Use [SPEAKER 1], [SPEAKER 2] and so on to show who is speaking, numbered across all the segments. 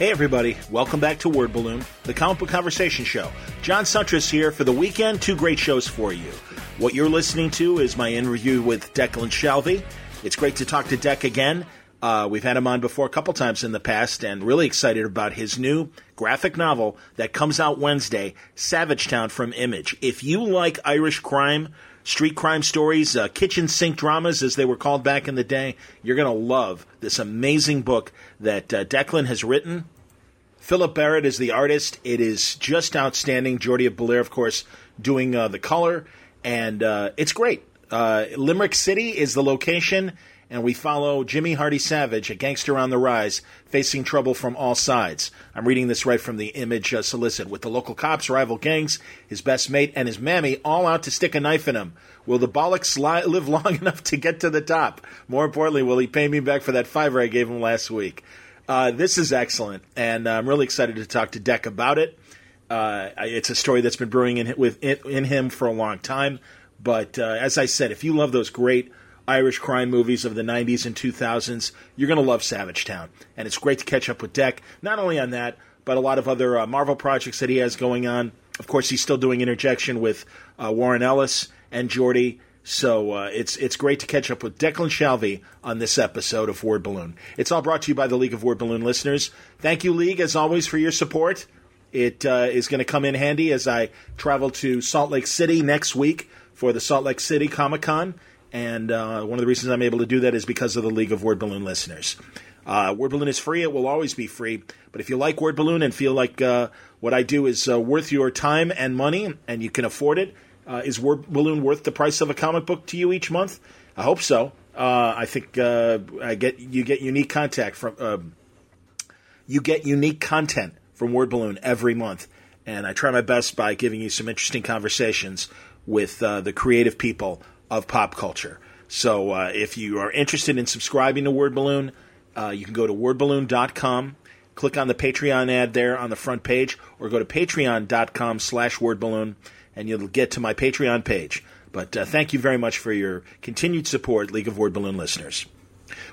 [SPEAKER 1] Hey, everybody. Welcome back to Word Balloon, the comic book conversation show. John Siuntres here for the weekend. Two great shows for you. What you're listening to is my interview with Declan Shalvey. It's great to talk to Dec again. Uh, we've had him on before a couple times in the past and really excited about his new graphic novel that comes out Wednesday, Savage Town from Image. If you like Irish crime, street crime stories, uh, kitchen sink dramas, as they were called back in the day, you're going to love this amazing book that uh, Declan has written. Philip Barrett is the artist. It is just outstanding. Jordie Bellaire, of course, doing uh, the color, and uh, it's great. Uh, Limerick City is the location, and we follow Jimmy Hardy Savage, a gangster on the rise, facing trouble from all sides. I'm reading this right from the image uh, solicit. With the local cops, rival gangs, his best mate, and his mammy all out to stick a knife in him. Will the bollocks li- live long enough to get to the top? More importantly, will he pay me back for that fiver I gave him last week? Uh, this is excellent, and I'm really excited to talk to Dec about it. Uh, it's a story that's been brewing in, with, in him for a long time. But uh, as I said, if you love those great Irish crime movies of the 90s and 2000s, you're going to love Savage Town. And it's great to catch up with Dec, not only on that, but a lot of other uh, Marvel projects that he has going on. Of course, he's still doing Injection with uh, Warren Ellis and Jordie. So uh, it's it's great to catch up with Declan Shalvey on this episode of Word Balloon. It's all brought to you by the League of Word Balloon listeners. Thank you, League, as always, for your support. It uh, is going to come in handy as I travel to Salt Lake City next week for the Salt Lake City Comic Con. And uh, one of the reasons I'm able to do that is because of the League of Word Balloon listeners. Uh, Word Balloon is free. It will always be free. But if you like Word Balloon and feel like uh, what I do is uh, worth your time and money and you can afford it, uh, is Word Balloon worth the price of a comic book to you each month? I hope so. Uh, I think I get you get unique contact from you get unique content from Word Balloon every month, and I try my best by giving you some interesting conversations with the creative people of pop culture. So uh, if you are interested in subscribing to Word Balloon, uh, you can go to wordballoon.com, click on the Patreon ad there on the front page, or go to patreon.com slash wordballoon, and you'll get to my Patreon page. But uh, thank you very much for your continued support, League of Word Balloon listeners.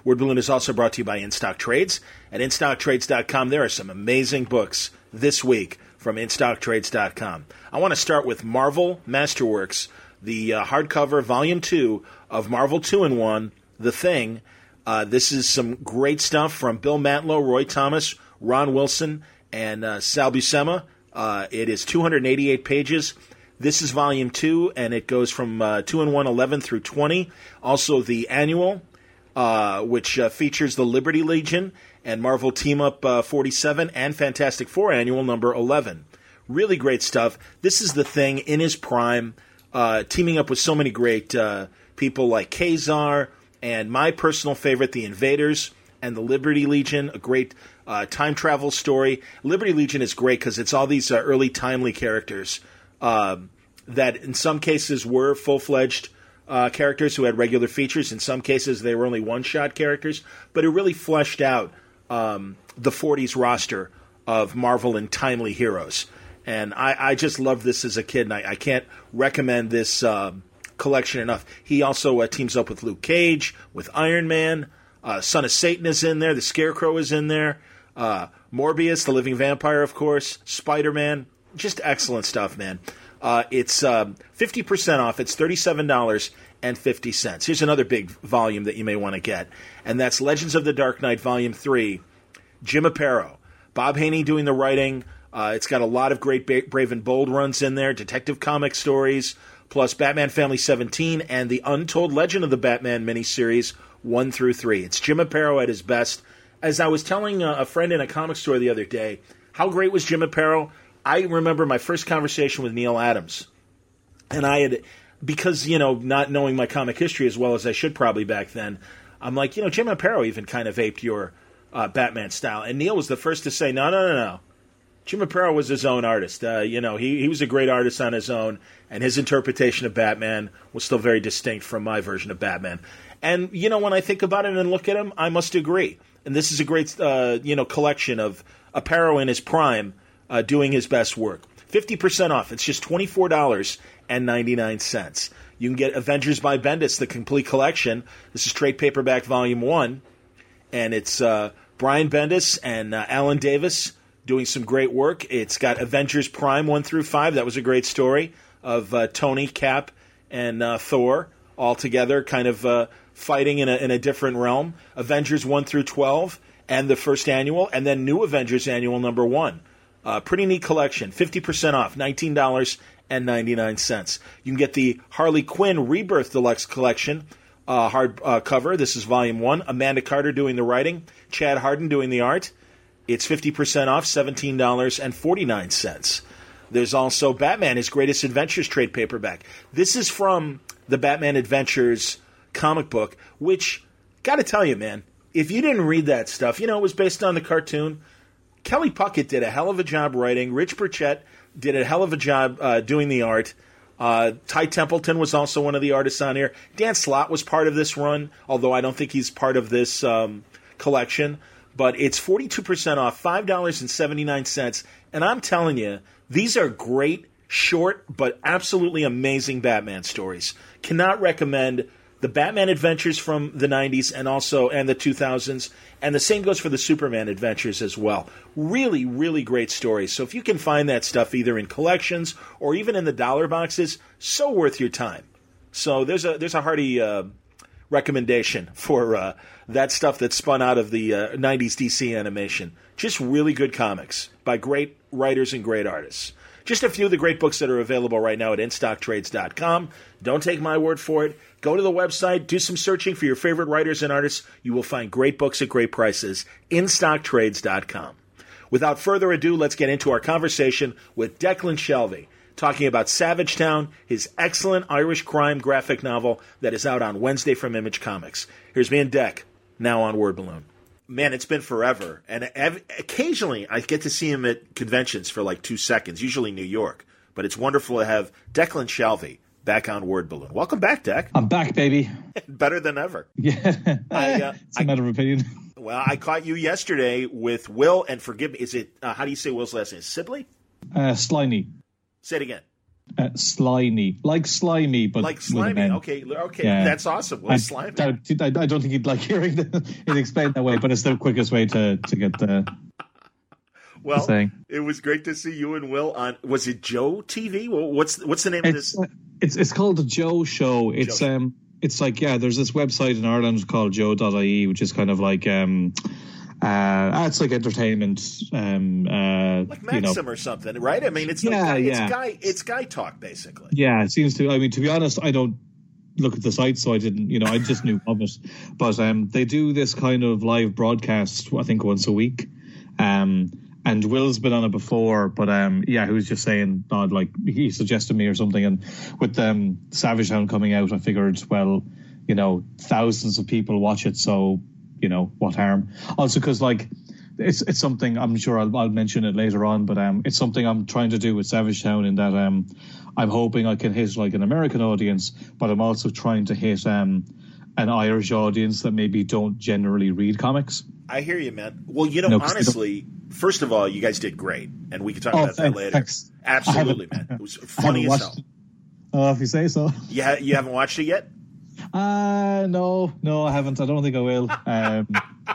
[SPEAKER 1] Word Balloon is also brought to you by InStock Trades. At InStockTrades.com, there are some amazing books this week from InStockTrades.com. I want to start with Marvel Masterworks, the uh, hardcover volume two of Marvel 2 in 1, The Thing. Uh, this is some great stuff from Bill Mantlo, Roy Thomas, Ron Wilson, and uh, Sal Buscema. Uh, it is 288 pages. This is volume two, and it goes from uh, 2 in 1, 11 through 20. Also, the annual, uh, which features the Liberty Legion and Marvel Team Up uh, 47 and Fantastic Four Annual number 11. Really great stuff. This is the thing in his prime, uh, teaming up with so many great uh, people like Ka-Zar and my personal favorite, the Invaders and the Liberty Legion, a great uh, time travel story. Liberty Legion is great because it's all these uh, early timely characters um, that in some cases were full fledged uh, characters who had regular features. In some cases, they were only one shot characters, but it really fleshed out um, the 40s roster of Marvel and timely heroes. And I, I just loved this as a kid, and I, I can't recommend this uh, collection enough. He also uh, teams up with Luke Cage, with Iron Man. Uh, Son of Satan is in there. The Scarecrow is in there. Uh, Morbius, the living vampire, of course. Spider Man. Just excellent stuff, man. Uh, it's um, 50% off. It's $37.50. Here's another big volume that you may want to get, and that's Legends of the Dark Knight, Volume 3, Jim Aparo. Bob Haney doing the writing. Uh, it's got a lot of great ba- Brave and Bold runs in there, Detective Comic stories, plus Batman Family 17 and the Untold Legend of the Batman miniseries 1 through 3. It's Jim Aparo at his best. As I was telling a, a friend in a comic store the other day, how great was Jim Aparo? I remember my first conversation with Neal Adams, and I had because you know not knowing my comic history as well as I should probably back then. I'm like, you know, Jim Aparo even kind of aped your uh, Batman style, and Neil was the first to say, no, no, no, no. Jim Aparo was his own artist. Uh, you know, he he was a great artist on his own, and his interpretation of Batman was still very distinct from my version of Batman. And you know, when I think about it and look at him, I must agree. And this is a great, uh, you know, collection of Aparo in his prime uh, doing his best work. 50% off. It's just $24.99. You can get Avengers by Bendis, the complete collection. This is trade paperback volume one, and it's uh, Brian Bendis and uh, Alan Davis doing some great work. It's got Avengers Prime 1 through 5. That was a great story of uh, Tony, Cap, and uh, Thor all together, kind of uh, fighting in a, in a different realm. Avengers 1 through 12 and the first annual, and then New Avengers Annual number 1. Uh, pretty neat collection. 50% off, $19.99. You can get the Harley Quinn Rebirth Deluxe Collection uh, hard uh, cover. This is volume one. Amanda Carter doing the writing, Chad Hardin doing the art. It's 50% off, $17.49. There's also Batman, His Greatest Adventures trade paperback. This is from the Batman Adventures comic book, which, gotta tell you, man, if you didn't read that stuff, you know, it was based on the cartoon. Kelley Puckett did a hell of a job writing. Rich Burchett did a hell of a job uh, doing the art. Uh, Ty Templeton was also one of the artists on here. Dan Slott was part of this run, although I don't think he's part of this um, collection. But it's 42% off, $5.79. And I'm telling you, these are great, short, but absolutely amazing Batman stories. Cannot recommend the Batman adventures from the 90s and also and the 2000s and the same goes for the Superman adventures as well. Really really great stories. So if you can find that stuff either in collections or even in the dollar boxes, so worth your time. So there's a there's a hearty uh, recommendation for uh, that stuff that spun out of the uh, 90s DC animation. Just really good comics by great writers and great artists. Just a few of the great books that are available right now at InStockTrades.com. Don't take my word for it. Go to the website, do some searching for your favorite writers and artists. You will find great books at great prices. InStockTrades.com. Without further ado, let's get into our conversation with Declan Shalvey, talking about Savage Town, his excellent Irish crime graphic novel that is out on Wednesday from Image Comics. Here's me and Dec, now on Word Balloon man, it's been forever. And ev- occasionally I get to see him at conventions for like two seconds, usually New York. But it's wonderful to have Declan Shalvey back on Word Balloon. Welcome back, Dec.
[SPEAKER 2] I'm back, baby.
[SPEAKER 1] Better than ever.
[SPEAKER 2] Yeah. I, uh, it's a matter of opinion.
[SPEAKER 1] Well, I caught you yesterday with Will, and forgive me, is it, uh, how do you say Will's last name? Sibley?
[SPEAKER 2] Uh, Slimy.
[SPEAKER 1] Say it again.
[SPEAKER 2] Uh, slimy, like slimy, but
[SPEAKER 1] like slimy. Okay, okay, yeah. that's awesome. Well, I, slimy. I,
[SPEAKER 2] I, I, don't think you'd like hearing it explained that way, but it's the quickest way to to get the.
[SPEAKER 1] Well, the it was great to see you and Will on. Was it Joe TV? What's what's the name
[SPEAKER 2] it's,
[SPEAKER 1] of this?
[SPEAKER 2] It's it's called the Joe Show. It's Joe. um, it's like yeah, there's this website in Ireland called Joe.ie, which is kind of like um uh, it's like entertainment, um, uh,
[SPEAKER 1] like Maxim
[SPEAKER 2] you know.
[SPEAKER 1] or something, right? I mean, it's yeah, like, yeah. it's guy, it's guy talk basically.
[SPEAKER 2] Yeah, it seems to. I mean, to be honest, I don't look at the site, so I didn't. You know, I just knew of it. But um, they do this kind of live broadcast, I think, once a week. Um, and Will's been on it before, but um, yeah, he was just saying, God, like he suggested me or something. And with um, Savage Town coming out, I figured, well, you know, thousands of people watch it, so you know what harm. Also, because like it's it's something I'm sure I'll, I'll mention it later on, but um, it's something I'm trying to do with Savage Town in that um, I'm hoping I can hit like an American audience, but I'm also trying to hit um, an Irish audience that maybe don't generally read comics.
[SPEAKER 1] I hear you, man. Well, you know, no, honestly, first of all, you guys did great, and we can talk oh, about thanks, that later. Thanks. Absolutely, man. It was funny as hell.
[SPEAKER 2] Oh, if you say so.
[SPEAKER 1] Yeah, you haven't watched it yet.
[SPEAKER 2] Uh no, no, I haven't. I don't think I will. Um,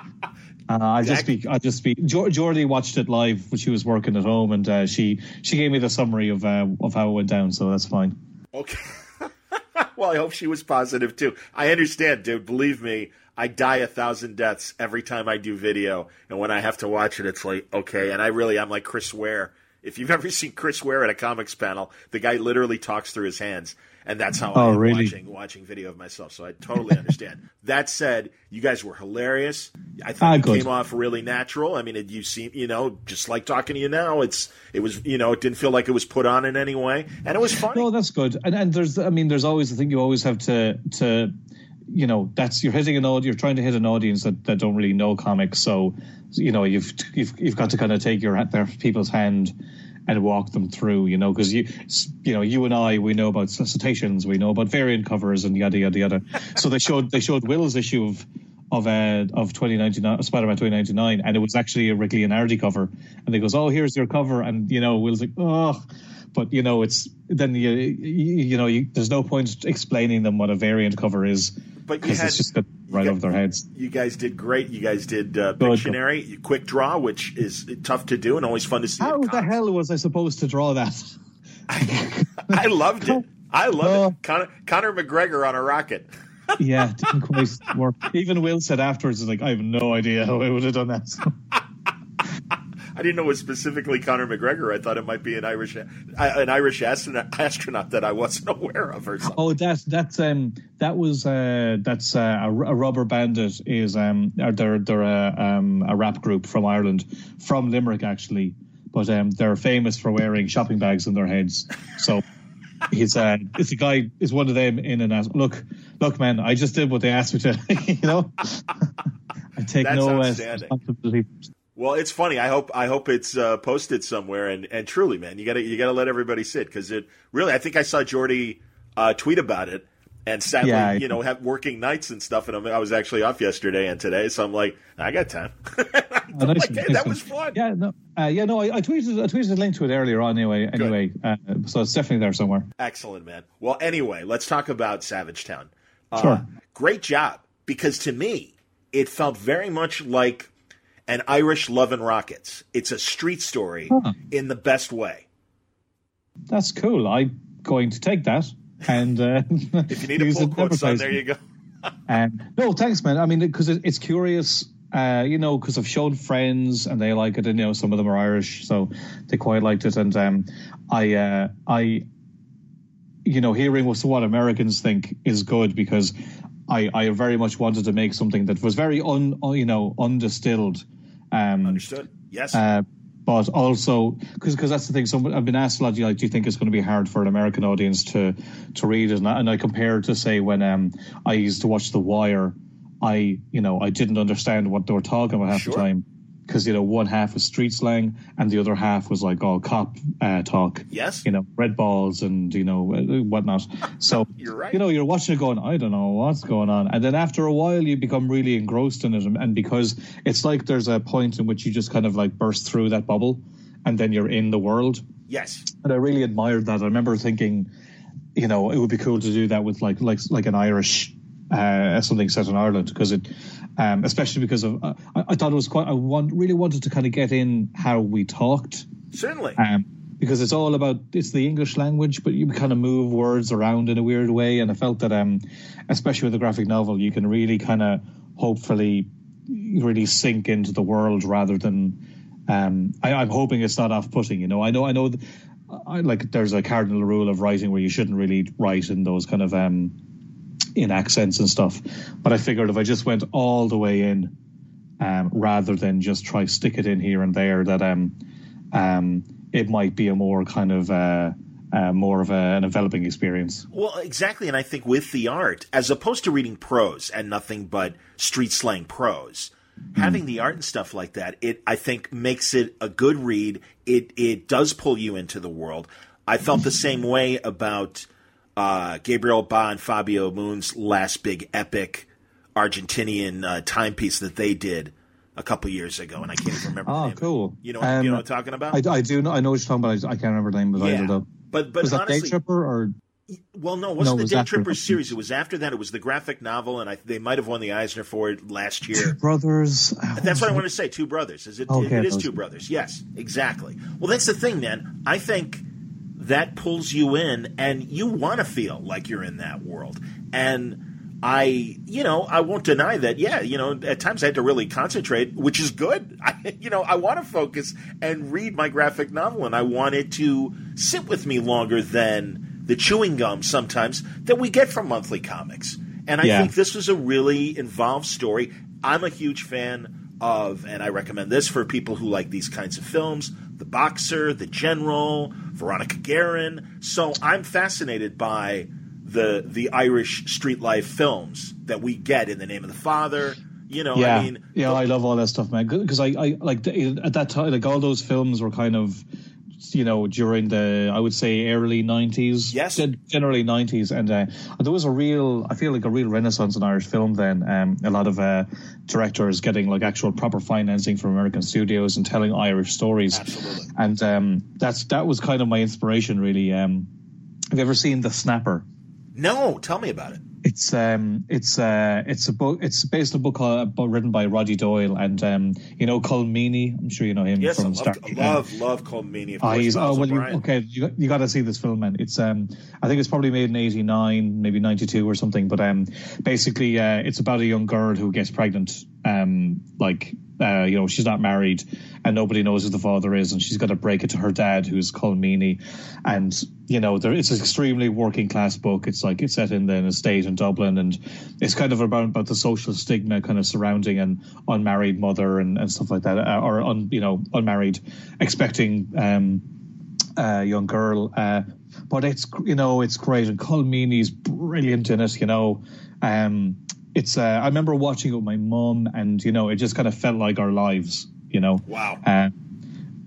[SPEAKER 2] uh, I just speak. I just speak. Jordie watched it live when she was working at home, and uh, she she gave me the summary of uh, of how it went down. So that's fine.
[SPEAKER 1] Okay. well, I hope she was positive too. I understand, dude. Believe me, I die a thousand deaths every time I do video, and when I have to watch it, it's like okay. And I really, I'm like Chris Ware. If you've ever seen Chris Ware at a comics panel, the guy literally talks through his hands and that's how oh, I am really? watching watching video of myself. So I totally understand. that said, you guys were hilarious. I think ah, it came off really natural. I mean, it, you seem you know just like talking to you now. It's it was you know it didn't feel like it was put on in any way, and it was funny.
[SPEAKER 2] No, that's good. And and there's I mean there's always I thing you always have to to you know that's you're hitting an audience you're trying to hit an audience that, that don't really know comics so you know you've you've you've got to kind of take your at their people's hand and walk them through, you know, because you, you know, you and I, we know about citations, we know about variant covers and yada yada yada. so they showed they showed Will's issue of of uh, of 2099 Spider-Man 2099, and it was actually a Rick Leonardi cover, and they goes, oh, here's your cover, and you know, Will's like, oh. But you know, it's then you you, you know, you, there's no point explaining them what a variant cover is
[SPEAKER 1] but you had,
[SPEAKER 2] right over their heads.
[SPEAKER 1] You guys did great. You guys did uh, Pictionary, quick draw, which is tough to do and always fun to see.
[SPEAKER 2] How the hell was I supposed to draw that?
[SPEAKER 1] I, I loved it. I love uh, it. Conor, Conor McGregor on a rocket.
[SPEAKER 2] yeah, didn't quite work. Even Will said afterwards, is like, I have no idea how I would have done that.
[SPEAKER 1] I didn't know it was specifically Conor McGregor. I thought it might be an Irish uh, an Irish astronaut, that I wasn't aware of. Or something.
[SPEAKER 2] Oh, that's that's um that was uh that's uh, a, a rubber bandit is um they're they're a um a rap group from Ireland from Limerick actually, but um they're famous for wearing shopping bags on their heads. So. he's uh it's a guy is one of them in an out. Look, look, man, I just did what they asked me to. you know, I take That's no uh, responsibility.
[SPEAKER 1] Well, it's funny. I hope I hope it's uh, posted somewhere. And, and truly, man, you got to you got to let everybody sit because it really. I think I saw Jordie uh, tweet about it, and sadly, yeah, you know, have working nights and stuff. And I was actually off yesterday and today, so I'm like, I got time. oh, nice like, hey, that was fun.
[SPEAKER 2] Yeah, no, uh, yeah, no. I, I, tweeted I tweeted a link to it earlier on. Anyway, anyway, uh, so it's definitely there somewhere.
[SPEAKER 1] Excellent, man. Well, anyway, let's talk about Savage Town.
[SPEAKER 2] Uh, sure.
[SPEAKER 1] Great job, because to me, it felt very much like and Irish Love and Rockets. It's a street story huh. in the best way.
[SPEAKER 2] That's cool. I'm going to take that. And uh,
[SPEAKER 1] if you need a pull quote, son, there you go.
[SPEAKER 2] um, no, thanks, man. I mean, because it, it's curious. Uh, you know, because I've shown friends and they like it, and you know, some of them are Irish, so they quite liked it. And um, I, uh, I, you know, hearing what, what Americans think is good because I, I very much wanted to make something that was very un, you know, undistilled.
[SPEAKER 1] Um, Understood. Yes. Uh,
[SPEAKER 2] but also because because that's the thing. So I've been asked a lot. Like, do you think it's going to be hard for an American audience to to read it? And I, and I compared to say when um, I used to watch The Wire, I you know I didn't understand what they were talking about half sure. the time because you know one half was street slang and the other half was like all cop uh, talk.
[SPEAKER 1] Yes,
[SPEAKER 2] you know red balls and you know uh, whatnot. So
[SPEAKER 1] you're right.
[SPEAKER 2] You know you're watching it going, I don't know what's going on, and then after a while you become really engrossed in it, and because it's like there's a point in which you just kind of like burst through that bubble, and then you're in the world.
[SPEAKER 1] Yes,
[SPEAKER 2] and I really admired that. I remember thinking, you know, it would be cool to do that with like like like an Irish uh, something set in Ireland because it, um, especially because of, uh, I, I, thought it was quite, I want, really wanted to kind of get in how we talked.
[SPEAKER 1] Certainly.
[SPEAKER 2] Um, because it's all about, it's the English language, but you kind of move words around in a weird way. And I felt that, um, especially with a graphic novel, you can really kind of hopefully really sink into the world rather than, um, I, am hoping it's not off putting, you know, I know, I know, I like there's a cardinal rule of writing where you shouldn't really write in those kind of, um, in accents and stuff. But I figured if I just went all the way in, um, rather than just try stick it in here and there, that um, um, it might be a more kind of uh, uh, more of a, an enveloping experience.
[SPEAKER 1] Well, exactly, and I think with the art, as opposed to reading prose and nothing but street slang prose, mm. having the art and stuff like that, it I think makes it a good read. It it does pull you into the world. I felt the same way about uh, Gabriel Ba and Fabio Moon's last big epic Argentinian uh, timepiece that they did a couple years ago, and I can't even remember.
[SPEAKER 2] oh, cool!
[SPEAKER 1] You know, um, you know what I'm talking about?
[SPEAKER 2] I, I do. Know, I know what you're talking about. I, I can't remember the name of the yeah. though.
[SPEAKER 1] But but
[SPEAKER 2] was
[SPEAKER 1] honestly,
[SPEAKER 2] that Day Tripper or?
[SPEAKER 1] Well, no, it wasn't no, the Day Tripper series. It was after that. It was the graphic novel, and I, they might have won the Eisner for it last year.
[SPEAKER 2] Two brothers.
[SPEAKER 1] That's what I want to say. Two brothers. Is it? Okay, it is two brothers. Yes, exactly. Well, that's the thing, man. I think that pulls you in and you want to feel like you're in that world. And I, you know, I won't deny that. Yeah, you know, at times I had to really concentrate, which is good. I, you know, I want to focus and read my graphic novel, and I want it to sit with me longer than the chewing gum sometimes that we get from monthly comics. And I yeah. think this was a really involved story. I'm a huge fan of, and I recommend this for people who like these kinds of films The Boxer, The General, Veronica Guerin. So I'm fascinated by the the Irish street life films that we get in the name of the father. You know,
[SPEAKER 2] yeah,
[SPEAKER 1] I mean,
[SPEAKER 2] yeah, the, I love all that stuff, man. Because I, I like at that time, like all those films were kind of you know, during the I would say early nineties.
[SPEAKER 1] Yes,
[SPEAKER 2] generally nineties, and uh, there was a real I feel like a real renaissance in Irish film. Then um, a lot of uh, directors getting like actual proper financing from American studios and telling Irish stories.
[SPEAKER 1] Absolutely,
[SPEAKER 2] and um, that's that was kind of my inspiration. Really, um, have you ever seen The Snapper?
[SPEAKER 1] No, tell me about it.
[SPEAKER 2] It's um, it's uh, it's a book. It's based on a book called, uh, written by Roddy Doyle and um, you know Colm Meaney. I'm sure you know him
[SPEAKER 1] yes,
[SPEAKER 2] from
[SPEAKER 1] I love,
[SPEAKER 2] Star.
[SPEAKER 1] I love, love Colm Meaney.
[SPEAKER 2] Oh, he's, oh well, you, okay. You, you got to see this film, man. It's um, I think it's probably made in '89, maybe '92 or something. But um, basically, uh, it's about a young girl who gets pregnant. Um, like uh, you know, she's not married and nobody knows who the father is, and she's got to break it to her dad, who's Colm Meaney. And you know, there, it's an extremely working class book. It's like it's set in the estate in Dublin, and it's kind of about about the social stigma kind of surrounding an unmarried mother and, and stuff like that, uh, or un, you know, unmarried expecting um, a young girl. Uh, but it's you know it's great, and Colm Meaney's brilliant in it. You know. Um, it's uh, I remember watching it with my mum, and you know, it just kind of felt like our lives, you know.
[SPEAKER 1] Wow.
[SPEAKER 2] Uh,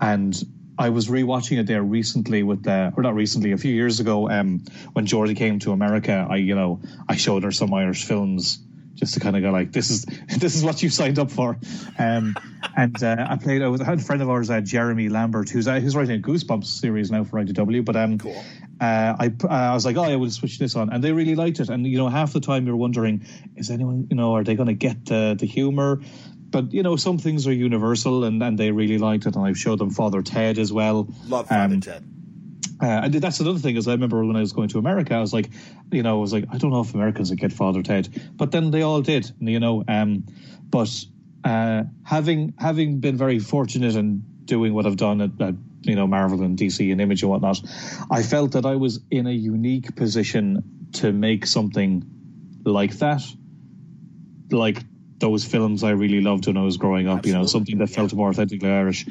[SPEAKER 2] and I was rewatching it there recently with the, or not recently, a few years ago, um, when Jordie came to America. I, you know, I showed her some Irish films just to kind of go like, this is this is what you signed up for. Um, and uh, I played. I, was, I had a friend of ours, uh, Jeremy Lambert, who's uh, who's writing a Goosebumps series now for IDW. But um,
[SPEAKER 1] cool.
[SPEAKER 2] Uh, I I was like, oh, I will switch this on, and they really liked it. And you know, half the time you're wondering, is anyone, you know, are they going to get the the humor? But you know, some things are universal, and, and they really liked it. And I've showed them Father Ted as well.
[SPEAKER 1] Love Father um, Ted.
[SPEAKER 2] Uh, and that's another thing is I remember when I was going to America, I was like, you know, I was like, I don't know if Americans would get Father Ted, but then they all did, you know. Um, but uh, having having been very fortunate in doing what I've done at, at you know Marvel and DC and Image and whatnot, I felt that I was in a unique position to make something like that, like those films I really loved when I was growing up. Absolutely. You know, something that felt more authentically Irish,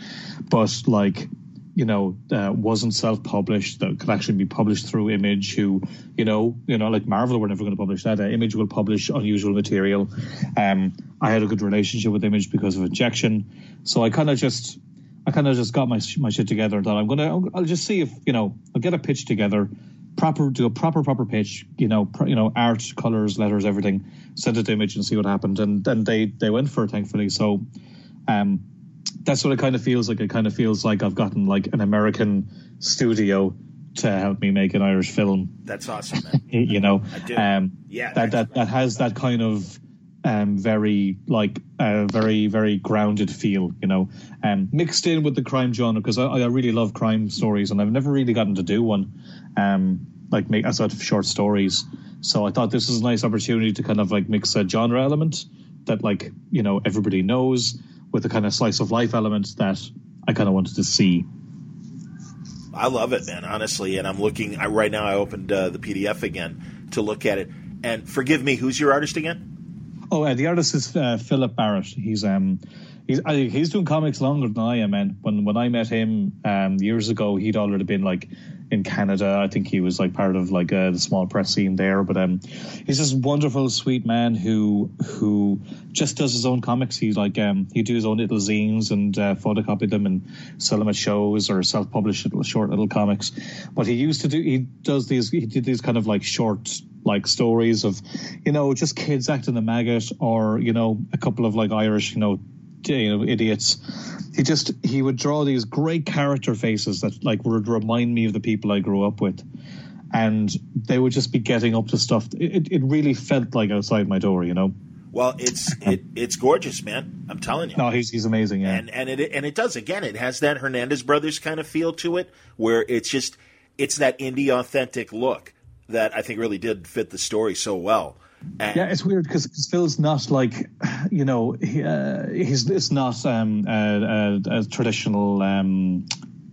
[SPEAKER 2] but like you know, uh, wasn't self-published that could actually be published through Image. Who, you know, you know, like Marvel were never going to publish that. Uh, Image will publish unusual material. Um, I had a good relationship with Image because of Injection, so I kind of just, I kind of just got my my shit together and thought I'm gonna, I'll just see if you know, I'll get a pitch together, proper, do a proper proper pitch. You know, pr- you know, art, colors, letters, everything. Send it to Image and see what happened, and then they they went for it, thankfully. So. Um, that's what it kind of feels like. It kind of feels like I've gotten like an American studio to help me make an Irish film.
[SPEAKER 1] That's awesome, man.
[SPEAKER 2] you know,
[SPEAKER 1] um, yeah,
[SPEAKER 2] that that that has that kind of um, very like uh, very very grounded feel, you know, um, mixed in with the crime genre because I, I really love crime stories and I've never really gotten to do one, um, like make a sort of short stories. So I thought this was a nice opportunity to kind of like mix a genre element that like you know everybody knows with the kind of slice of life element that I kind of wanted to see.
[SPEAKER 1] I love it, man. Honestly, and I'm looking I, right now. I opened uh, the PDF again to look at it. And forgive me, who's your artist again?
[SPEAKER 2] Oh, uh, the artist is uh, Philip Barrett. He's um he's he's doing comics longer than I am, man. When when I met him um years ago, he'd already been like in Canada. I think he was like part of like uh, the small press scene there. But um, he's this wonderful, sweet man who who just does his own comics. He's like um, he do his own little zines and uh, photocopy them and sell them at shows or self-publish little short little comics. But he used to do he does these he did these kind of like short like stories of you know just kids acting a maggot or you know a couple of like Irish you know you know idiots he just he would draw these great character faces that like would remind me of the people I grew up with, and they would just be getting up to stuff. It, it really felt like outside my door, you know.
[SPEAKER 1] Well, it's it, it's gorgeous, man. I'm telling you.
[SPEAKER 2] No, he's he's amazing, yeah.
[SPEAKER 1] And and it and it does again. It has that Hernandez brothers kind of feel to it, where it's just it's that indie authentic look that I think really did fit the story so well.
[SPEAKER 2] Yeah, it's weird because Phil's not like, you know, he, uh, he's it's not um, a, a, a traditional um,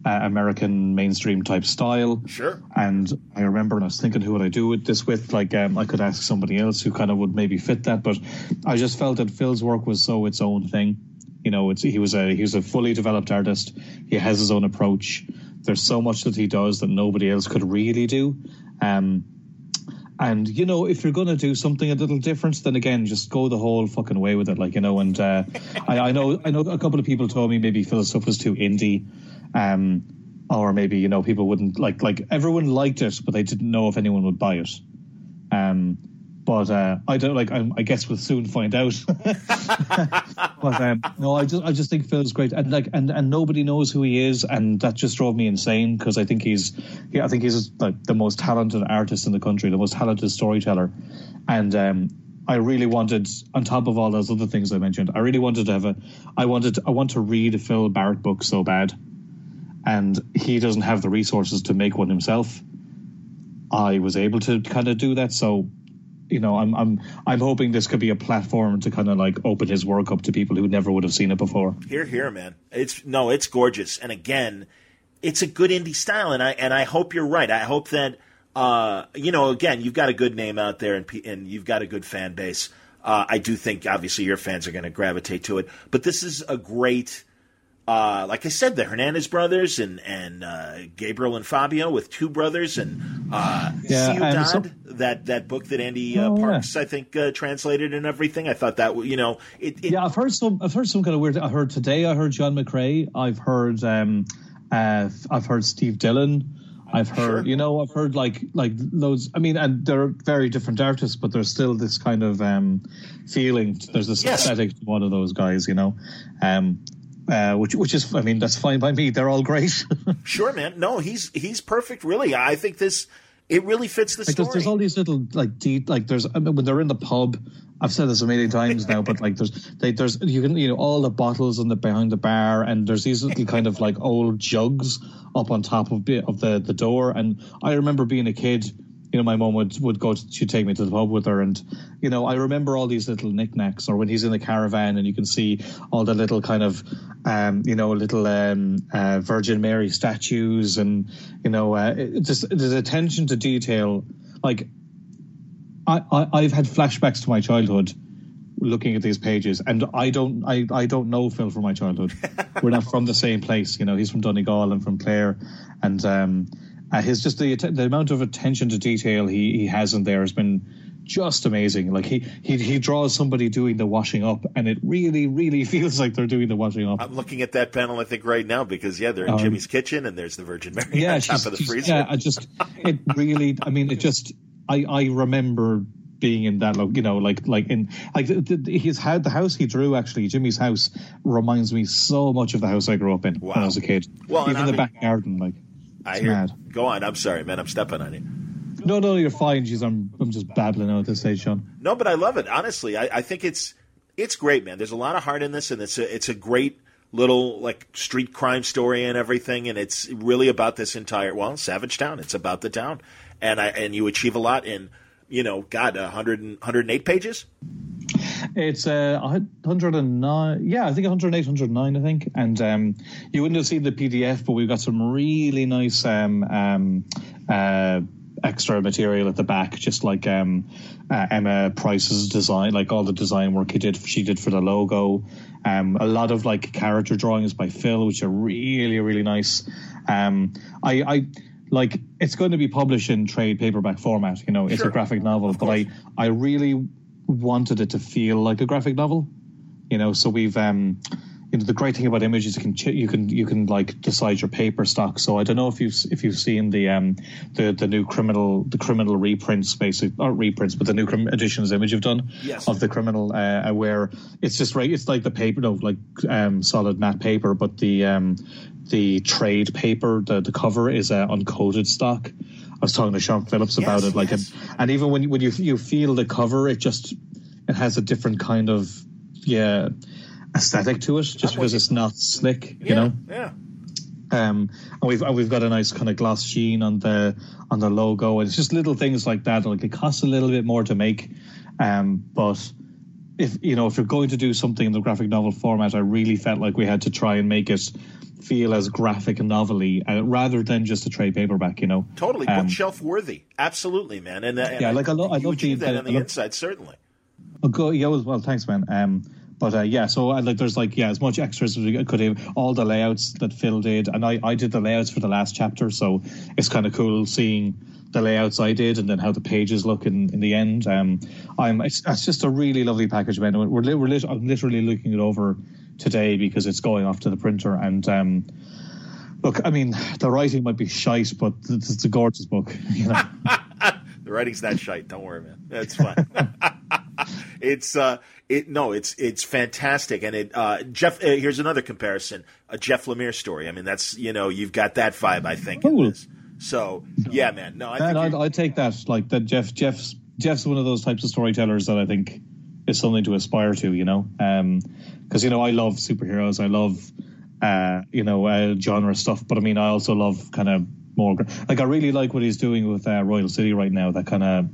[SPEAKER 2] uh, American mainstream type style.
[SPEAKER 1] Sure.
[SPEAKER 2] And I remember, and I was thinking, who would I do with this with? Like, um, I could ask somebody else who kind of would maybe fit that, but I just felt that Phil's work was so its own thing. You know, it's he was a he was a fully developed artist. He has his own approach. There's so much that he does that nobody else could really do. Um, and you know, if you're going to do something a little different, then again, just go the whole fucking way with it. Like you know, and uh, I, I, know, I know, a couple of people told me maybe Phil's stuff was too indie, um, or maybe you know people wouldn't like like everyone liked it, but they didn't know if anyone would buy it. Um, but uh, I don't like. I, I, guess we'll soon find out. but um, no, I just I just think Phil's great, and like and and nobody knows who he is, and that just drove me insane because I think he's yeah I think he's like the most talented artist in the country, the most talented storyteller, and um, I really wanted, on top of all those other things I mentioned, I really wanted to have a, I wanted, I want to read a Phil Barrett book so bad, and he doesn't have the resources to make one himself. I was able to kind of do that, so you know, I'm I'm I'm hoping this could be a platform to kind of like open his work up to people who never would have seen it before.
[SPEAKER 1] Here, here, man. It's no, it's gorgeous, and again, it's a good indie style, and I and I hope you're right. I hope that uh, you know, again, you've got a good name out there, and and you've got a good fan base. Uh, I do think obviously your fans are going to gravitate to it, but this is a great uh, like I said, the Hernandez brothers and and uh, Gabriel and Fabio with two brothers and uh, yeah, Ciudad, so, that that book that Ande uh, oh, Parks yeah. I think uh, translated and everything. I thought that you know it, it,
[SPEAKER 2] Yeah, I've heard some. I've heard some kind of weird. I heard today. I heard John McCrea. I've heard. Um, uh, I've heard Steve Dillon. I've heard, sure. you know, I've heard like like loads. I mean, and they're very different artists, but there's still this kind of um, feeling. There's this yes. aesthetic to one of those guys, you know. Um, uh, which which is I mean that's fine by me. They're all great.
[SPEAKER 1] sure, man. No, he's he's perfect. Really, I think this it really fits the story.
[SPEAKER 2] there's all these little like deep like there's I mean, when they're in the pub. I've said this a million times now, but like there's they, there's you can you know all the bottles in the behind the bar, and there's these little kind of like old jugs up on top of of the the door. And I remember being a kid you know, my mom would would go. To, she'd take me to the pub with her, and you know, I remember all these little knickknacks. Or when he's in the caravan, and you can see all the little kind of, um, you know, little um, uh, Virgin Mary statues, and you know, uh, just there's attention to detail. Like, I, I I've had flashbacks to my childhood looking at these pages, and I don't I, I don't know Phil from my childhood. We're not from the same place, you know. He's from Donegal and from Clare, and um, uh, his just the the amount of attention to detail he, he has in there has been just amazing. Like he, he he draws somebody doing the washing up, and it really really feels like they're doing the washing up.
[SPEAKER 1] I'm looking at that panel, I think, right now because yeah, they're in um, Jimmy's kitchen, and there's the Virgin Mary yeah, on top of the freezer.
[SPEAKER 2] Yeah, I just it really. I mean, it just I I remember being in that look you know like like in like his had the house he drew actually Jimmy's house reminds me so much of the house I grew up in wow. when I was a kid well even the back garden like
[SPEAKER 1] I hear. Mad. Go on. I'm sorry, man. I'm stepping on you.
[SPEAKER 2] No, no, you're fine. Jeez, I'm I'm just babbling out at this stage, Sean.
[SPEAKER 1] No, but I love it. Honestly, I, I think it's it's great, man. There's a lot of heart in this, and it's a it's a great little like street crime story and everything, and it's really about this entire well, Savage Town. It's about the town, and I and you achieve a lot in you know, God, 100 108 pages.
[SPEAKER 2] It's uh, 109. Yeah, I think 108, 109, I think. And um, you wouldn't have seen the PDF, but we've got some really nice um, um, uh, extra material at the back, just like um, uh, Emma Price's design, like all the design work he did, she did for the logo. Um, a lot of like character drawings by Phil, which are really, really nice. Um, I, I like it's going to be published in trade paperback format. You know, it's sure. a graphic novel, but I I really wanted it to feel like a graphic novel. You know, so we've um, you know, the great thing about images you can you can you can like decide your paper stock. So I don't know if you've if you've seen the um the the new criminal the criminal reprints basically not reprints but the new crim- editions image you've done
[SPEAKER 1] yes.
[SPEAKER 2] of the criminal uh, where it's just right it's like the paper no like um solid matte paper but the um the trade paper the the cover is uh, uncoated stock. I was talking to Sean Phillips about yes, it like yes. and, and even when when you you feel the cover it just it has a different kind of yeah aesthetic to it, just because it's not slick,
[SPEAKER 1] yeah,
[SPEAKER 2] you know.
[SPEAKER 1] Yeah.
[SPEAKER 2] Um, and we've and we've got a nice kind of gloss sheen on the on the logo, and it's just little things like that. Like it costs a little bit more to make, um, but if you know if you're going to do something in the graphic novel format, I really felt like we had to try and make it feel as graphic and novelty uh, rather than just a trade paperback. You know,
[SPEAKER 1] totally um, bookshelf worthy. Absolutely, man. And, uh, and yeah, like I, lo- I love the, that on the inside, certainly.
[SPEAKER 2] Oh, go, yeah, well, thanks, man. Um, but uh, yeah, so uh, like there's like yeah, as much extras as we could have. All the layouts that Phil did, and I I did the layouts for the last chapter, so it's kind of cool seeing the layouts I did and then how the pages look in, in the end. Um, I'm it's, it's just a really lovely package, man. We're, we're, we're lit, I'm literally looking it over today because it's going off to the printer and. Um, Look, I mean, the writing might be shite, but it's a gorgeous book. You know?
[SPEAKER 1] the writing's not shite. Don't worry, man. That's fine. it's uh, it no, it's it's fantastic, and it uh, Jeff. Uh, here's another comparison: a Jeff Lemire story. I mean, that's you know, you've got that vibe, I think. Cool. So yeah, man. No, I
[SPEAKER 2] I'd, I'd, take that. Like that, Jeff. Jeff's Jeff's one of those types of storytellers that I think is something to aspire to. You know, because um, you know I love superheroes. I love uh, you know uh, genre stuff, but I mean I also love kind of more like I really like what he's doing with uh, Royal City right now. That kind of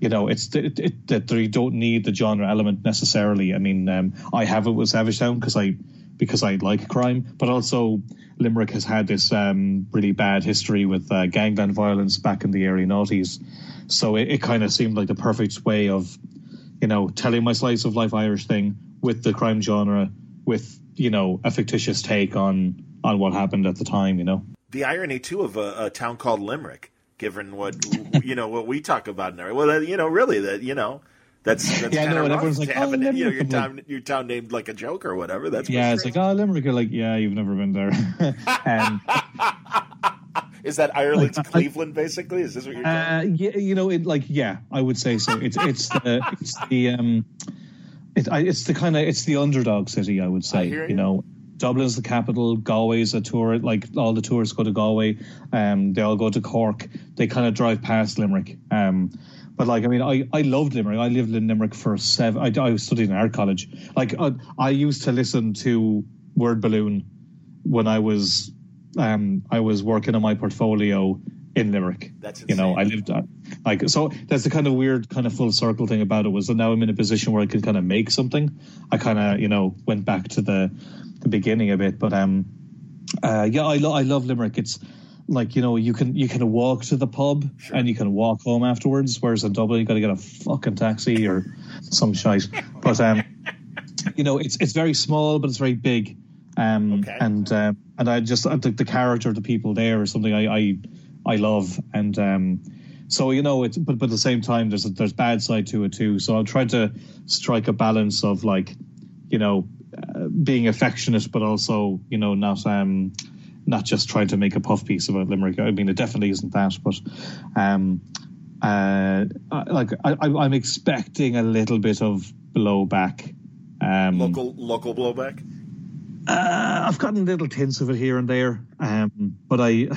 [SPEAKER 2] you know, it's it, it, that they don't need the genre element necessarily. I mean, um, I have it with Savage Town because I because I like crime, but also Limerick has had this um, really bad history with uh, gangland violence back in the early noughties. So it, it kind of seemed like the perfect way of, you know, telling my slice of life Irish thing with the crime genre, with you know a fictitious take on on what happened at the time. You know,
[SPEAKER 1] the irony too of a, a town called Limerick given what you know what we talk about now. Well, you know, really that you know. That's, that's
[SPEAKER 2] yeah,
[SPEAKER 1] kind
[SPEAKER 2] no,
[SPEAKER 1] of
[SPEAKER 2] everyone's like, oh,
[SPEAKER 1] an, you know, your town, your town named like a joke or whatever. That's
[SPEAKER 2] yeah, it's like oh Limerick. You're like yeah, you've never been there. um,
[SPEAKER 1] is that Ireland's Cleveland? Basically, is this what you're?
[SPEAKER 2] uh, yeah, you know, it like yeah, I would say so. It's it's the it's the um, it, I, it's the kind of it's the underdog city. I would say.
[SPEAKER 1] hear you.
[SPEAKER 2] you know, Dublin's the capital. Galway's a tour. Like all the tourists go to Galway. Um, they all go to Cork. They kind of drive past Limerick. Um, but like I mean, I, I loved Limerick. I lived in Limerick for seven. I, I studied in art college. Like I, I used to listen to Word Balloon when I was um I was working on my portfolio in Limerick.
[SPEAKER 1] That's
[SPEAKER 2] you know. I lived at, like so that's the kind of weird kind of full circle thing about it was that now I'm in a position where I can kind of make something. I kind of you know went back to the the beginning a bit, but um uh yeah I lo- I love Limerick. It's like you know you can you can walk to the pub and you can walk home afterwards, whereas in Dublin you got to get a fucking taxi or some shite. But um you know it's it's very small but it's very big. Um,
[SPEAKER 1] Okay.
[SPEAKER 2] and um, and I just I think the character of the people there is something I I, I love and um, so you know it's but but at the same time there's a, there's bad side to it too. So I'll try to strike a balance of like you know uh, being affectionate but also you know not um not just trying to make a puff piece about Limerick. I mean it definitely isn't that, but um uh I- like I, I- I'm expecting a little bit of blowback. Um,
[SPEAKER 1] local local blowback.
[SPEAKER 2] uh, I've gotten little tints of it here and there, um, but I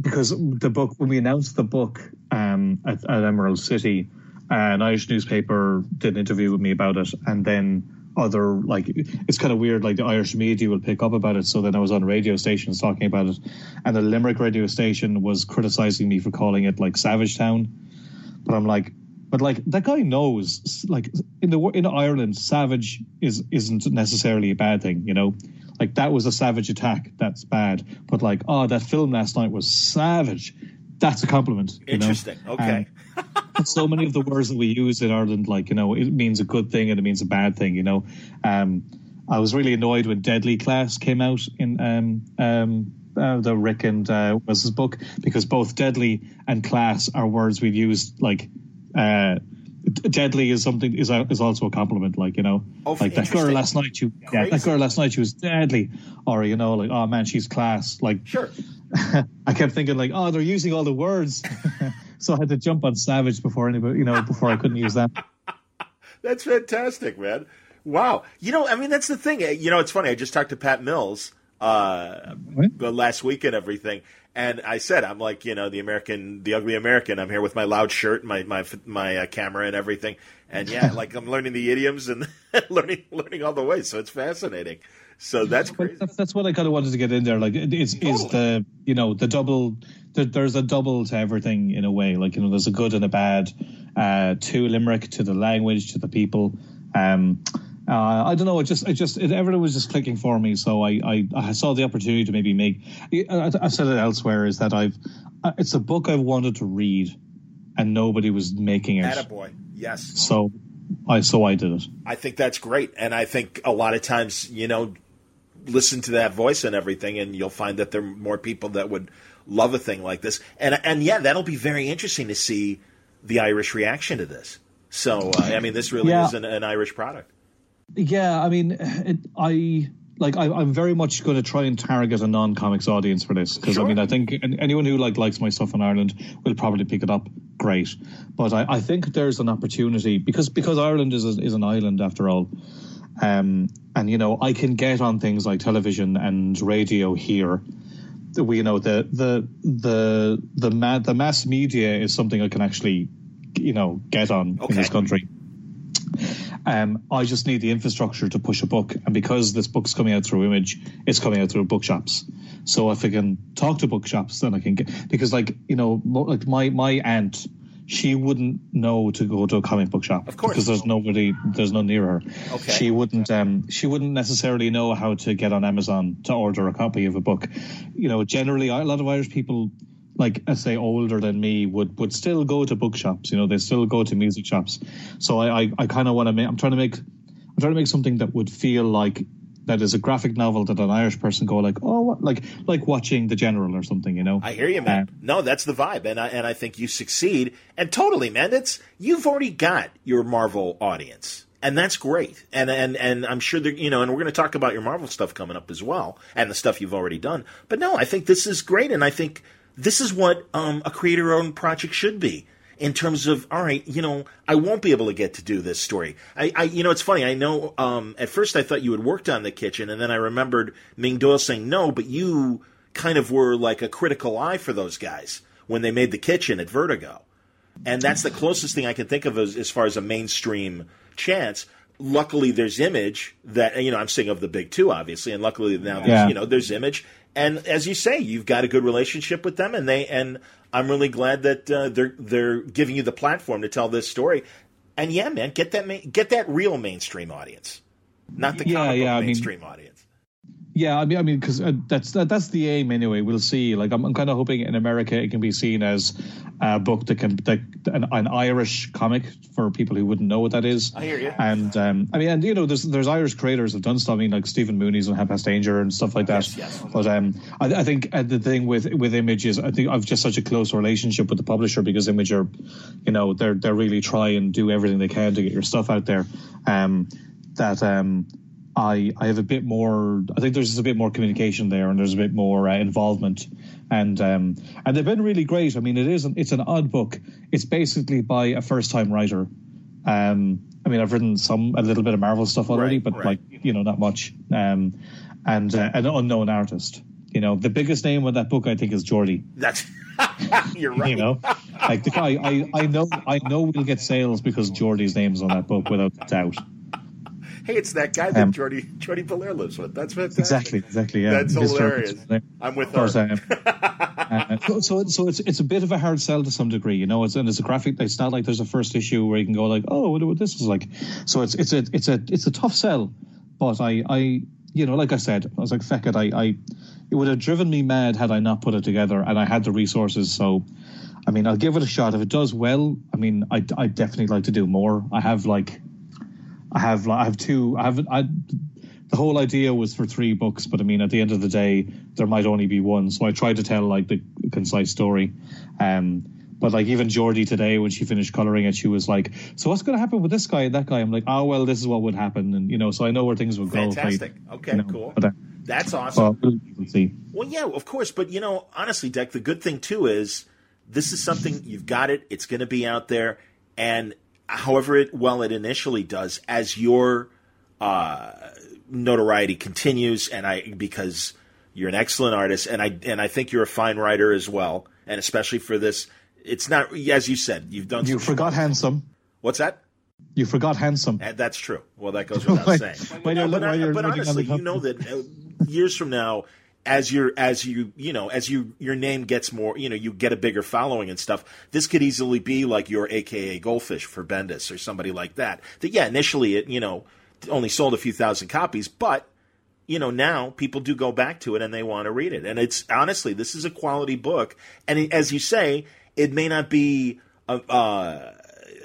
[SPEAKER 2] because the book when we announced the book um, at, at Emerald City, uh, an Irish newspaper did an interview with me about it, and then other like it's kind of weird like the Irish media will pick up about it. So then I was on radio stations talking about it, and the Limerick radio station was criticizing me for calling it like Savage Town, but I'm like. But like that guy knows, like in the in Ireland, savage is isn't necessarily a bad thing, you know. Like that was a savage attack, that's bad. But like, oh, that film last night was savage. That's a compliment. you know?
[SPEAKER 1] Interesting. Okay.
[SPEAKER 2] Um, so many of the words that we use in Ireland, like you know, it means a good thing and it means a bad thing. You know, um, I was really annoyed when Deadly Class came out in um, um, uh, the Rick and uh, was his book because both Deadly and Class are words we've used like. Uh, deadly is something is a, is also a compliment, like you know,
[SPEAKER 1] Oh,
[SPEAKER 2] like that girl last night. You yeah, that girl last night she was deadly, or you know, like oh man, she's class. Like
[SPEAKER 1] Sure.
[SPEAKER 2] I kept thinking like, oh, they're using all the words, so I had to jump on savage before anybody, you know, before I couldn't use that.
[SPEAKER 1] That's fantastic, man. Wow. You know, I mean, that's the thing. You know, it's funny. I just talked to Pat Mills uh, the last week and everything, and I said, I'm like, you know, the American, the ugly American. I'm here with my loud shirt, my my my uh, camera, and everything. And yeah, like I'm learning the idioms and learning learning all the ways. So it's fascinating. So that's crazy.
[SPEAKER 2] that's, that's what I kind of wanted to get in there. Like, is is the you know the double? There, there's a double to everything in a way. Like you know, there's a good and a bad uh, to Limerick, to the language, to the people. Um, uh, I don't know. It just, it just, it, everything was just clicking for me. So I, I, I saw the opportunity to maybe make. I, I've said it elsewhere. Is that I've, uh, it's a book I've wanted to read, and nobody was making it.
[SPEAKER 1] Attaboy. Yes.
[SPEAKER 2] So, I, so I did it.
[SPEAKER 1] I think that's great. And I think a lot of times, you know, listen to that voice and everything, and you'll find that there are more people that would love a thing like this. And and yeah, that'll be very interesting to see the Irish reaction to this. So uh, I mean, this really
[SPEAKER 2] Yeah.
[SPEAKER 1] is an, an Irish product.
[SPEAKER 2] Yeah, I mean, it, I like. I, I'm very much going to try and target a non-comics audience for this because
[SPEAKER 1] Sure.
[SPEAKER 2] I mean, I think anyone who like likes my stuff in Ireland will probably pick it up. Great, but I, I think there's an opportunity because because Ireland is a, is an island after all. Um, and you know, I can get on things like television and radio here. We, you know, the the the the ma- the mass media is something I can actually you know get on
[SPEAKER 1] Okay.
[SPEAKER 2] in this country. Um, I just need the infrastructure to push a book, and because this book's coming out through Image, it's coming out through bookshops. So if I can talk to bookshops, then I can get because, like you know, like my my aunt, she wouldn't know to go to a comic book shop
[SPEAKER 1] Of course.
[SPEAKER 2] because there's nobody, there's none near her.
[SPEAKER 1] Okay.
[SPEAKER 2] She wouldn't, um, she wouldn't necessarily know how to get on Amazon to order a copy of a book. You know, generally, a lot of Irish people like I say older than me would would still go to bookshops. You know, they still go to music shops. So I I, I kind of want to make. I'm trying to make. I'm trying to make something that would feel like that is a graphic novel that an Irish person go like, oh, what? like like watching The General or something. You know.
[SPEAKER 1] I hear you, man.
[SPEAKER 2] Uh,
[SPEAKER 1] no, that's the vibe, and I and I think you succeed. And totally, man. It's you've already got your Marvel audience, and that's great. And and and I'm sure that you know. And we're going to talk about your Marvel stuff coming up as well, and the stuff you've already done. But no, I think this is great, and I think this is what um, a creator-owned project should be. In terms of, all right, you know, I won't be able to get to do this story. I, I you know, it's funny. I know. Um, at first, I thought you had worked on the kitchen, and then I remembered Ming Doyle saying no, but you kind of were like a critical eye for those guys when they made the kitchen at Vertigo. And that's the closest thing I can think of as, as far as a mainstream chance. Luckily, there's Image that you know. I'm saying of the big two, obviously, and luckily now there's you know there's Image, and as you say, you've got a good relationship with them, and they and I'm really glad that uh, they're they're giving you the platform to tell this story. And yeah, man, get that ma- get that real mainstream audience, not the
[SPEAKER 2] Yeah,
[SPEAKER 1] comic book
[SPEAKER 2] yeah, mean-
[SPEAKER 1] mainstream audience.
[SPEAKER 2] Yeah, I mean, I mean, because uh, that's that, that's the aim anyway. We'll see. Like, I'm, I'm kind of hoping in America it can be seen as a book that can that an, an Irish comic for people who wouldn't know what that is.
[SPEAKER 1] I hear you.
[SPEAKER 2] And um, I mean, and you know, there's there's Irish creators who've done stuff. I mean, like Stephen Mooney's on Half Past Danger and stuff like that.
[SPEAKER 1] Yes, yes.
[SPEAKER 2] But um, I, I think uh, the thing with with Image is I think I've just such a close relationship with the publisher because Image are, you know, they're they're really try and do everything they can to get your stuff out there. Um, that um. I, I have a bit more. I think there's just a bit more communication there, and there's a bit more uh, involvement, and um, and they've been really great. I mean, it is an, it's an odd book. It's basically by a first time writer. Um, I mean, I've written some a little bit of Marvel stuff already,
[SPEAKER 1] Right,
[SPEAKER 2] but
[SPEAKER 1] right.
[SPEAKER 2] like you know, not much. Um, and uh, an unknown artist. You know, the biggest name on that book I think is Jordie.
[SPEAKER 1] That's you're right.
[SPEAKER 2] You know, like the guy. I, I know I know we'll get sales because Jordie's name's on that book without doubt.
[SPEAKER 1] Hey, it's that guy that
[SPEAKER 2] Um,
[SPEAKER 1] Jordie Jordie Bellaire lives with. That's fantastic.
[SPEAKER 2] Exactly, exactly. Yeah,
[SPEAKER 1] That's
[SPEAKER 2] Mr.
[SPEAKER 1] hilarious. I'm with
[SPEAKER 2] Of course,
[SPEAKER 1] her.
[SPEAKER 2] I am. Uh, so, so, so it's it's a bit of a hard sell to some degree, you know. It's and it's a graphic. It's not like there's a first issue where you can go like, oh, I wonder what this is like. So it's it's a it's a it's a tough sell. But I I you know, like I said, I was like, feck it. I I it would have driven me mad had I not put it together and I had the resources. So, I mean, I'll give it a shot. If it does well, I mean, I I definitely like to do more. I have like, I have I have two. I have I the whole idea was for three books, but I mean, at the end of the day, there might only be one. So I tried to tell like the concise story. Um, but like even Jordie today, when she finished coloring it, she was like, "So what's going to happen with this guy and that guy?" I'm like, "Oh well, this is what would happen," and you know, so I know where things would go.
[SPEAKER 1] Fantastic. Okay,
[SPEAKER 2] you know,
[SPEAKER 1] cool.
[SPEAKER 2] But, uh,
[SPEAKER 1] That's awesome.
[SPEAKER 2] well, we'll. Well,
[SPEAKER 1] yeah, of course. But, you know, honestly, Dec, the good thing, too, is this is something you've got it. It's going to be out there. And however it, well it initially does, as your uh, notoriety continues, and I, because you're an excellent artist, and I, and I think you're a fine writer as well, and especially for this, it's not, as you said, you've done
[SPEAKER 2] You forgot handsome.
[SPEAKER 1] What's that?
[SPEAKER 2] You forgot handsome.
[SPEAKER 1] And that's true. Well, that goes without saying.
[SPEAKER 2] when
[SPEAKER 1] No,
[SPEAKER 2] you're-
[SPEAKER 1] but, but
[SPEAKER 2] looking on
[SPEAKER 1] honestly, you know that uh, years from now, as your as you you know as you your name gets more, you know, you get a bigger following and stuff. This could easily be like your AKA Goldfish for Bendis or somebody like that. That yeah, initially it you know only sold a few thousand copies, but you know now people do go back to it and they want to read it. And it's honestly this is a quality book, and it, as you say, it may not be. A, uh,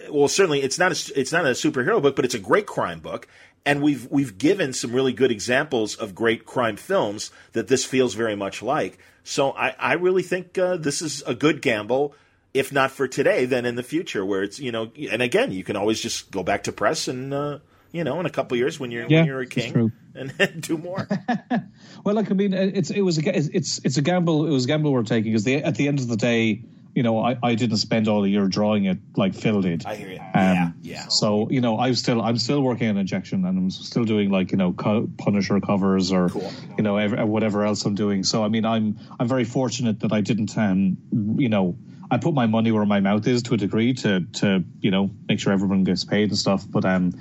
[SPEAKER 1] well, certainly it's not a, it's not a superhero book, but it's a great crime book. And we've we've given some really good examples of great crime films that this feels very much like. So I, I really think uh, this is a good gamble, if not for today, then in the future, where it's you know, and again, you can always just go back to press and uh, you know, in a couple of years when you're
[SPEAKER 2] Yeah,
[SPEAKER 1] when you're a king
[SPEAKER 2] true.
[SPEAKER 1] and do more.
[SPEAKER 2] Well, like I mean, it's it was a, it's it's a gamble. It was a gamble we're taking because the, at the end of the day, you know, I, I didn't spend all the year drawing it like Phil did.
[SPEAKER 1] I hear you.
[SPEAKER 2] Um,
[SPEAKER 1] yeah, yeah.
[SPEAKER 2] So you know, I'm still I'm still working on injection, and I'm still doing like you know co- Punisher covers or
[SPEAKER 1] Cool.
[SPEAKER 2] you know ev- whatever else I'm doing. So I mean, I'm I'm very fortunate that I didn't um you know I put my money where my mouth is to a degree to to you know make sure everyone gets paid and stuff. But um,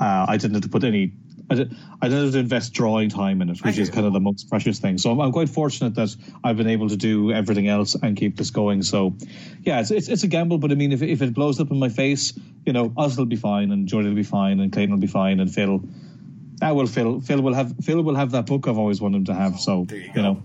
[SPEAKER 2] uh, I didn't have to put any. I, did, I didn't have to invest drawing time in it, which is kind of the most precious thing. So I'm, I'm, quite fortunate that I've been able to do everything else and keep this going. So, yeah, it's it's, it's a gamble, but I mean, if if it blows up in my face, you know, us will be fine, and Jordan will be fine, and Clayton will be fine, and Phil. That will Phil. Phil will have Phil will have that book I've always wanted him to have. So you, you know.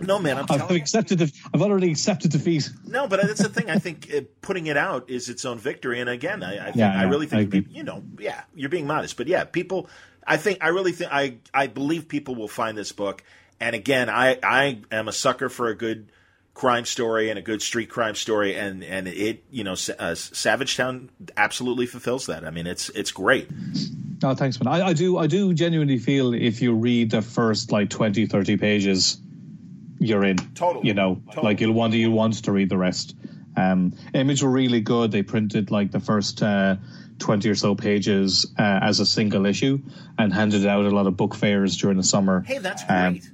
[SPEAKER 1] No, man, I'm
[SPEAKER 2] I've accepted. The, I've already accepted defeat.
[SPEAKER 1] No, but that's the thing. I think uh, putting it out is its own victory. And again, I, I, think, yeah, I really think I you know, yeah, you're being modest, but yeah, people. I think I really think I I believe people will find this book. And again, I I am a sucker for a good crime story and a good street crime story, and and it you know uh, Savage Town absolutely fulfills that. I mean, it's it's great.
[SPEAKER 2] Oh, thanks, man. I, I do I do genuinely feel if you read the first like 20, 30 pages you're in.
[SPEAKER 1] Totally.
[SPEAKER 2] You know, like you'll want you want to read the rest. Um, image were really good. They printed like the first uh, twenty or so pages uh, as a single issue and handed out a lot of book fairs during the summer.
[SPEAKER 1] Hey, that's um, great. Um,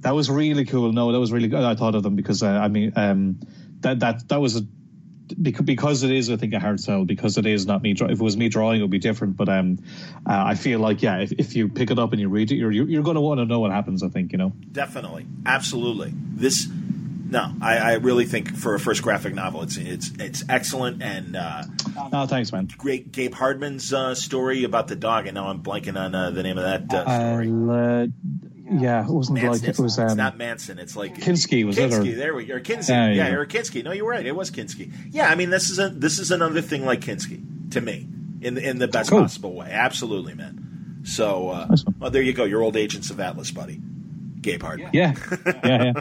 [SPEAKER 2] that was really cool. No, that was really good. I thought of them because uh, I mean um, that that that was a because it is, I think, a hard sell because it is not me. If it was me drawing, it would be different. But um, uh, I feel like yeah, if, if you pick it up and you read it, you're you're going to want to know what happens. I think you know.
[SPEAKER 1] Definitely, absolutely. This, no, I, I really think for a first graphic novel, it's it's it's excellent and. Uh,
[SPEAKER 2] oh, thanks, man.
[SPEAKER 1] Great, Gabe Hardman's uh, story about the dog, and now I'm blanking on uh, the name of that uh, story.
[SPEAKER 2] Uh, yeah, it wasn't Manson. like it was. Um,
[SPEAKER 1] it's not Manson. It's like
[SPEAKER 2] Kinski was
[SPEAKER 1] Kinski,
[SPEAKER 2] it? Or,
[SPEAKER 1] there we go. Or Kinski. Yeah, yeah, yeah, or Kinski. No, you were right. It was Kinski. Yeah, I mean this is a this is another thing like Kinski to me in the, in the best cool. possible way. Absolutely, man. So, uh, awesome. well, there you go. Your old agents of Atlas, buddy. Gabe Hard.
[SPEAKER 2] Yeah, yeah, yeah.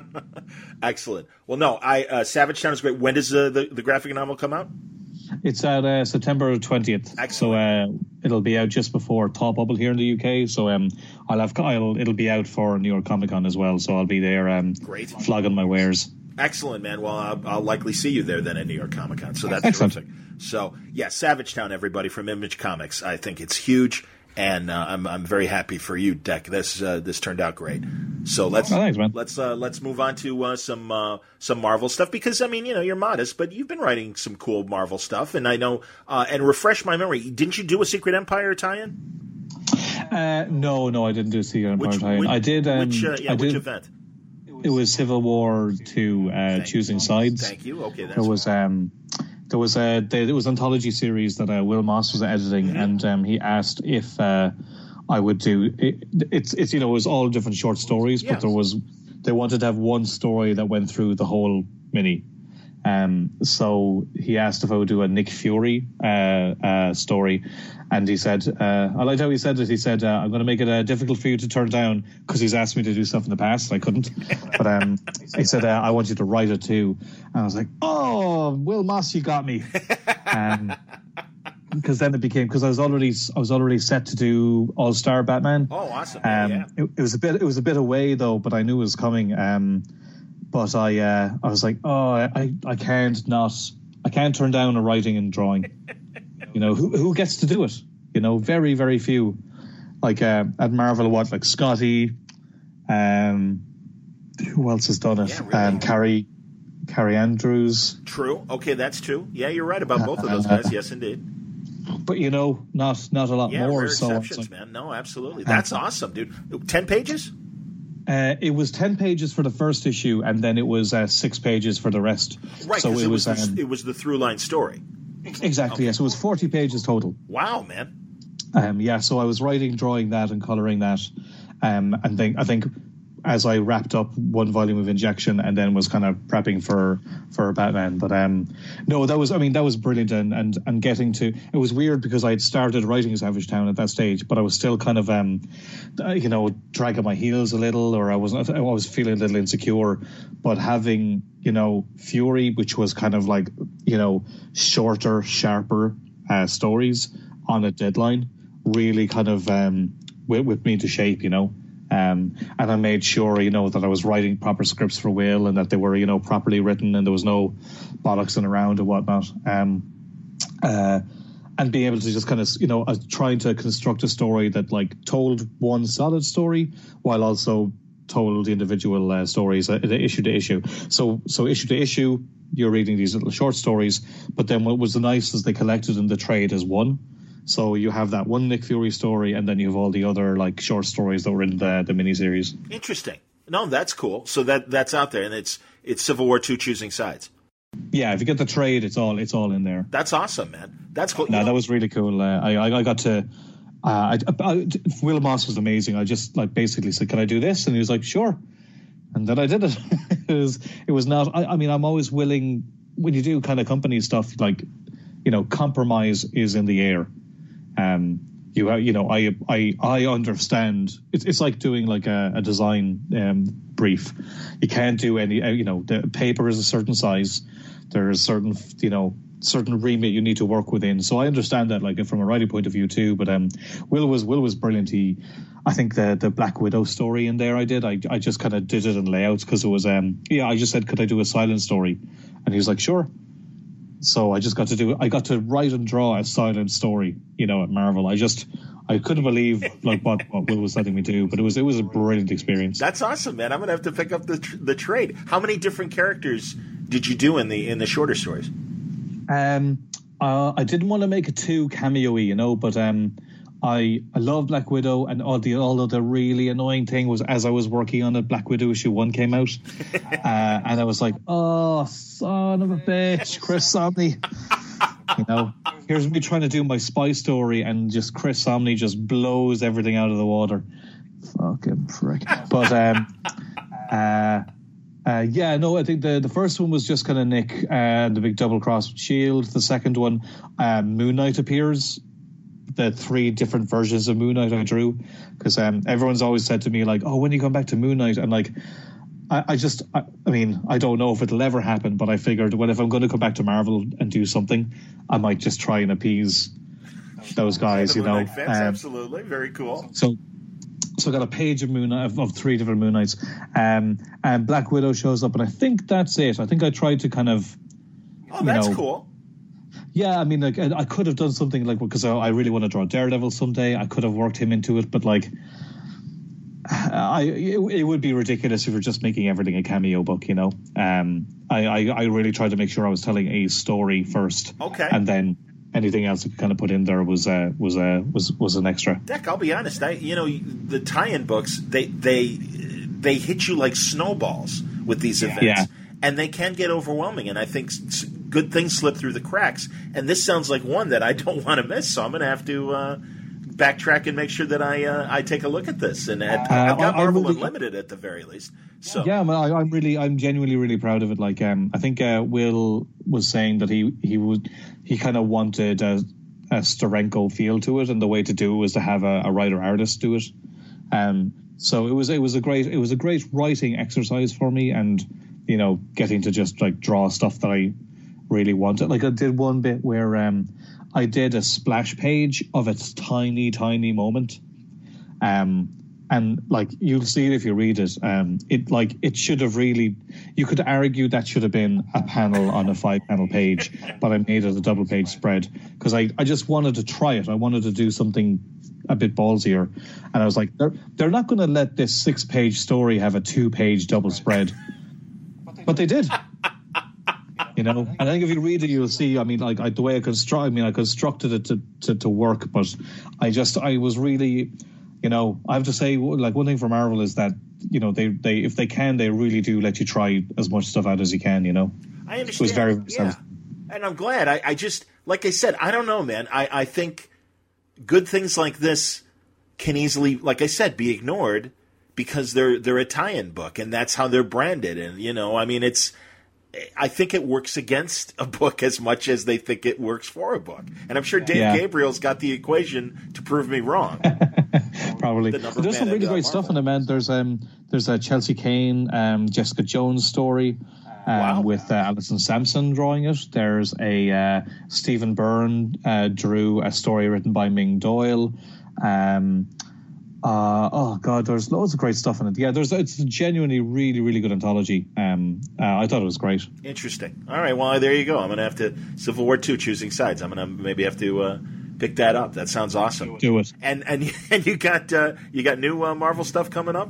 [SPEAKER 1] Excellent. Well, no, I uh, Savage Town is great. When does uh, the the graphic novel come out?
[SPEAKER 2] It's at uh, September 20th. So uh, it'll be out just before Thought Bubble here in the UK. So um, I'll have I'll, it'll be out for New York Comic Con as well. So I'll be there um,
[SPEAKER 1] Great.
[SPEAKER 2] flogging my wares.
[SPEAKER 1] Excellent, man. Well, I'll, I'll, likely see you there then at New York Comic Con. So that's
[SPEAKER 2] Excellent.
[SPEAKER 1] terrific. So yeah, Savage Town, everybody from Image Comics. I think it's huge and uh, I'm I'm very happy for you, Dec. This uh, this turned out great. So let's
[SPEAKER 2] oh, thanks,
[SPEAKER 1] let's uh, let's move on to uh, some uh, some Marvel stuff because I mean you know you're modest, but you've been writing some cool Marvel stuff, and I know uh, and refresh my memory. Didn't you do a Secret Empire tie-in?
[SPEAKER 2] no, no, I didn't do a Secret Empire which, tie-in.
[SPEAKER 1] Which,
[SPEAKER 2] I did. Um,
[SPEAKER 1] which, yeah,
[SPEAKER 2] I
[SPEAKER 1] which
[SPEAKER 2] did,
[SPEAKER 1] event?
[SPEAKER 2] It was Civil War Two, choosing
[SPEAKER 1] you.
[SPEAKER 2] sides.
[SPEAKER 1] Thank you. Okay, that's
[SPEAKER 2] there was um, there was a there was an anthology series that Will Moss was editing, mm-hmm. and um, he asked if I would do. It, it's it's you know it was all different short stories, yes. but there was they wanted to have one story that went through the whole mini. Um, so he asked if I would do a Nick Fury uh, uh, story, and he said, uh, I liked how he said it. He said, uh, "I'm going to make it uh, difficult for you to turn down because he's asked me to do stuff in the past, and I couldn't." but um, he said, uh, "I want you to write it too," and I was like, "Oh, Will Moss, you got me." Um, because then it became because I was already I was already set to do All Star Batman.
[SPEAKER 1] Oh, awesome!
[SPEAKER 2] Um,
[SPEAKER 1] yeah.
[SPEAKER 2] it, it, was a bit it was a bit away though, but I knew it was coming. Um, but I uh, I was like, oh, I I can't not I can't turn down a writing and drawing. you know who who gets to do it? You know, very very few. Like uh, at Marvel, what like Scotty, um, who else has done it?
[SPEAKER 1] Yeah, really.
[SPEAKER 2] Um, Carrie. Kaare Andrews.
[SPEAKER 1] True. Okay, that's true. Yeah, you're right about both of those guys. Yes, indeed
[SPEAKER 2] but you know, not not a lot
[SPEAKER 1] yeah,
[SPEAKER 2] more.
[SPEAKER 1] Rare
[SPEAKER 2] so
[SPEAKER 1] exceptions, like, man. No, absolutely. That's awesome, dude. Ten pages.
[SPEAKER 2] Uh, it was ten pages for the first issue, and then it was uh, six pages for the rest.
[SPEAKER 1] Right. So it, was, was the, um, it was the through line story.
[SPEAKER 2] Exactly. Okay. Yes, it was forty pages total.
[SPEAKER 1] Wow, man.
[SPEAKER 2] Um, yeah. So I was writing, drawing that, and coloring that, um, and then I think as I wrapped up one volume of Injection and then was kind of prepping for for Batman. But um, no, that was I mean that was brilliant and and and getting to it was weird because I had started writing Savage Town at that stage, but I was still kind of um, you know dragging my heels a little, or I was I was feeling a little insecure. But having you know Fury, which was kind of like you know shorter, sharper uh, stories on a deadline, really kind of um, whipped, whipped me to shape, you know. Um, and I made sure, you know, that I was writing proper scripts for Will and that they were, you know, properly written and there was no bollocksing around and whatnot. Um, uh, and being able to just kind of, you know, uh, trying to construct a story that like told one solid story while also told individual uh, stories, uh, issue to issue. So so issue to issue, you're reading these little short stories. But then what was nice is they collected in the trade as one. So you have that one Nick Fury story, and then you have all the other like short stories that were in the the miniseries.
[SPEAKER 1] Interesting. No, that's cool. So that that's out there, and it's it's Civil War two choosing sides.
[SPEAKER 2] Yeah, if you get the trade, it's all it's all in there.
[SPEAKER 1] That's awesome, man. That's cool.
[SPEAKER 2] No, that was really cool. Uh, I, I got to. Uh, I, I, Will Moss was amazing. I just like basically said, "Can I do this?" And he was like, "Sure." And then I did it. it was it was not. I, I mean, I'm always willing when you do kind of company stuff. Like, you know, compromise is in the air. Um, you you know, I I I understand. It's it's like doing like a, a design um, brief. You can't do any. Uh, you know, the paper is a certain size. There's certain you know certain remit you need to work within. So I understand that, like from a writing point of view too. But um, Will was Will was brilliant. He, I think the the Black Widow story in there I did. I I just kind of did it in layouts because it was um yeah I just said could I do a silent story, and he was like sure. So I just got to do I got to write and draw a silent story, you know, at Marvel. I just I couldn't believe like what, what Will was letting me do, but it was it was a brilliant experience.
[SPEAKER 1] That's awesome, man. I'm gonna have to pick up the the trade. How many different characters did you do in the in the shorter stories?
[SPEAKER 2] Um, uh, I didn't want to make it too cameo-y, you know, but um, I I love Black Widow, and all the all of the really annoying thing was as I was working on it, Black Widow issue one came out, uh, and I was like, oh son of a bitch, Chris Samnee. you know, here's me trying to do my spy story, and just Chris Samnee just blows everything out of the water. Fucking prick. But um, uh, uh, yeah, no, I think the, the first one was just kind of Nick and uh, the big double cross shield. The second one, um, Moon Knight appears. The three different versions of Moon Knight I drew because um, everyone's always said to me like, "Oh, when you come back to Moon Knight?" And like, I, I just, I, I, mean, I don't know if it'll ever happen, but I figured, well, if I'm going to come back to Marvel and do something, I might just try and appease those guys, you know.
[SPEAKER 1] Fans, um, absolutely, very cool.
[SPEAKER 2] So so I got a page of Moon of, of three different Moon Knights. Um, and Black Widow shows up, and I think that's it. I think I tried to kind of.
[SPEAKER 1] Oh, that's know, cool.
[SPEAKER 2] Yeah, I mean, like I, I could have done something like because I, really want to draw Daredevil someday. I could have worked him into it, but like, I it, it would be ridiculous if you're just making everything a cameo book. You know, um, I, I I really tried to make sure I was telling a story first,
[SPEAKER 1] okay,
[SPEAKER 2] and then anything else I could kind of put in there was uh, was uh, was was an extra.
[SPEAKER 1] Dec, I'll be honest. I you know the tie-in books they they they hit you like snowballs with these events,
[SPEAKER 2] yeah.
[SPEAKER 1] and they can get overwhelming. And I think good things slip through the cracks. And this sounds like one that I don't want to miss. So I'm going to have to. Uh, backtrack and make sure that I uh, I take a look at this. And uh, I've got Marvel really, Unlimited at the very least. So
[SPEAKER 2] yeah, I, am really I'm genuinely really proud of it. Like um, I think uh, Will was saying that he he would he kind of wanted a, a Steranko feel to it, and the way to do it was to have a, a writer artist do it. Um, so it was it was a great it was a great writing exercise for me, and you know getting to just like draw stuff that I really wanted. Like I did one bit where um I did a splash page of its tiny, tiny moment. Um, and like you'll see it if you read it. Um, it like it should have really. You could argue that should have been a panel on a five-panel page, but I made it a double-page spread because I I just wanted to try it. I wanted to do something a bit ballsier, and I was like, they're they're not going to let this six-page story have a two-page double spread, but they did. You know, and I think if you read it, you'll see. I mean, like I, the way I construct. I mean, I constructed it to, to, to work, but I just I was really, you know, I have to say, like one thing for Marvel is that you know they they if they can, they really do let you try as much stuff out as you can. You know,
[SPEAKER 1] I understand. It was very yeah. and I'm glad. I, I just like I said, I don't know, man. I I think good things like this can easily, like I said, be ignored because they're they're a tie-in book and that's how they're branded. And you know, I mean, it's I think it works against a book as much as they think it works for a book. And I'm sure Dave yeah. Gabriel's got the equation to prove me wrong.
[SPEAKER 2] Probably. The there's some really great stuff in the man. There's um there's a Chelsea Cain, um, Jessica Jones story. Um, wow. With uh, Alison Sampson drawing it. There's a uh, Stephen Byrne uh, drew a story written by Ming Doyle. Um, uh, oh god, there's loads of great stuff in it. Yeah, there's it's a genuinely really really good anthology. Um, uh, I thought it was great.
[SPEAKER 1] Interesting. All right, well there you go. I'm gonna have to Civil War two choosing sides. I'm gonna maybe have to uh, pick that up. That sounds awesome.
[SPEAKER 2] Do it.
[SPEAKER 1] And and and you got uh, you got new uh, Marvel stuff coming up.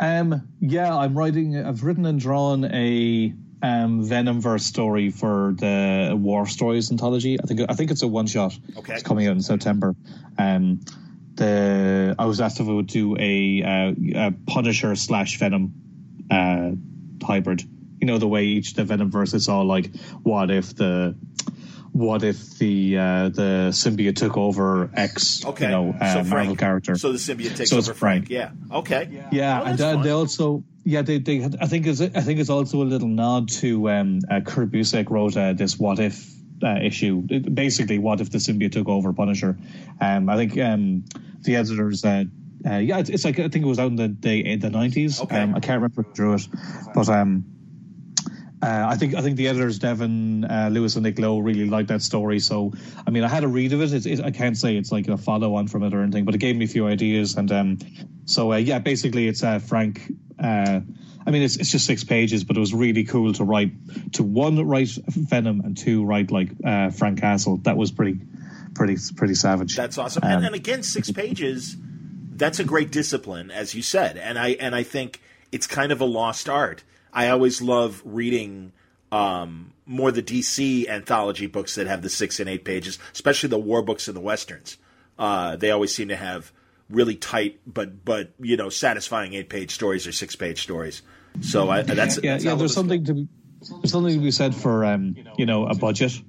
[SPEAKER 2] Um, yeah, I'm writing. I've written and drawn a um, Venomverse story for the War Stories anthology. I think I think it's a one shot.
[SPEAKER 1] Okay.
[SPEAKER 2] It's coming out in September. Um, the I was asked if I would do a, uh, a Punisher slash Venom uh, hybrid. You know the way each the Venomverse is all like, what if the what if the uh, the symbiote took over X,
[SPEAKER 1] Okay.
[SPEAKER 2] you know, uh,
[SPEAKER 1] so
[SPEAKER 2] Marvel
[SPEAKER 1] Frank,
[SPEAKER 2] character?
[SPEAKER 1] So the symbiote takes
[SPEAKER 2] So
[SPEAKER 1] over Frank.
[SPEAKER 2] Frank.
[SPEAKER 1] Yeah. Okay.
[SPEAKER 2] Yeah,
[SPEAKER 1] Oh,
[SPEAKER 2] and uh, they also yeah they they I think it's I think it's also a little nod to um, uh, Kurt Busiek wrote uh, this what if uh, issue It- basically what if the symbiote took over Punisher. Um, I think um, the editors. Uh, uh, yeah, it's, it's like I think it was out in the the the nineties.
[SPEAKER 1] Okay.
[SPEAKER 2] Um, I can't remember who drew it, but um, uh, I think I think the editors Devin uh, Lewis and Nick Lowe really liked that story. So I mean, I had a read of it. It's, it I can't say it's like a follow on from it or anything, but it gave me a few ideas. And um, so uh, yeah, basically it's uh, Frank. I mean, it's it's just six pages, but it was really cool to write to one write Venom and two write like uh, Frank Castle. That was pretty pretty pretty savage.
[SPEAKER 1] That's awesome.
[SPEAKER 2] Um,
[SPEAKER 1] and, and again, six pages. That's a great discipline, as you said, and I and I think it's kind of a lost art. I always love reading um, more the DC anthology books that have the six and eight pages, especially the war books and the westerns. Uh, they always seem to have really tight but but you know satisfying eight page stories or six page stories. So I, that's
[SPEAKER 2] yeah,
[SPEAKER 1] that's
[SPEAKER 2] yeah. There's something to be, there's something to be said for um, you know a budget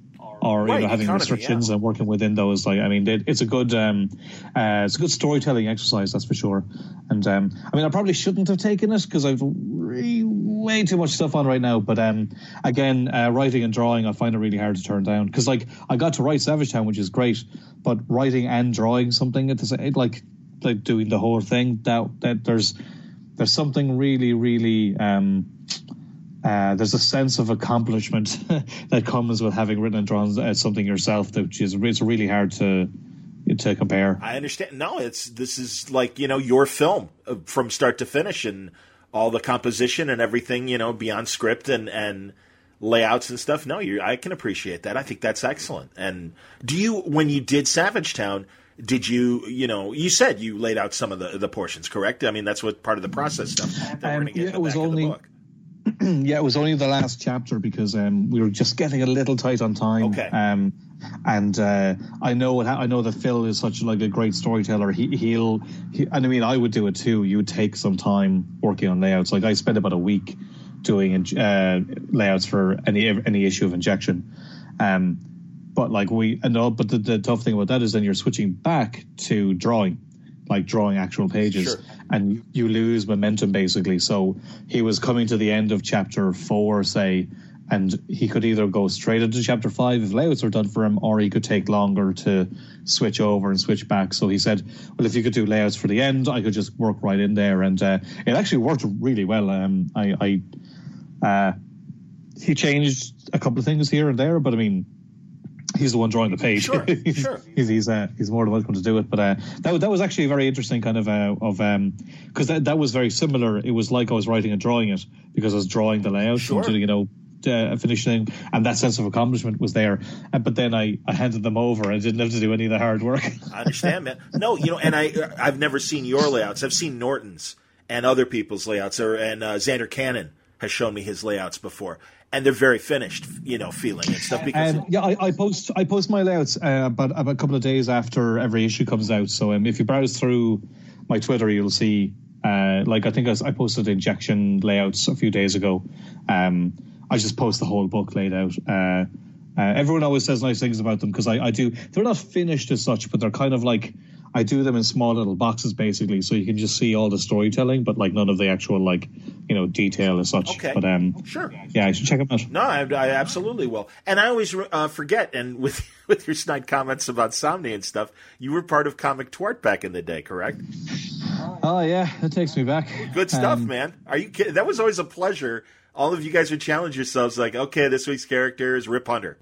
[SPEAKER 2] or
[SPEAKER 1] Right,
[SPEAKER 2] you know having
[SPEAKER 1] economy,
[SPEAKER 2] restrictions
[SPEAKER 1] yeah.
[SPEAKER 2] and working within those. Like I mean, it, it's a good um, uh, it's a good storytelling exercise, that's for sure. And um, I mean, I probably shouldn't have taken it because I've re- way too much stuff on right now. But um, again, uh, writing and drawing, I find it really hard to turn down because like I got to write Savage Town, which is great, but writing and drawing something at the same like like doing the whole thing that that there's there's something really really um uh, there's a sense of accomplishment that comes with having written and drawn uh, something yourself that is it's really hard to to compare
[SPEAKER 1] I understand. No, it's this is like you know your film uh, from start to finish, and all the composition and everything. You know, beyond script and and layouts and stuff. No, you I can appreciate that. I think that's excellent. And do you when you did Savage Town? Did you, you know, you said you laid out some of the, the portions, correct? I mean, that's what part of the process stuff
[SPEAKER 2] Um,
[SPEAKER 1] going to get
[SPEAKER 2] yeah, it was only-
[SPEAKER 1] of the book.
[SPEAKER 2] yeah it was only the last chapter because um, we were just getting a little tight on time
[SPEAKER 1] Okay.
[SPEAKER 2] um, and uh, I know I know that Phil is such like a great storyteller. He, he'll, he, and I mean, I would do it too. You would take some time working on layouts. Like I spent about a week doing uh, layouts for any any issue of injection. Um, but like we, and all, but the, the tough thing about that is then you're switching back to drawing, like drawing actual pages,
[SPEAKER 1] Sure.
[SPEAKER 2] and you lose momentum basically. So he was coming to the end of chapter four, say, and he could either go straight into chapter five if layouts were done for him, or he could take longer to switch over and switch back. So he said, "Well, if you could do layouts for the end, I could just work right in there," and uh, it actually worked really well. Um, I, I uh, he changed a couple of things here and there, but I mean, he's the one drawing the page.
[SPEAKER 1] Sure,
[SPEAKER 2] he's,
[SPEAKER 1] sure.
[SPEAKER 2] He's he's, uh, he's more than welcome to do it. But uh, that that was actually a very interesting kind of uh, of um because that that was very similar. It was like I was writing and drawing it because I was drawing the layout
[SPEAKER 1] Sure.
[SPEAKER 2] into you know. Uh, finishing and that sense of accomplishment was there, uh, but then I, I handed them over. I didn't have to do any of the hard work.
[SPEAKER 1] I understand, man. No, you know, and I I've never seen your layouts. I've seen Norton's and other people's layouts, or and uh, Zander Cannon has shown me his layouts before, and they're very finished, you know, feeling and stuff. Because
[SPEAKER 2] Um, yeah, I, I post I post my layouts uh, about, about a couple of days after every issue comes out. So um, if you browse through my Twitter, you'll see uh, like I think I, I posted injection layouts a few days ago. Um, I just post the whole book laid out. Uh, uh, everyone always says nice things about them because I, I do. They're not finished as such, but they're kind of like I do them in small little boxes basically, so you can just see all the storytelling, but like none of the actual like you know detail as such.
[SPEAKER 1] Okay.
[SPEAKER 2] But um,
[SPEAKER 1] Sure.
[SPEAKER 2] yeah, I should check them out.
[SPEAKER 1] no, I, I absolutely will. And I always uh, forget. And with with your snide comments about Samnee and stuff, you were part of Comic Twart back in the day, correct?
[SPEAKER 2] Oh yeah, that takes me back.
[SPEAKER 1] Good stuff,
[SPEAKER 2] Um,
[SPEAKER 1] man. Are you kidding? That was always a pleasure. All of you guys would challenge yourselves, like, okay, this week's character is Rip Hunter,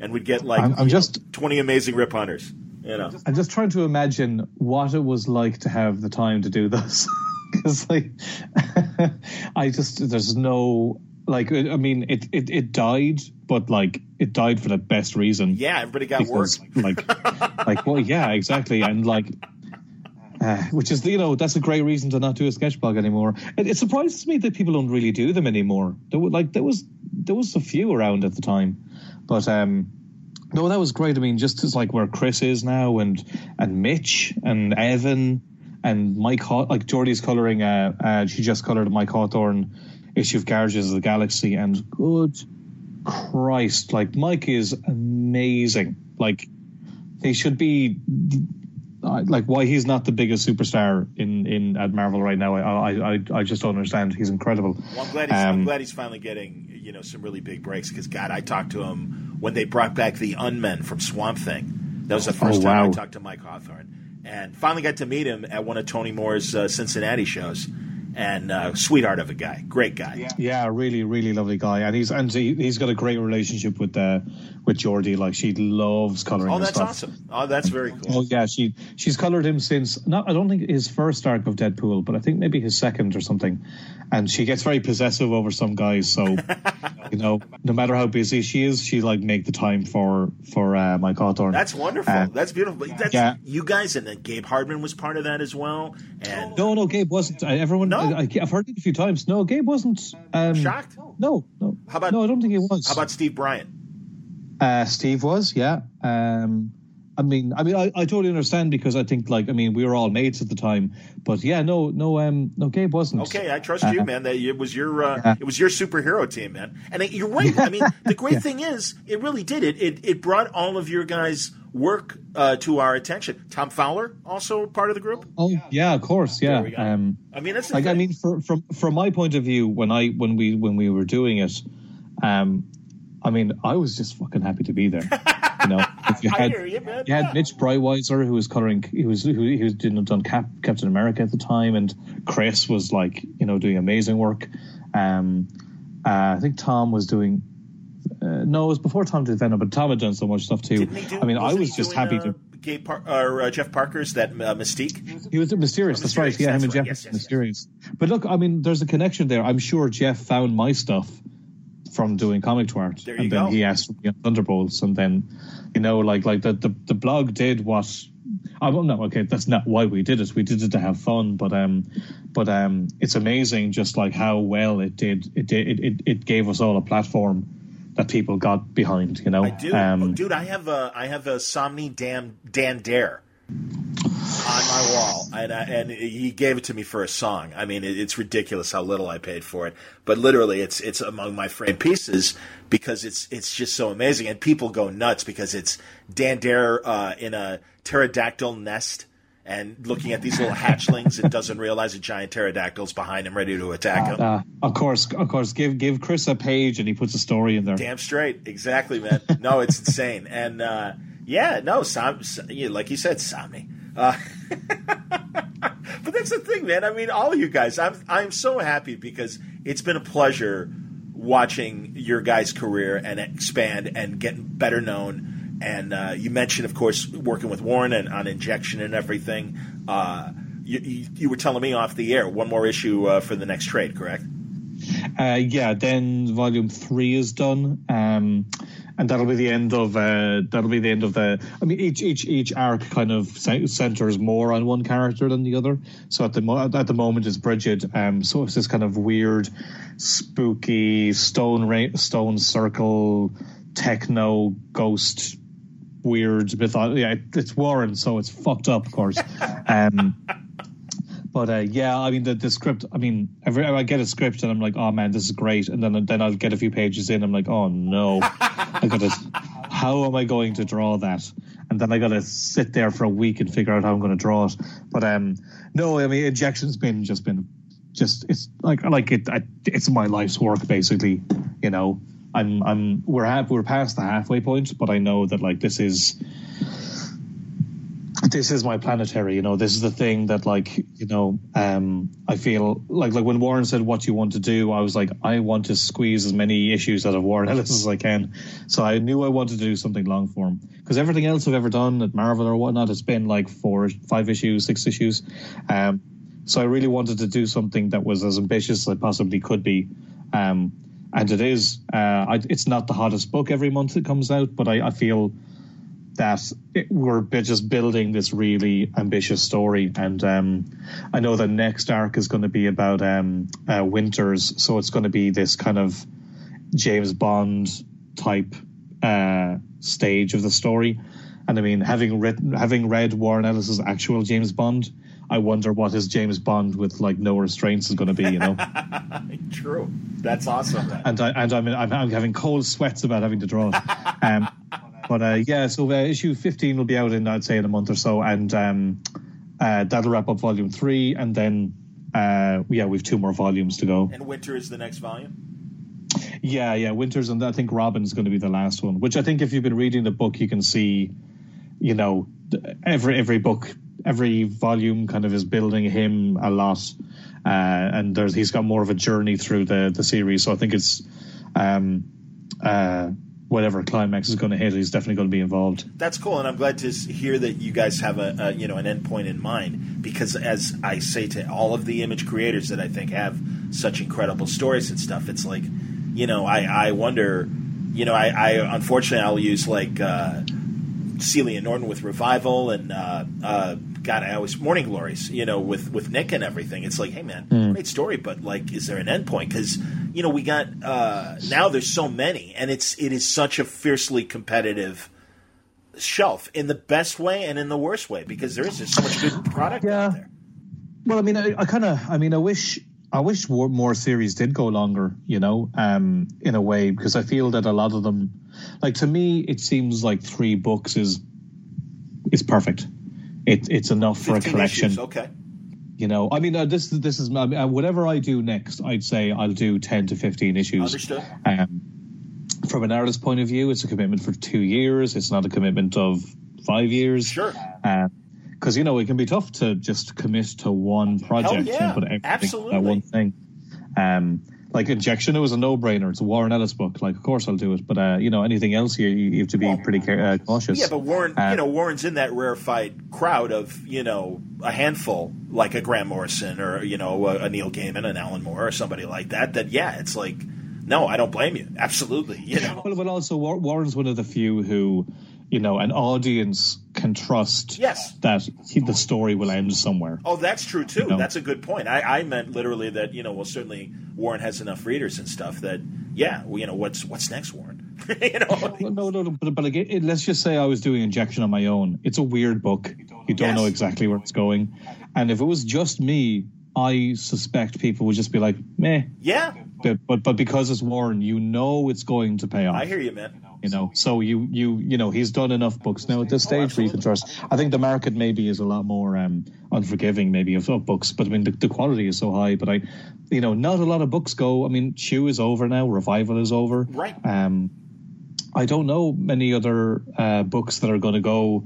[SPEAKER 1] and we'd get like
[SPEAKER 2] I'm, I'm just
[SPEAKER 1] twenty amazing Rip Hunters. You know,
[SPEAKER 2] I'm just trying to imagine what it was like to have the time to do this. Because like, I just there's no like I mean it, it it died, but like it died for the best reason.
[SPEAKER 1] yeah, everybody got work.
[SPEAKER 2] because like like well yeah exactly and like Uh, which is, you know, that's a great reason to not do a sketch blog anymore. It, it surprises me that people don't really do them anymore. There was, like there was there was a few around at the time, but um, no, that was great. I mean, just as like where Chris is now, and and Mitch and Evan and Mike, Haw- like Jordie's coloring. Uh, uh, she just colored Mike Hawthorne issue of Guardians of the Galaxy, and good Christ, like Mike is amazing. Like he should be like why he's not the biggest superstar in in at Marvel right now. I I I just don't understand. He's incredible.
[SPEAKER 1] Well, I'm glad he's, um, I'm glad he's finally getting you know some really big breaks because God, I talked to him when they brought back the Unmen from Swamp Thing. That was the first oh, wow. time I talked to Mike Hawthorne, and finally got to meet him at one of Tony Moore's uh, Cincinnati shows and uh, sweetheart of a guy, great guy.
[SPEAKER 2] Yeah. yeah, really, really lovely guy, and he's and he, has got a great relationship with uh, with Jordie. Like she loves coloring.
[SPEAKER 1] Oh, that's
[SPEAKER 2] stuff.
[SPEAKER 1] awesome. Oh, that's very cool.
[SPEAKER 2] Oh yeah, she she's colored him since not I don't think his first arc of Deadpool, but I think maybe his second or something. And she gets very possessive over some guys, so you know, no matter how busy she is, she like make the time for for uh, Mike Hawthorne.
[SPEAKER 1] That's wonderful. Uh, that's beautiful. That's, yeah, you guys and then Gabe Hardman was part of that as well. And
[SPEAKER 2] no, no, Gabe wasn't. Everyone. No? I, have heard it a few times. No, Gabe wasn't. Um,
[SPEAKER 1] Shocked?
[SPEAKER 2] No, no. How about? No, I don't think he was.
[SPEAKER 1] How about Steve Bryant?
[SPEAKER 2] Uh, Steve was, yeah. Um, I mean, I mean, I, I totally understand because I think, like, I mean, we were all mates at the time, but yeah, no, no, um, no, Gabe wasn't.
[SPEAKER 1] Okay, I trust uh, you, man. That it was your, uh, yeah. it was your superhero team, man. And you're right. I mean, the great yeah. thing is, it really did it. It it brought all of your guys' work uh, to our attention. Tom Fowler also part of the group.
[SPEAKER 2] Oh yeah, of course, yeah. Um,
[SPEAKER 1] I mean, that's
[SPEAKER 2] like, thing. I mean, for, from from my point of view, when I when we when we were doing it, um, I mean, I was just fucking happy to be there. You know, if you had you, you, had yeah. Mitch Breitweiser who was coloring, he was who he was doing done Cap, Captain America at the time, and Chris was like you know doing amazing work. Um, uh, I think Tom was doing uh, no, it was before Tom did Venom, but Tom had done so much stuff too.
[SPEAKER 1] Do,
[SPEAKER 2] I mean, I was just happy
[SPEAKER 1] uh,
[SPEAKER 2] to.
[SPEAKER 1] Gabe Par- or uh, Jeff Parker's that uh, Mystique.
[SPEAKER 2] He was Mysterius. Oh, that's right. Yeah, that's him and Jeff yes, yes, Mysterius. Yes. But look, I mean, there's a connection there. I'm sure Jeff found my stuff from doing Comic Twart,
[SPEAKER 1] and
[SPEAKER 2] then
[SPEAKER 1] go.
[SPEAKER 2] he asked for me on Thunderbolts, and then you know, like like the the, the blog did what. I don't know. okay, that's not why we did it. We did it to have fun, but um, but um, it's amazing just like how well it did. It did. It, it, it gave us all a platform that people got behind. You know,
[SPEAKER 1] I do, um, oh, dude. I have a I have a Samnee Dan Dan Dare on my wall, and uh, and he gave it to me for a song. I mean, it, it's ridiculous how little I paid for it, but literally, it's it's among my framed pieces because it's it's just so amazing, and people go nuts because it's Dan Dare uh, in a pterodactyl nest and looking at these little hatchlings and doesn't realize a giant pterodactyl's behind him, ready to attack him. Uh,
[SPEAKER 2] of course, of course. Give give Chris a page, and he puts a story in there.
[SPEAKER 1] Damn straight, exactly, man. No, it's insane, and uh, yeah, no, Sam, like you said, Sammy. Uh, but that's the thing, man. I mean, all of you guys, I'm I'm so happy because it's been a pleasure watching your guys' career and expand and getting better known and uh, you mentioned, of course, working with Warren and on injection and everything. Uh, you, you, you, were telling me off the air one more issue uh, for the next trade, correct?
[SPEAKER 2] Uh, yeah, then volume three is done, um, and that'll be the end of uh, that'll be the end of the. I mean, each each each arc kind of centers more on one character than the other. So at the mo- at the moment it's Bridget. Um, so it's this kind of weird, spooky stone ra- stone circle techno ghost weird mythology. Yeah, it's Warren, so it's fucked up, of course. Um, but uh, yeah, I mean the, the script. I mean, every I get a script and I'm like, oh man, this is great, and then then I'll get a few pages in. I'm like, oh no, I got to. How am I going to draw that? And then I got to sit there for a week and figure out how I'm going to draw it. But um, no, I mean, injection's been just been just it's like like it. I, it's my life's work basically, you know. I'm I'm we're half, we're past the halfway point, but I know that like this is this is my planetary. You know, this is the thing that like you know um, I feel like like when Warren said what you want to do, I was like I want to squeeze as many issues out of Warren Ellis as I can. So I knew I wanted to do something long form because everything else I've ever done at Marvel or whatnot has been like four, five issues, six issues. Um, so I really wanted to do something that was as ambitious as I possibly could be. Um, and it is. Uh, I, it's not the hottest book every month it comes out, but I, I feel that it, we're just building this really ambitious story. And um, I know the next arc is going to be about um, uh, Winters, so it's going to be this kind of James Bond type uh, stage of the story. And I mean, having written, having read Warren Ellis's actual James Bond, I wonder what his James Bond with like no restraints is going to be. You know,
[SPEAKER 1] true. That's awesome.
[SPEAKER 2] And I and I'm, I'm, I'm having cold sweats about having to draw it. Um, but uh, yeah, so uh, issue 15 will be out in I'd say in a month or so, and um, uh, that'll wrap up volume three, and then uh, yeah, we've two more volumes to go.
[SPEAKER 1] And Winter is the next volume.
[SPEAKER 2] Yeah, yeah, Winters, and I think Robin's going to be the last one. Which I think if you've been reading the book, you can see, you know, every every book, every volume kind of is building him a lot, uh, and there's he's got more of a journey through the the series. So I think it's, um, uh, whatever climax is going to hit, he's definitely going to be involved.
[SPEAKER 1] That's cool, and I'm glad to hear that you guys have a, a you know an endpoint in mind. Because as I say to all of the image creators that I think have such incredible stories and stuff, it's like, you know, I I wonder, you know, I, I unfortunately I'll use like uh, Seeley Norton with Revival and uh, uh, God, I always Morning Glories, you know, with with Nick and everything. It's like, hey man, mm. great story, but like, is there an endpoint? Because you know, we got uh, now there's so many, and it's it is such a fiercely competitive shelf in the best way and in the worst way because there is just so much good product yeah. out there.
[SPEAKER 2] Well, I mean, I, I kind of, I mean, I wish. I wish more series did go longer, you know, um, in a way, because I feel that a lot of them, like to me, it seems like three books is is perfect. It, it's enough for a collection.
[SPEAKER 1] Issues, okay.
[SPEAKER 2] You know, I mean, uh, this this is uh, whatever I do next. I'd say I'll do ten to fifteen issues.
[SPEAKER 1] Understood. Um,
[SPEAKER 2] from an artist's point of view, it's a commitment for two years. It's not a commitment of five years.
[SPEAKER 1] Sure.
[SPEAKER 2] Because um, you know it can be tough to just commit to one project
[SPEAKER 1] yeah,
[SPEAKER 2] and put
[SPEAKER 1] everything absolutely.
[SPEAKER 2] one thing. Um, like injection, it was a no-brainer. It's a Warren Ellis book. Like, of course, I'll do it. But uh, you know, anything else, you, you have to be pretty uh, cautious.
[SPEAKER 1] Yeah, but Warren, uh, you know, Warren's in that rarefied crowd of you know a handful, like a Grant Morrison or you know a, a Neil Gaiman, an Alan Moore, or somebody like that. That yeah, it's like, no, I don't blame you. Absolutely, you know.
[SPEAKER 2] Well, but also Warren's one of the few who you know, an audience can trust
[SPEAKER 1] yes.
[SPEAKER 2] that he, the story will end somewhere.
[SPEAKER 1] Oh, that's true too. You know? That's a good point. I, I, meant literally that you know, well, certainly Warren has enough readers and stuff that yeah, well, you know, what's what's next, Warren? you know,
[SPEAKER 2] no, no, no, but but again, let's just say I was doing injection on my own. It's a weird book. You don't yes. know exactly where it's going, and if it was just me, I suspect people would just be like, meh.
[SPEAKER 1] Yeah.
[SPEAKER 2] But but, but because it's Warren, you know it's going to pay off. I
[SPEAKER 1] hear you, man
[SPEAKER 2] you know. So you you you know he's done enough books now at this stage oh, where you can trust. I think the market maybe is a lot more um, unforgiving maybe of, of, books, but I mean the, the quality is so high. But I, you know, not a lot of books go. I mean, Chew is over now. Revival is over.
[SPEAKER 1] Right.
[SPEAKER 2] Um, I don't know many other uh, books that are going to go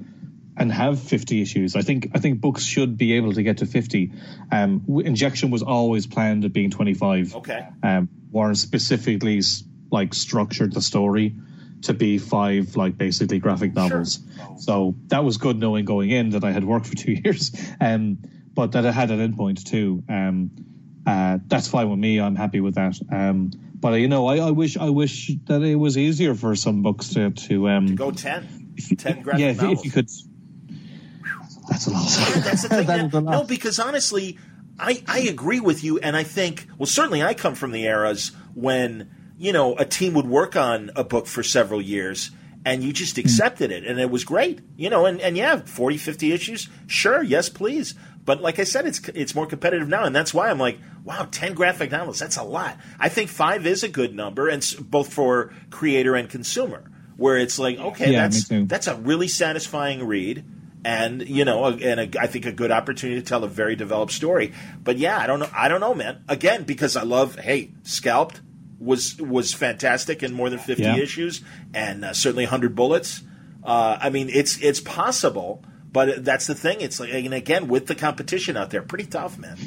[SPEAKER 2] and have 50 issues. I think I think books should be able to get to 50. Um, Injection was always planned at being 25.
[SPEAKER 1] Okay.
[SPEAKER 2] Um, Warren specifically like structured the story to be five like basically graphic novels. Sure. So that was good knowing going in that I had worked for two years, um, but that it had an endpoint too. Um, uh, that's fine with me. I'm happy with that. Um, but you know, I, I, wish I wish that it was easier for some books to to, um,
[SPEAKER 1] to go ten. ten graphic novels
[SPEAKER 2] yeah,
[SPEAKER 1] if,
[SPEAKER 2] if, you could. That's a lot.
[SPEAKER 1] Yeah, that's the thing. that no, because honestly, I I agree with you, and I think well, certainly I come from the eras when you know, a team would work on a book for several years and you just hmm. accepted it and it was great. You know, and, and yeah, 40, 50 issues, sure, yes, please. But like I said, it's it's more competitive now, and that's why I'm like, wow, ten graphic novels, that's a lot. I think five is a good number, and both for creator and consumer, where it's like, okay, yeah, that's that's a really satisfying read, and you know, and a, I think a good opportunity to tell a very developed story. But yeah, I don't know, I don't know, man. Again, because I love, hey, scalped, was was fantastic in more than 50 yeah. issues and uh, certainly 100 bullets. Uh, I mean, it's it's possible, but that's the thing. It's like and again with the competition out there, pretty tough, man.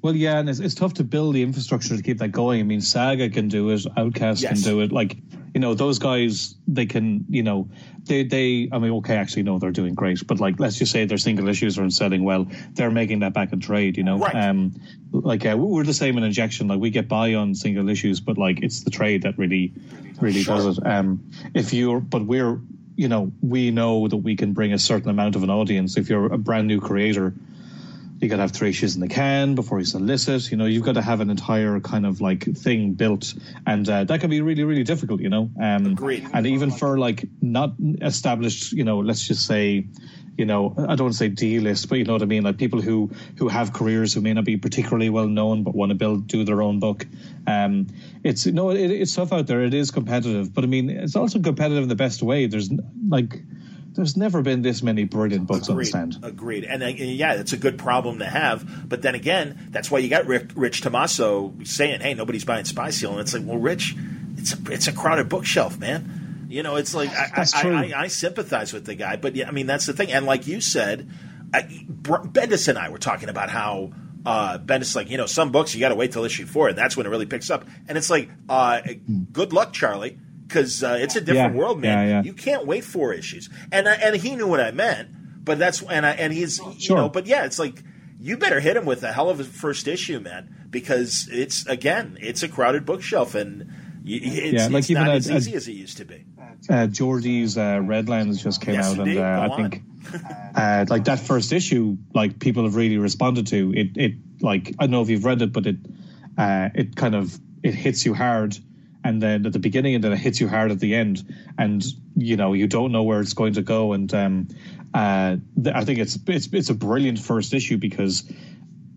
[SPEAKER 2] Well, yeah, and it's, it's tough to build the infrastructure to keep that going. I mean, Saga can do it, Outcast yes. can do it. Like, you know, those guys, they can, you know, they, they, I mean, okay, actually, no, they're doing great, but like, let's just say their single issues aren't selling well. They're making that back in trade, you know?
[SPEAKER 1] Right.
[SPEAKER 2] Um, like, uh, we're the same in injection. Like, we get by on single issues, but like, it's the trade that really, really sure. does it. Um, if you're, but we're, you know, we know that we can bring a certain amount of an audience. If you're a brand new creator, you got to have three issues in the can before you solicit. You know, you've got to have an entire kind of like thing built, and uh, that can be really, really difficult. You know,
[SPEAKER 1] um, agreed.
[SPEAKER 2] And even for like not established, you know, let's just say, you know, I don't want to say D list, but you know what I mean, like people who who have careers who may not be particularly well known but want to build do their own book. Um, it's you know, it, it's tough out there. It is competitive, but I mean, it's also competitive in the best way. There's like there's never been this many brilliant books
[SPEAKER 1] agreed,
[SPEAKER 2] on the stand.
[SPEAKER 1] Agreed. And, uh, yeah, it's a good problem to have. But then again, that's why you got Rick, Rich Tommaso saying, "Hey, nobody's buying Spy Seal," and it's like, well, Rich, it's a it's a crowded bookshelf, man. You know, it's like I, I, I, I, sympathize with the guy, but yeah, I mean that's the thing. And like you said, Bendis and I were talking about how uh, Bendis like, you know, some books you got to wait till issue four, and that's when it really picks up. And it's like, uh, good luck, Charlie because uh, it's a different
[SPEAKER 2] yeah,
[SPEAKER 1] world, man.
[SPEAKER 2] Yeah, yeah.
[SPEAKER 1] You can't wait four issues, and uh, and he knew what I meant, but that's and I, and he's
[SPEAKER 2] sure.
[SPEAKER 1] you know, but yeah, it's like you better hit him with a hell of a first issue, man, because it's again, it's a crowded bookshelf, and it's, yeah, like it's even not a, as easy a, as it used to be.
[SPEAKER 2] Uh, Jordie's uh, Redlands just came
[SPEAKER 1] yes,
[SPEAKER 2] out,
[SPEAKER 1] indeed.
[SPEAKER 2] and uh, I think uh, like that first issue, like people have really responded to it. It like I don't know if you've read it, but it uh, it kind of it hits you hard and then at the beginning and then it hits you hard at the end and you know you don't know where it's going to go. And um, uh, I think it's it's it's a brilliant first issue because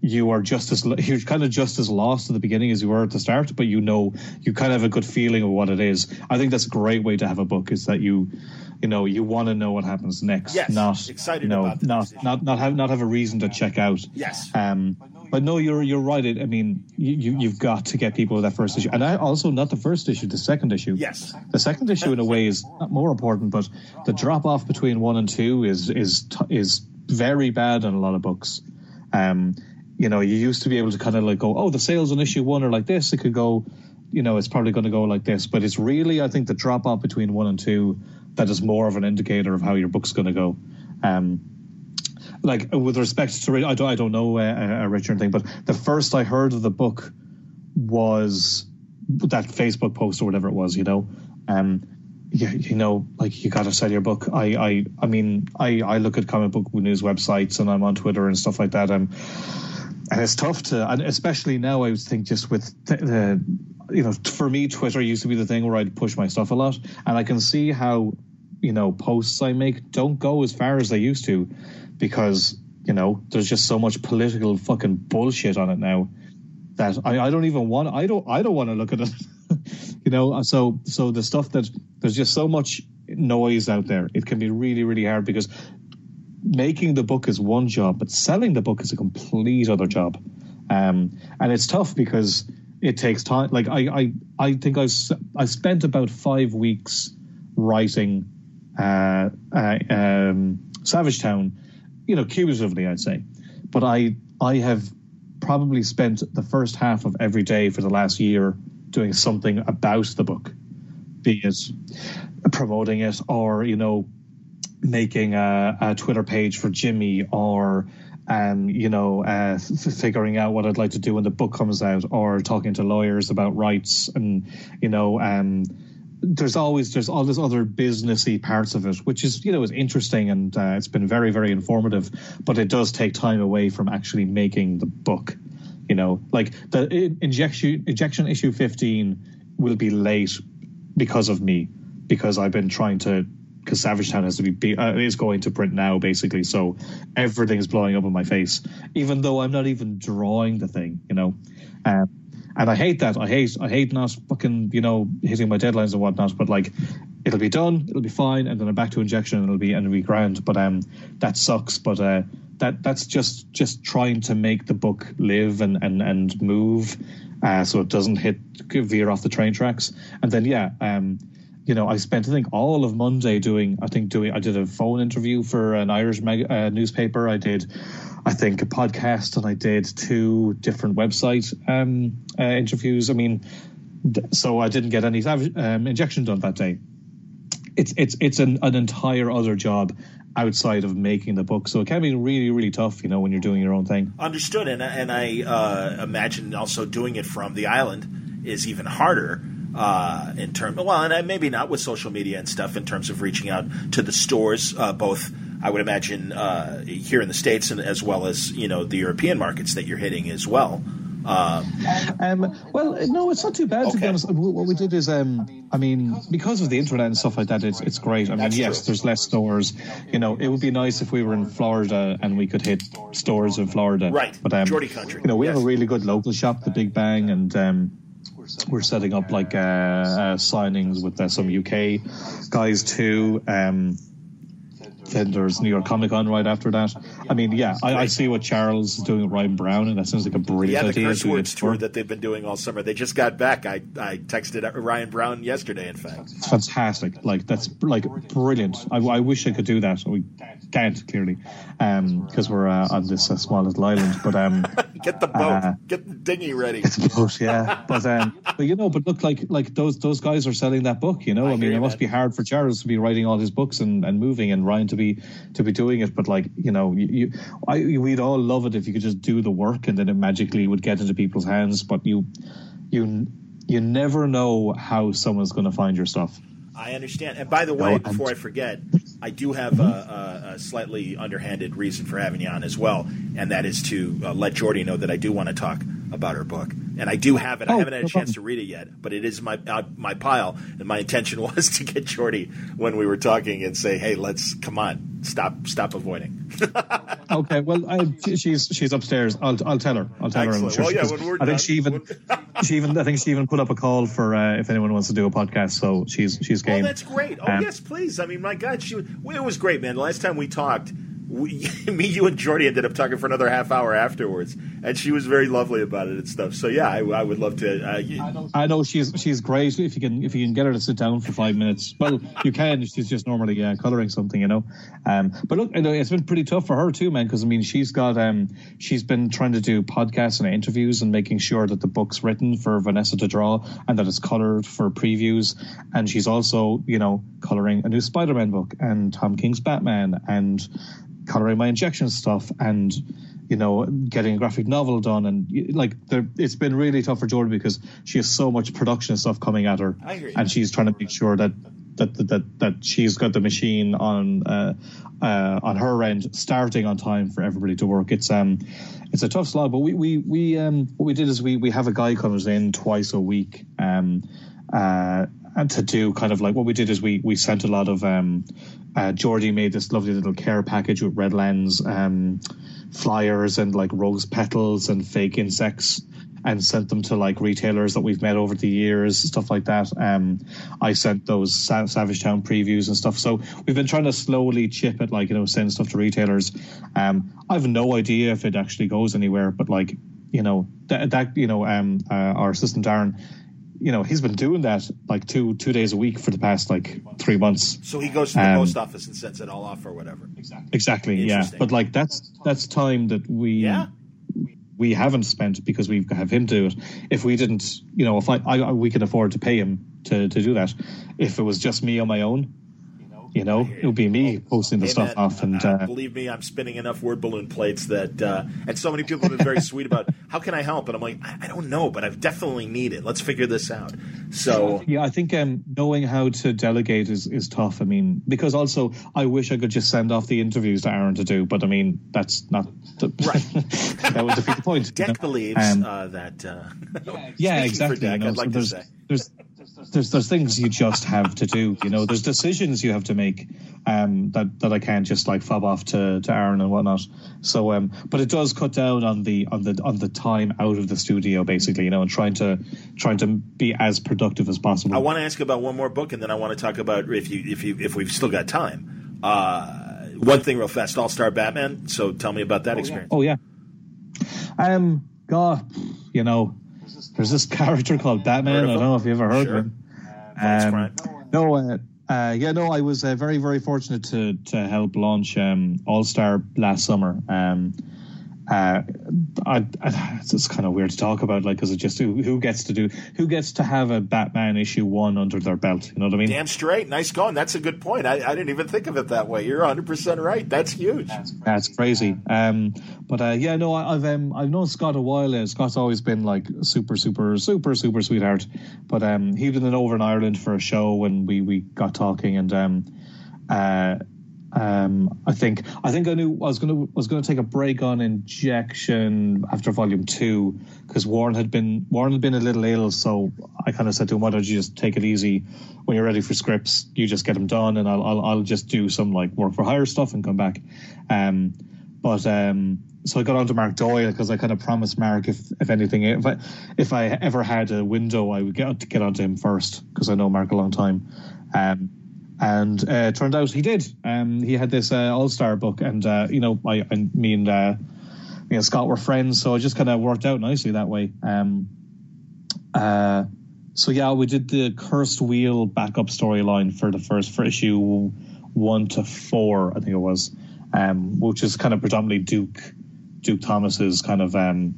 [SPEAKER 2] you are just as you're kind of just as lost at the beginning as you were at the start, but you know you kind of have a good feeling of what it is. I think that's a great way to have a book is that you you know you want to know what happens next,
[SPEAKER 1] yes,
[SPEAKER 2] not
[SPEAKER 1] excited
[SPEAKER 2] you know
[SPEAKER 1] about
[SPEAKER 2] not not not have not have a reason to check out.
[SPEAKER 1] Yes.
[SPEAKER 2] Um, but no, you're you're right. It, I mean, you you've got to get people with that first issue, and I also not the first issue, the second issue.
[SPEAKER 1] Yes,
[SPEAKER 2] the second issue in a way is not more important, but the drop off between one and two is is is very bad in a lot of books. Um, you know, you used to be able to kind of like go, oh, the sales on issue one are like this. It could go, you know, it's probably going to go like this. But it's really, I think, the drop off between one and two that is more of an indicator of how your book's going to go. Um, like with respect to I don't I don't know uh, a Richard thing, but the first I heard of the book was that Facebook post or whatever it was, you know. Um, yeah, you know, like you got to sell your book. I, I, I mean, I, I look at comic book news websites and I'm on Twitter and stuff like that. Um, and it's tough to, and especially now, I would think just with the, you know, for me, Twitter used to be the thing where I'd push my stuff a lot, and I can see how, you know, posts I make don't go as far as they used to because you know there's just so much political fucking bullshit on it now that I, I don't even want I don't I don't want to look at it. You know uh, so so the stuff that there's just so much noise out there. It can be really really hard because making the book is one job but selling the book is a complete other job um, and it's tough because it takes time like I I, I think I I spent about five weeks writing uh, uh, um, Savage Town you know, cumulatively, I'd say. But I I have probably spent the first half of every day for the last year doing something about the book, be it promoting it or you know making a, a Twitter page for Jimmy or um, you know, uh, f- figuring out what I'd like to do when the book comes out, or talking to lawyers about rights, and you know, um, there's always there's all this other businessy parts of it, which is you know is interesting and uh, it's been very very informative, but it does take time away from actually making the book. You know, like the injection injection issue 15 will be late because of me because I've been trying to because Savage Town has to be uh, is going to print now basically, so everything's blowing up in my face, even though I'm not even drawing the thing. You know. Um, and I hate that. I hate I hate not fucking you know hitting my deadlines and whatnot. But like, it'll be done, it'll be fine, and then I'm back to injection, and it'll be and it'll be grand. But um, that sucks. But uh, that that's just just trying to make the book live and and and move, uh, so it doesn't hit veer off the train tracks. And then yeah, um, you know, I spent I think all of Monday doing I think doing I did a phone interview for an Irish uh, newspaper. I did I think a podcast and I did two different website um, uh, interviews. I mean, so I didn't get any um, injection done that day. It's it's it's an, an entire other job outside of making the book, so it can be really really tough, you know, when you're doing your own thing.
[SPEAKER 1] Understood, and and I uh, imagine also doing it from the island is even harder uh, in terms. Well, and maybe not with social media and stuff in terms of reaching out to the stores, uh, both. I would imagine uh, here in the states and as well as you know the European markets that you're hitting as well.
[SPEAKER 2] Um, um, well, no, it's not too bad okay. to be honest. What we did is, um, I mean, because of the internet and stuff like that, it's it's great. I mean, That's yes, true. there's less stores. You know, it would be nice if we were in Florida and we could hit stores in Florida.
[SPEAKER 1] Right,
[SPEAKER 2] but
[SPEAKER 1] um, Jordie country.
[SPEAKER 2] You know, we
[SPEAKER 1] yes.
[SPEAKER 2] have a really good local shop, the Big Bang, and um, we're setting up like uh, uh, signings with uh, some UK guys too. Um, then there's New York Comic Con right after that. I mean, yeah, I, I, see what Charles is doing with Ryan Browne, and that sounds like a brilliant
[SPEAKER 1] yeah, the. Curse Words tour that they've been doing all summer. They just got back. I, I texted Ryan Browne yesterday, in fact.
[SPEAKER 2] It's fantastic. Like, that's like brilliant. I, I wish I could do that. We can't, clearly, because um, we're uh, on this uh, small little island. But um,
[SPEAKER 1] Get the boat. Uh, Get the dinghy ready.
[SPEAKER 2] Get the boat, yeah. but um, but you know, but look, like like those those guys are selling that book. You know, I, I mean, it must be hard for Charles to be writing all his books and, and moving, and Ryan to be to be doing it. But like you know, you, you I, we'd all love it if you could just do the work and then it magically would get into people's hands. But you you you never know how someone's going to find your stuff.
[SPEAKER 1] I understand. And by the way, no, before I forget, I do have a, a, a, slightly underhanded reason for having you on as well, and that is to uh, let Jordie know that I do want to talk about her book, and I do have it. Oh, I haven't had a chance to read it yet, but it is my uh, my pile, and my intention was to get Jordie when we were talking and say, "Hey, let's come on, stop stop avoiding."
[SPEAKER 2] okay, well, I, she's she's upstairs. I'll I'll tell her. I'll tell
[SPEAKER 1] Excellent.
[SPEAKER 2] her.
[SPEAKER 1] Well, yeah, when we're
[SPEAKER 2] I think she even she even I think she even put up a call for uh, if anyone wants to do a podcast. So she's she's game.
[SPEAKER 1] Oh, that's great. Oh, um, yes, please. I mean, my God, she it was great, man. The last time we talked we, me, you, and Jordie ended up talking for another half hour afterwards, and she was very lovely about it and stuff. So yeah, I, I would love to. Uh,
[SPEAKER 2] I know she's she's great. If you can if you can get her to sit down for five minutes, well, you can. She's just normally uh, coloring something, you know. Um, but look, it's been pretty tough for her too, man. Because I mean, she's got um, she's been trying to do podcasts and interviews and making sure that the book's written for Vanessa to draw and that it's colored for previews. And she's also, you know, coloring a new Spider-Man book and Tom King's Batman and coloring my injection stuff and you know getting a graphic novel done. And like there, it's been really tough for Jordan because she has so much production stuff coming at her. And she's trying to make sure that that that that, that she's got the machine on uh, uh, on her end starting on time for everybody to work. It's um it's a tough slog but we we we um what we did is we we have a guy comes in twice a week um uh and to do kind of like what we did is we we sent a lot of um uh, Jordie made this lovely little care package with Redlands um, flyers and like rose petals and fake insects and sent them to like retailers that we've met over the years, stuff like that. Um, I sent those Sa- Savage Town previews and stuff. So we've been trying to slowly chip it, like, you know, send stuff to retailers. Um, I have no idea if it actually goes anywhere, but like, you know, that, that you know, um, uh, our assistant Darren, you know he's been doing that like two two days a week for the past like three months.
[SPEAKER 1] So he goes to the um, post office and sends it all off or whatever.
[SPEAKER 2] Exactly. Exactly. Yeah. But like that's that's time that we
[SPEAKER 1] yeah.
[SPEAKER 2] we haven't spent because we have him do it. If we didn't, you know, if I, I we could afford to pay him to to do that. If it was just me on my own, you know, it would be me posting the hey, stuff off. And uh,
[SPEAKER 1] believe me, I'm spinning enough word balloon plates that, uh, and so many people have been very sweet about how can I help, and I'm like, I, don't know, but I definitely need it. Let's figure this out. So
[SPEAKER 2] yeah, I think um, knowing how to delegate is is tough. I mean, because also I wish I could just send off the interviews to Aaron to do, but I mean that's not the, right. that would defeat the point.
[SPEAKER 1] Dec you know? believes um, uh, that. Uh,
[SPEAKER 2] yeah, exactly. Dec,
[SPEAKER 1] I'd like to say.
[SPEAKER 2] There's, there's there's things you just have to do. You know, there's decisions you have to make um, that that I can't just like fob off to, to Aaron and whatnot. So, um, but it does cut down on the on the on the time out of the studio, basically. You know, and trying to trying to be as productive as possible.
[SPEAKER 1] I want to ask about one more book, and then I want to talk about if you if you if we've still got time. Uh, one thing real fast, All Star Batman. So tell me about that
[SPEAKER 2] oh,
[SPEAKER 1] experience.
[SPEAKER 2] Yeah. Oh yeah. Um, God, you know, there's this character called Batman. I don't know if you ever heard sure. of him. Um, no, uh, uh, yeah, no, I was uh, very, very fortunate to to help launch um, All Star last summer. Um, uh, I, I, it's kind of weird to talk about, like, because it just who, who, gets to do who gets to have a Batman issue one under their belt. You know what I mean?
[SPEAKER 1] Damn straight, nice going. That's a good point. I, I didn't even think of it that way. You're 100 percent right. That's huge.
[SPEAKER 2] That's, that's crazy. Um, but uh, yeah, no, I, have um, I've known Scott a while. Uh, Scott's always been like super, super, super, super sweetheart. But um, he was over in Ireland for a show when we we got talking and um, uh, um, I think I think I knew I was going to was to take a break on injection after volume two because Warren had been Warren had been a little ill, so I kind of said to him, "Why don't you just take it easy? When you're ready for scripts, you just get them done, and I'll I'll, I'll just do some like work for hire stuff and come back." Um, but um, so I got onto Mark Doyle because I kind of promised Mark if if anything if I if I ever had a window, I would get get onto him first because I know Mark a long time. Um, and uh, turned out he did. Um, he had this uh, All Star book, and uh, you know, I, I me and uh, me and Scott were friends, so it just kind of worked out nicely that way. Um, uh, so yeah, we did the Cursed Wheel backup storyline for the first for issue one to four, I think it was, um, which is kind of predominantly Duke Duke Thomas's kind of um,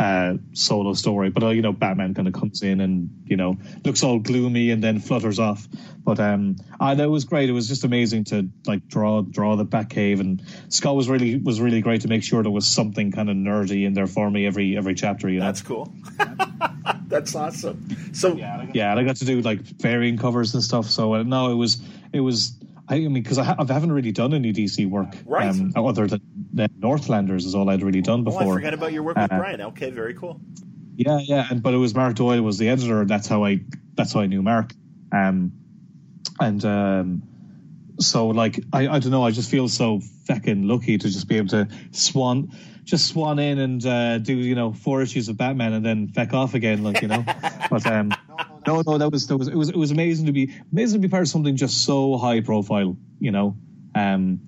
[SPEAKER 2] uh, solo story. But uh, you know, Batman kind of comes in and you know looks all gloomy and then flutters off. But um, I know it was great. It was just amazing to like draw draw the Batcave, and Scott was really was really great to make sure there was something kind of nerdy in there for me every every chapter. You know,
[SPEAKER 1] that's cool. that's awesome. So
[SPEAKER 2] yeah, yeah, and I got to do like varying covers and stuff. So uh, no, it was it was I mean, because I, ha- I, haven't really done any DC work,
[SPEAKER 1] right? Um,
[SPEAKER 2] other than Northlanders is all I'd really done before. Oh,
[SPEAKER 1] I forgot about your work with uh, Brian. Okay, very cool.
[SPEAKER 2] Yeah, yeah, and but it was Mark Doyle was the editor. That's how I that's how I knew Mark. Um, and um, so like I, I don't know. I just feel so fucking lucky to just be able to swan, just swan in and uh, do you know four issues of Batman and then feck off again, like you know. but um, no, no, that was that was it was it was amazing to be amazing to be part of something just so high profile, you know. Um,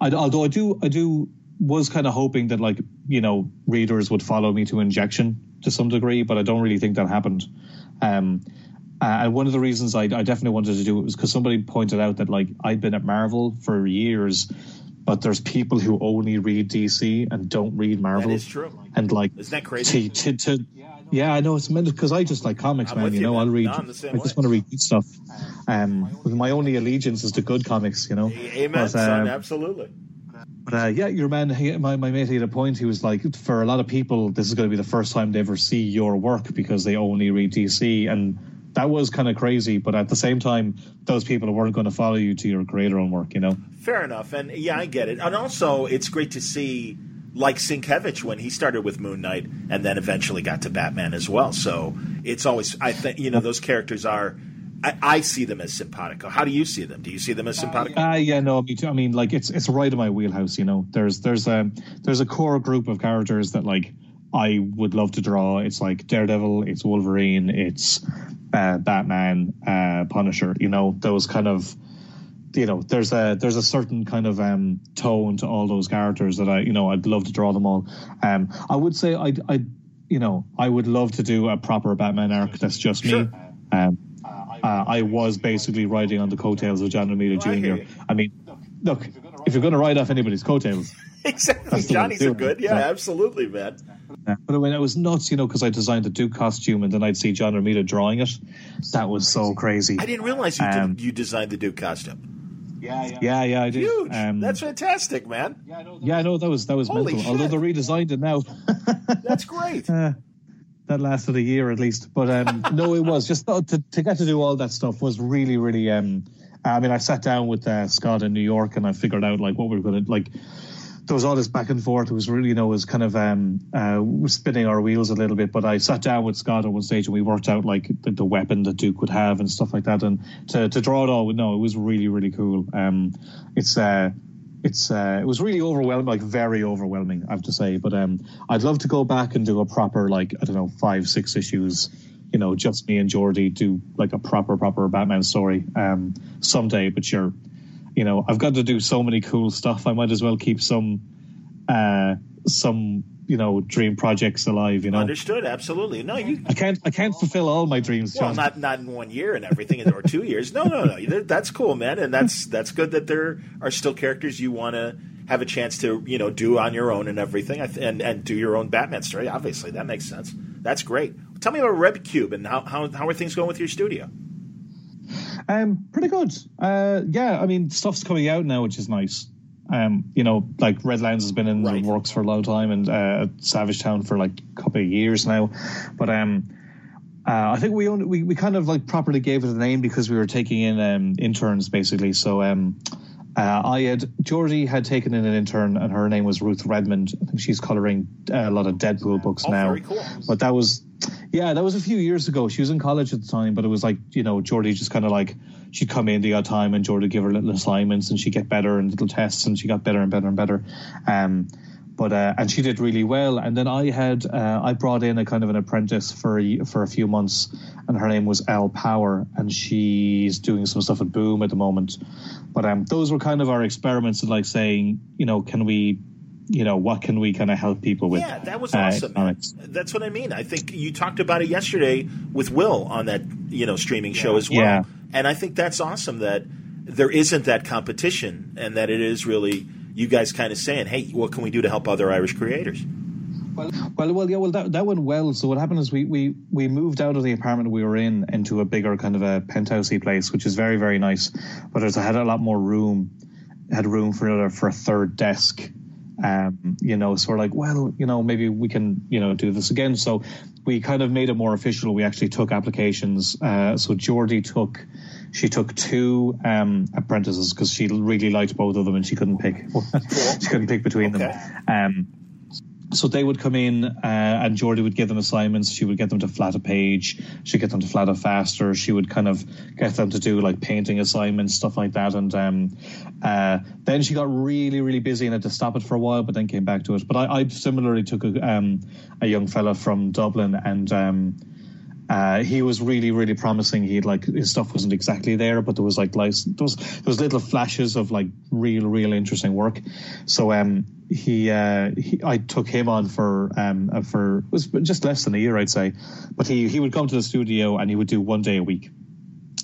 [SPEAKER 2] I, although I do I do was kind of hoping that like you know readers would follow me to injection to some degree, but I don't really think that happened. Um, and one of the reasons I, I definitely wanted to do it was because somebody pointed out that like I'd been at Marvel for years, but there's people who only read DC and don't read Marvel. That
[SPEAKER 1] is true.
[SPEAKER 2] And like,
[SPEAKER 1] isn't that crazy?
[SPEAKER 2] To, to, to yeah, I know it's because I just like comics, man. You know, I'll read. No, I just way. want to read good stuff. Um, my only allegiance is to good comics. You know.
[SPEAKER 1] Amen, but, son. Um, absolutely.
[SPEAKER 2] But uh, yeah, your man, he, my my mate, had a point. He was like, for a lot of people, this is going to be the first time they ever see your work because they only read DC, and that was kind of crazy. But at the same time, those people weren't going to follow you to your creator own work. You know.
[SPEAKER 1] Fair enough, and yeah, I get it. And also, it's great to see like Sienkiewicz when he started with Moon Knight and then eventually got to Batman as well. So it's always I think you know those characters are. I, I see them as simpatico. How do you see them? Do you see them as simpatico?
[SPEAKER 2] Uh, yeah, no, me too. I mean, like it's it's right in my wheelhouse. You know, there's there's a there's a core group of characters that like I would love to draw. It's like Daredevil, it's Wolverine, it's uh, Batman, uh, Punisher. You know, those kind of you know there's a there's a certain kind of um, tone to all those characters that I you know I'd love to draw them all. Um, I would say I I you know I would love to do a proper Batman arc that's just
[SPEAKER 1] sure.
[SPEAKER 2] me. Um, uh, I was basically riding on the coattails of John Romita Jr. I, I mean, look, if you're going to ride off anybody's coattails,
[SPEAKER 1] exactly, Johnny's a good, yeah, absolutely, man.
[SPEAKER 2] Yeah. But when it was nuts, you know, because I designed the Duke costume and then I'd see John Romita drawing it. That was so crazy.
[SPEAKER 1] I didn't realize you um, did, you designed the Duke costume.
[SPEAKER 2] Yeah, yeah, yeah, yeah I did.
[SPEAKER 1] Huge. Um, That's fantastic, man.
[SPEAKER 2] Yeah, no, yeah, no, that was that was mental. Shit. Although they redesigned it now.
[SPEAKER 1] That's great. Uh,
[SPEAKER 2] that lasted a year at least, but um, no, it was just to, to get to do all that stuff was really, really. Um, I mean, I sat down with uh, Scott in New York and I figured out like what we were going to like there was all this back and forth. It was really, you know, it was kind of um, uh, spinning our wheels a little bit. But I sat down with Scott at one stage and we worked out like the, the weapon that Duke would have and stuff like that. And to, to draw it all, no, it was really, really cool. Um, it's uh, it's uh, it was really overwhelming, like very overwhelming, I have to say. But um, I'd love to go back and do a proper, like I don't know, five, six issues. You know, just me and Jordie do like a proper, proper Batman story um, someday. But sure you know, I've got to do so many cool stuff. I might as well keep some, uh, some you know dream projects alive. You know,
[SPEAKER 1] understood. Absolutely. No, you.
[SPEAKER 2] I can't. I can't fulfill all my dreams.
[SPEAKER 1] Well, not not in one year and everything, or two years. No, no, no. That's cool, man, and that's that's good that there are still characters you want to have a chance to you know do on your own and everything, and and do your own Batman story. Obviously, that makes sense. That's great. Tell me about RedCube and how how, how are things going with your studio?
[SPEAKER 2] Um, pretty good. Uh, yeah, I mean, stuff's coming out now, which is nice. Um, you know, like Redlands has been in right. the works for a long time, and uh, Savage Town for like a couple of years now. But um, uh, I think we, only, we we kind of like properly gave it a name because we were taking in um, interns basically. So um, uh, I had Jordie had taken in an intern, and her name was Ruth Redmond. I think she's coloring a lot of Deadpool books
[SPEAKER 1] oh,
[SPEAKER 2] now.
[SPEAKER 1] Cool.
[SPEAKER 2] But that was, yeah, that was a few years ago. She was in college at the time, but it was like you know Jordie just kind of like she'd come in the odd time, and Jordie would give her little assignments, and she'd get better and little tests, and she got better and better and better. Um, but uh, and she did really well. And then I had uh, I brought in a kind of an apprentice for a, for a few months, and her name was Al Power, and she's doing some stuff at Boom at the moment. But um, those were kind of our experiments of like saying, you know, can we you know what can we kind of help people with
[SPEAKER 1] yeah that was uh, awesome uh, that's what i mean i think you talked about it yesterday with will on that you know streaming show as well
[SPEAKER 2] yeah.
[SPEAKER 1] and i think that's awesome that there isn't that competition and that it is really you guys kind of saying, "Hey, what can we do to help other Irish creators?"
[SPEAKER 2] Well, well, well, yeah, well, that, that went well. So what happened is we, we we moved out of the apartment we were in into a bigger kind of a penthousey place, which is very very nice. But it had a lot more room, had room for another for a third desk. Um, you know, so we're like, well, you know, maybe we can, you know, do this again. So we kind of made it more official. We actually took applications. Uh, so Jordie took she took two um, apprentices because she really liked both of them and she couldn't pick. she couldn't pick between okay. them. Um, so they would come in uh, and Jordie would give them assignments. She would get them to flat a page. She'd get them to flat a faster. She would kind of get them to do like painting assignments, stuff like that. And um, uh, then she got really, really busy and had to stop it for a while, but then came back to it. But I, I similarly took a, um, a young fella from Dublin and um, uh, he was really, really promising. He like his stuff wasn't exactly there, but there was like, there was there was little flashes of like real, real interesting work. So um, he, uh, he I took him on for um uh, for was just less than a year, I'd say. But he he would come to the studio and he would do one day a week.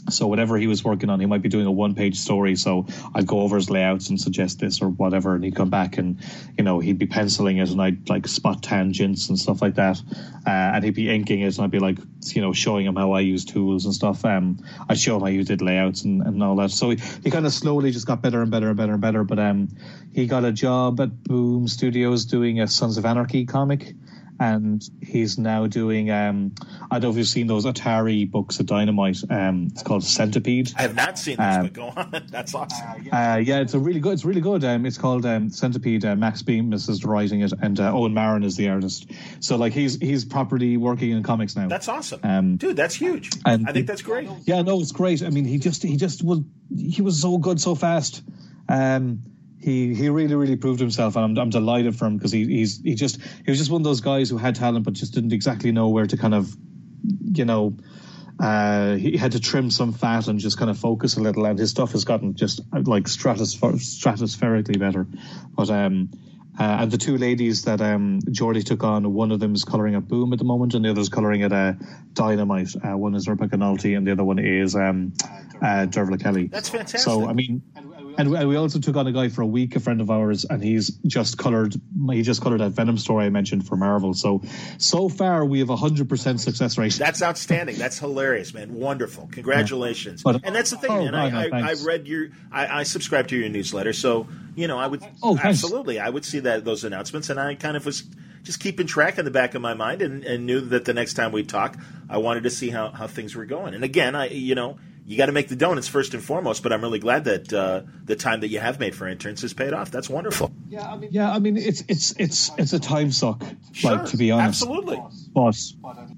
[SPEAKER 2] So whatever he was working on, he might be doing a one-page story. So I'd go over his layouts and suggest this or whatever, and he'd come back and you know he'd be penciling it, and I'd like spot tangents and stuff like that, uh, and he'd be inking it, and I'd be like you know showing him how I use tools and stuff. Um, I'd show him how you did layouts and, and all that. So he, he kind of slowly just got better and better and better and better. But um, he got a job at Boom Studios doing a Sons of Anarchy comic and he's now doing. Um, I don't know if you've seen those Atari books of Dynamite. Um, it's called Centipede.
[SPEAKER 1] I have not seen this, um, but go on. That's awesome.
[SPEAKER 2] Uh, yeah, it's a really good. It's really good. Um, it's called um, Centipede. Uh, Max Bemis is writing it, and uh, Eoin Marron is the artist. So like he's he's properly working in comics now.
[SPEAKER 1] That's awesome, um, dude. That's huge. And I think that's great.
[SPEAKER 2] Yeah, no, it's great. I mean, he just he just was he was so good so fast. Um, he he really really proved himself, and I'm I'm delighted for him because he he's he just he was just one of those guys who had talent but just didn't exactly know where to kind of, you know. Uh, he had to trim some fat and just kind of focus a little, and his stuff has gotten just like stratos- stratospherically better. But um, uh, and the two ladies that um, Jordie took on, one of them is colouring at Boom at the moment, and the other is colouring at uh, Dynamite. Uh, one is Rebecca Nulty, and the other one is um, uh, Dervla Kelly.
[SPEAKER 1] That's fantastic.
[SPEAKER 2] So, I mean, and we also took on a guy for a week, a friend of ours, and he's just colored. He just colored that Venom story I mentioned for Marvel. So so far we have a hundred percent success rate.
[SPEAKER 1] That's outstanding. That's hilarious, man. Wonderful. Congratulations. Yeah. But, and that's the thing, oh, man. I, I, I, read your. I, I subscribe to your newsletter, so you know I would.
[SPEAKER 2] Oh,
[SPEAKER 1] absolutely. I would see that those announcements, and I kind of was just keeping track in the back of my mind, and, and knew that the next time we talk, I wanted to see how how things were going. And again, I you know you got to make the donuts first and foremost. But I'm really glad that uh, the time that you have made for interns has paid off. That's wonderful.
[SPEAKER 2] Yeah, I mean, yeah, I mean, it's it's it's it's a time suck,
[SPEAKER 1] sure,
[SPEAKER 2] like to be honest.
[SPEAKER 1] Absolutely.
[SPEAKER 2] But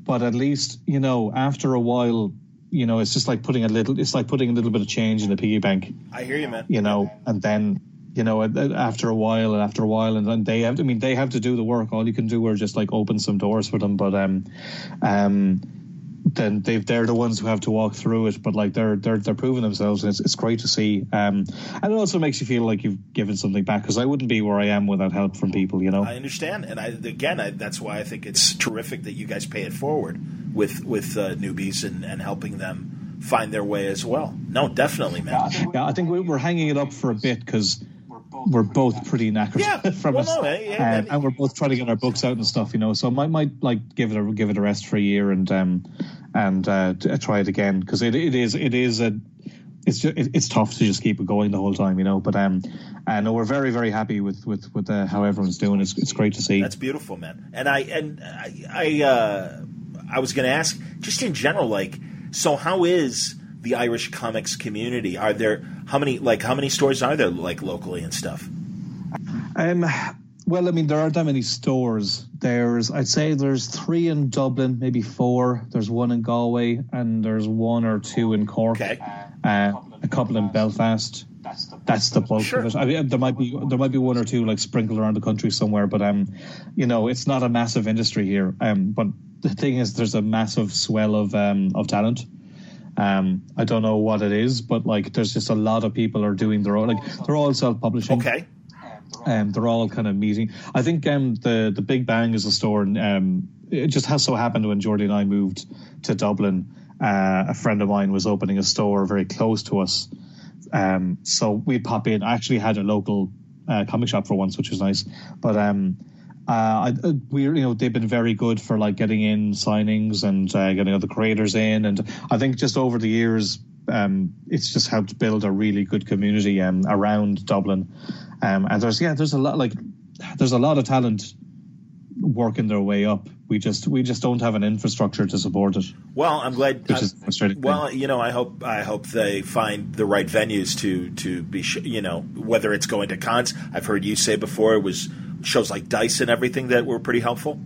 [SPEAKER 2] but at least you know after a while. You know, it's just like putting a little. It's like putting a little bit of change in the piggy bank.
[SPEAKER 1] I hear you, man.
[SPEAKER 2] You know, and then you know, after a while and after a while, and then they have. I mean, they have to do the work. All you can do is just like open some doors for them. But um, um, then they they're the ones who have to walk through it. But like they're they're they're proving themselves, and it's, it's great to see. Um, and it also makes you feel like you've given something back because I wouldn't be where I am without help from people. You know,
[SPEAKER 1] I understand, and I again I, that's why I think it's terrific that you guys pay it forward with with uh, newbies and, and helping them find their way as well. No, definitely, man.
[SPEAKER 2] Yeah, I think we're hanging it up for a bit because we're both pretty knackered
[SPEAKER 1] Yeah.
[SPEAKER 2] from
[SPEAKER 1] Well,
[SPEAKER 2] it,
[SPEAKER 1] no, eh, yeah,
[SPEAKER 2] um,
[SPEAKER 1] yeah.
[SPEAKER 2] and we're both trying to get our books out and stuff, you know. So I might, might like give it a give it a rest for a year and um and uh, try it again because it, it is it is a it's just, it's tough to just keep it going the whole time, you know. But um, I know we're very very happy with with with uh, how everyone's doing. It's it's great to see.
[SPEAKER 1] That's beautiful, man. And I and I I, uh, I was going to ask just in general, like, so how is the Irish comics community? Are there how many like how many stores are there like locally and stuff?
[SPEAKER 2] Um, well, I mean, there aren't that many stores. There's, I'd say, there's three in Dublin, maybe four. There's one in Galway, and there's one or two in Cork.
[SPEAKER 1] Okay.
[SPEAKER 2] Uh, a couple in Belfast. That's the bulk
[SPEAKER 1] Sure.
[SPEAKER 2] of it. I mean, there might be there might be one or two like sprinkled around the country somewhere, but um, you know, it's not a massive industry here. Um, but the thing is, there's a massive swell of um of talent. Um, I don't know what it is, but like, there's just a lot of people are doing their own. Like, they're all self-publishing.
[SPEAKER 1] Okay.
[SPEAKER 2] Um, they're all kind of meeting. I think um, the the Big Bang is a store. And, um, it just has so happened when Jordie and I moved to Dublin. Uh, a friend of mine was opening a store very close to us, um, so we'd pop in. I actually had a local uh, comic shop for once, which was nice. But um, uh, I, uh, we, you know, they've been very good for like getting in signings and uh, getting other creators in, and I think just over the years, um, it's just helped build a really good community um, around Dublin. Um, and there's yeah, there's a lot like there's a lot of talent working their way up. We just we just don't have an infrastructure to support it.
[SPEAKER 1] Well, I'm glad.
[SPEAKER 2] Which is frustrating.
[SPEAKER 1] Well, you know, I hope I hope they find the right venues to to be, sh- you know, whether it's going to cons. I've heard you say before it was shows like Dice and everything that were pretty helpful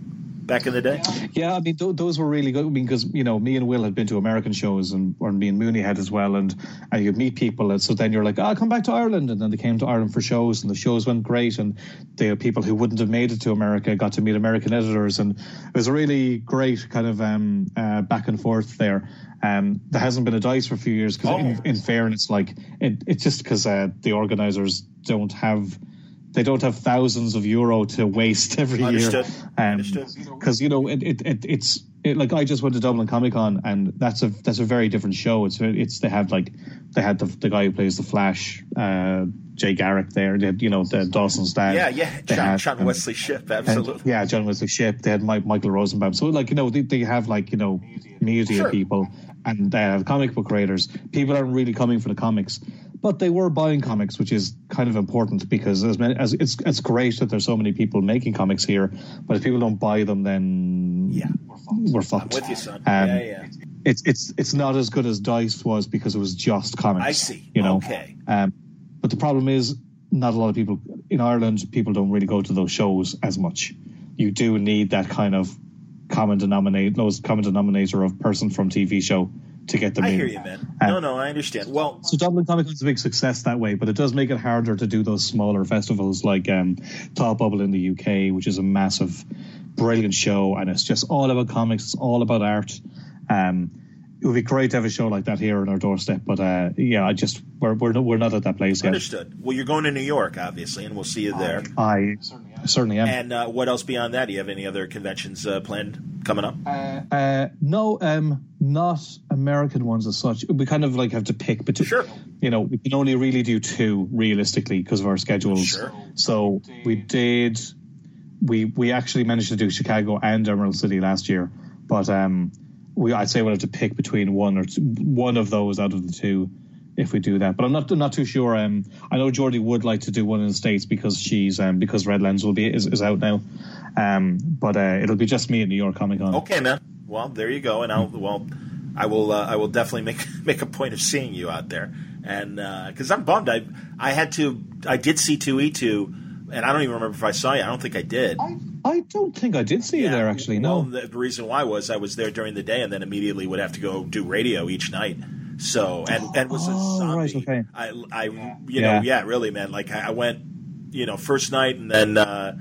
[SPEAKER 1] back in the day.
[SPEAKER 2] Yeah, I mean th- those were really good. I mean, because you know, me and Will had been to American shows, and or me and Mooney had as well, and and you'd meet people, and so then you're like, oh, come back to Ireland, and then they came to Ireland for shows, and the shows went great, and the people who wouldn't have made it to America got to meet American editors, and it was a really great kind of um, uh, back and forth there. Um, there hasn't been a dice for a few years because,
[SPEAKER 1] Oh.
[SPEAKER 2] in, in fairness, like it, it's just because uh, the organisers don't have. They don't have thousands of euro to waste every
[SPEAKER 1] Understood.
[SPEAKER 2] year. Um, because you know it, it, it it's it, like I just went to Dublin Comic Con and that's a that's a very different show. It's it's they had like they had the the guy who plays the Flash, uh, Jay Garrick there. They had you know the Dawson's dad.
[SPEAKER 1] Yeah, yeah, John,
[SPEAKER 2] had,
[SPEAKER 1] John
[SPEAKER 2] um,
[SPEAKER 1] Wesley Shipp,
[SPEAKER 2] and-
[SPEAKER 1] absolutely.
[SPEAKER 2] yeah, John Wesley Shipp. They had Mike, Michael Rosenbaum. So like you know they, they have like you know media
[SPEAKER 1] Sure.
[SPEAKER 2] people and have comic book creators. People aren't really coming for the comics. But they were buying comics, which is kind of important because as, many, as it's it's great that there's so many people making comics here. But if people don't buy them, then
[SPEAKER 1] Yeah.
[SPEAKER 2] we're
[SPEAKER 1] I'm
[SPEAKER 2] fucked.
[SPEAKER 1] with you, son.
[SPEAKER 2] Um,
[SPEAKER 1] yeah, yeah.
[SPEAKER 2] It's it's it's not as good as Dice was because it was just comics.
[SPEAKER 1] I see.
[SPEAKER 2] You know.
[SPEAKER 1] Okay.
[SPEAKER 2] Um, but the problem is, not a lot of people in Ireland. People don't really go to those shows as much. You do need that kind of common denominator, those common denominator of person from TV show to get them
[SPEAKER 1] I
[SPEAKER 2] in.
[SPEAKER 1] hear you, man.
[SPEAKER 2] Um,
[SPEAKER 1] No, no, I understand. Well,
[SPEAKER 2] So Dublin Comic Con's a big success that way, but it does make it harder to do those smaller festivals like um, Thought Bubble in the UK, which is a massive, brilliant show, and it's just all about comics. It's all about art. Um, it would be great to have a show like that here on our doorstep, but uh, yeah, I just we're we're not, we're not at that place yet.
[SPEAKER 1] understood. Well, you're going to New York, obviously, and we'll see you there.
[SPEAKER 2] I certainly am.
[SPEAKER 1] And uh, what else beyond that? Do you have any other conventions uh, planned coming up?
[SPEAKER 2] Uh, no, um, not American ones as such. We kind of like have to pick between.
[SPEAKER 1] Sure.
[SPEAKER 2] You know, we can only really do two realistically because of our schedules.
[SPEAKER 1] Sure.
[SPEAKER 2] So we did. We we actually managed to do Chicago and Emerald City last year, but um, we I'd say we'll have to pick between one or two, one of those out of the two if we do that. But I'm not I'm not too sure. Um, I know Jordie would like to do one in the states because she's um because Redlands will be is, is out now. Um, but uh, it'll be just me at New York Comic Con.
[SPEAKER 1] Okay, man. Well, there you go. And I'll well, I will uh, I will definitely make make a point of seeing you out there. And because I'm bummed, I I had to I did see two E two, and I don't even remember if I saw you. I don't think I did.
[SPEAKER 2] I don't think I did see you there actually.
[SPEAKER 1] Well,
[SPEAKER 2] No.
[SPEAKER 1] the reason why was I was there during the day, and then immediately would have to go do radio each night. So and and was a
[SPEAKER 2] Oh,
[SPEAKER 1] zombie.
[SPEAKER 2] right, okay.
[SPEAKER 1] I I you
[SPEAKER 2] Yeah.
[SPEAKER 1] know yeah really man like I, I went you know first night and then uh,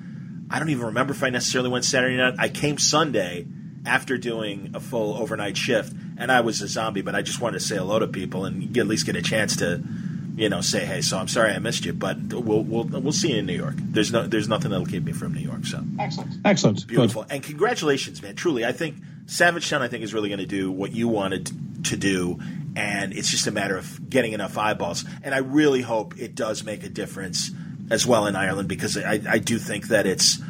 [SPEAKER 1] I don't even remember if I necessarily went Saturday night. I came Sunday after doing a full overnight shift, and I was a zombie. But I just wanted to say hello to people and get, at least get a chance to. You know, say hey. So I'm sorry I missed you, but we'll we'll we'll see you in New York. There's no there's nothing that'll keep me from New York. So
[SPEAKER 2] Excellent. excellent,
[SPEAKER 1] Beautiful. And congratulations, man. Truly, I think Savage Town, I think, is really going to do what you wanted to do. And it's just a matter of getting enough eyeballs. And I really hope it does make a difference as well in Ireland because I, I do think that it's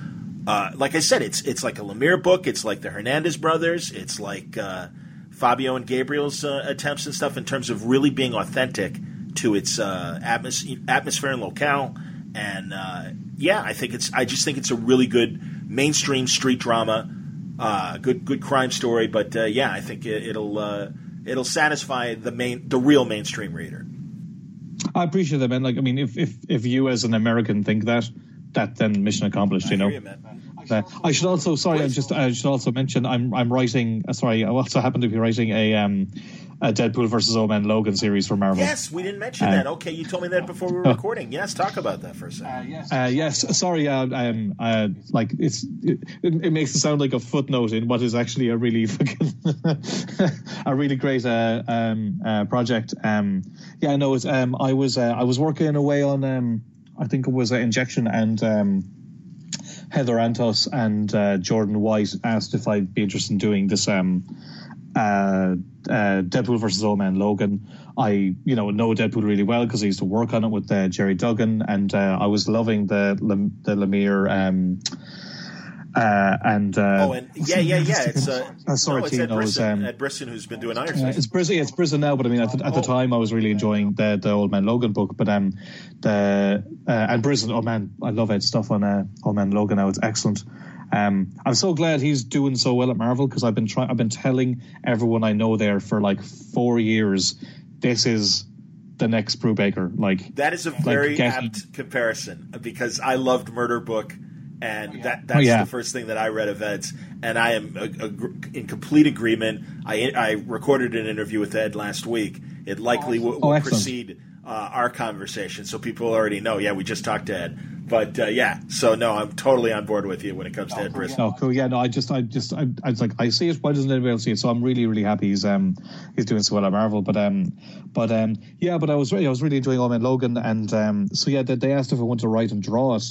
[SPEAKER 1] uh, like I said, it's it's like a Lemire book. It's like the Hernandez brothers. It's like uh, Fabio and Gabriel's uh, attempts and stuff in terms of really being authentic to its uh, atmos- atmosphere and locale. And uh, yeah, I think it's. I just think it's a really good mainstream street drama. Uh, good good crime story. But yeah, I think it, will it'll satisfy the main the real mainstream reader.
[SPEAKER 2] I appreciate that, man. Like, I mean, if if if you as an American think that, that then mission accomplished. You know. You, uh, I should also sorry, I just I should also mention I'm I'm writing. Uh, sorry, I also happen to be writing a um a Deadpool versus Old Man Logan series for Marvel.
[SPEAKER 1] Yes, we didn't mention uh, that. Okay, you told me that before we were recording. Yes, talk about that for a second. Uh,
[SPEAKER 2] yes, uh, yes. Sorry, uh, um, uh, like it's it, it, makes it sound like a footnote in what is actually a really fucking a really great uh, um, uh, project. Um, yeah, no, it's um, I was uh, I was working away on um, I think it was uh, injection and um, Heather Antos and uh, Jordan White asked if I'd be interested in doing this um, uh, uh, Deadpool versus Old Man Logan. I, you know, know Deadpool really well because I used to work on it with uh, Gerry Duggan, and uh, I was loving the the Lemire. Um, uh, and uh,
[SPEAKER 1] oh, and yeah, yeah, yeah. It's uh,
[SPEAKER 2] sorry, no, it's Ed
[SPEAKER 1] Brisson, um, Ed Brisson, who's been doing Iron.
[SPEAKER 2] It's Brisson, it's Brisson now, but I mean, at the, at the oh. time, I was really enjoying the the Old Man Logan book. But um, the uh, and Brisson, oh man, I love Ed's stuff on uh, Old Man Logan now. It's excellent. Um, I'm so glad he's doing so well at Marvel because I've been trying. I've been telling everyone I know there for like four years. This is the next Brubaker. Like
[SPEAKER 1] that is a very like getting, apt comparison because I loved Murder Book and that that's oh, yeah. the first thing that I read of Ed's, and I am a, a, in complete agreement. I I recorded an interview with Ed last week. It likely will, will oh, precede uh, our conversation, so people already know. Yeah, we just talked to Ed, but uh, yeah, so no, I'm totally on board with you when it comes to oh, Ed Brisson.
[SPEAKER 2] Oh, cool. Yeah, no, I just, I just, I, I was like, I see it. Why doesn't anybody else see it? So I'm really, really happy he's um he's doing so well at Marvel. But um, but um, yeah, but I was really, I was really enjoying Old Man Logan, and um, so yeah, they, they asked if I wanted to write and draw it.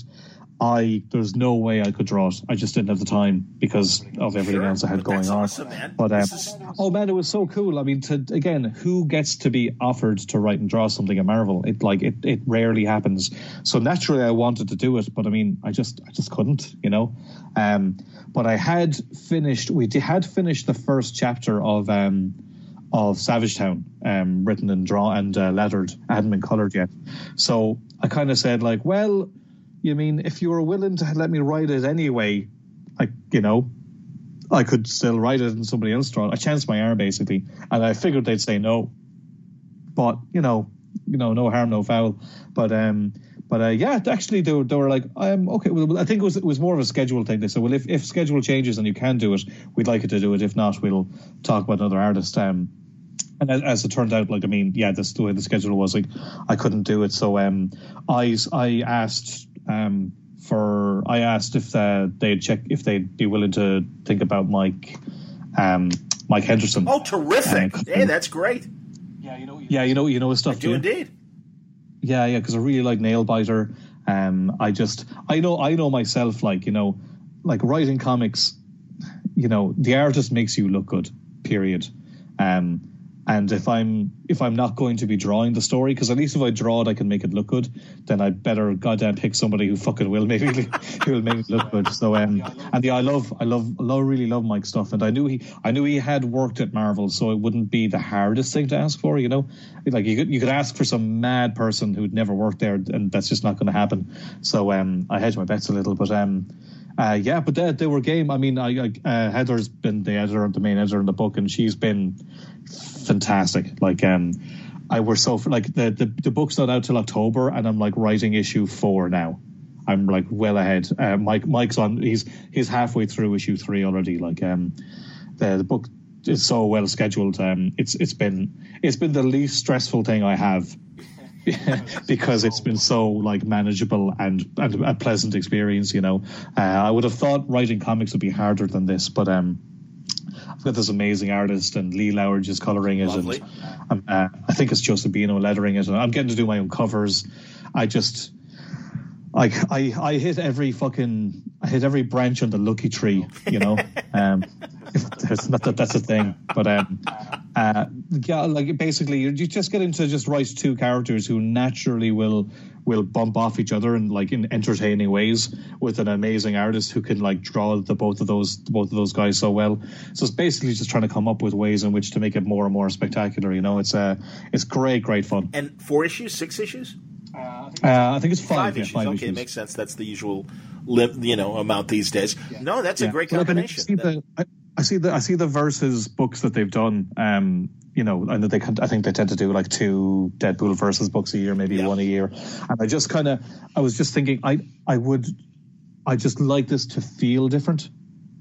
[SPEAKER 2] I there's no way I could draw it. I just didn't have the time because of everything sure, else I had going on.
[SPEAKER 1] Awesome, man.
[SPEAKER 2] But um, is... oh man, it was so cool. I mean, to again, who gets to be offered to write and draw something at Marvel? It like it it rarely happens. So naturally, I wanted to do it, but I mean, I just I just couldn't, you know. Um, but I had finished. We had finished the first chapter of um of Savage Town, um, written and drawn and uh, lettered. I hadn't been colored yet, so I kind of said like, well you mean if you were willing to let me write it anyway, like you know, I could still write it and somebody else draw it. I chanced my arm basically, and I figured they'd say no. But you know, you know, no harm, no foul. But um, but uh, yeah, actually they were, they were like, um, okay. Well, I think it was it was more of a schedule thing. They said, well, if if schedule changes and you can do it, we'd like you to do it. If not, we'll talk about another artist. Um, and as, as, it turned out, like I mean, yeah, that's the way the schedule was. Like I couldn't do it, so um, I I asked um, for I asked if uh, they'd check if they'd be willing to think about Mike um, Mike Henderson.
[SPEAKER 1] Oh, terrific! Uh, hey, that's great.
[SPEAKER 2] Yeah, you know, you yeah, you know, you know his stuff.
[SPEAKER 1] I do indeed.
[SPEAKER 2] Yeah, yeah, because I really like Nailbiter. Um, I just, I know, I know myself. Like, you know, like writing comics. You know, the artist makes you look good. Period. Um, and if I'm if I'm not going to be drawing the story, because at least if I draw it, I can make it look good. Then I better goddamn pick somebody who fucking will it who will make it look good. So um, and yeah, I love I love I love really love Mike's stuff, and I knew he I knew he had worked at Marvel, so it wouldn't be the hardest thing to ask for. You know, like you could you could ask for some mad person who'd never worked there, and that's just not going to happen. So um, I hedged my bets a little, but um. Uh, yeah, but they, they were game. I mean, I, I uh, Heather's been the editor, the main editor in the book, and she's been fantastic. Like, um, I were so like the, the the book's not out till October, and I'm like writing issue four now. I'm like well ahead. Uh, Mike Mike's on. He's he's halfway through issue three already. Like, um, the the book is so well scheduled. Um, it's it's been it's been the least stressful thing I have because it's been so like manageable and, and a pleasant experience. You know, uh, I would have thought writing comics would be harder than this, but um, I've got this amazing artist and Lee Loughridge is coloring it, Lovely. and um, uh, I think it's Joe Sabino lettering it, and I'm getting to do my own covers. I just like I I hit every fucking I hit every branch on the lucky tree, you know. um, it's not that that's a thing, but um, uh, Uh, yeah, like basically, you just get into just write two characters who naturally will will bump off each other in like in entertaining ways with an amazing artist who can like draw the both of those both of those guys so well. So it's basically just trying to come up with ways in which to make it more and more spectacular. You know, it's uh, it's great, great fun.
[SPEAKER 1] And four issues, six issues.
[SPEAKER 2] Uh, I think it's five.
[SPEAKER 1] Five
[SPEAKER 2] yeah,
[SPEAKER 1] issues.
[SPEAKER 2] five
[SPEAKER 1] okay,
[SPEAKER 2] issues.
[SPEAKER 1] makes sense. That's the usual, li- you know, amount these days. No, that's a
[SPEAKER 2] Yeah.
[SPEAKER 1] great
[SPEAKER 2] Well, but I
[SPEAKER 1] combination.
[SPEAKER 2] see the I, I see the I see the versus books that they've done. Um, you know, and they can, I think they tend to do like two Deadpool versus books a year, maybe
[SPEAKER 1] Yeah.
[SPEAKER 2] one a year. And I just kind of, I was just thinking, I I would, I just like this to feel different.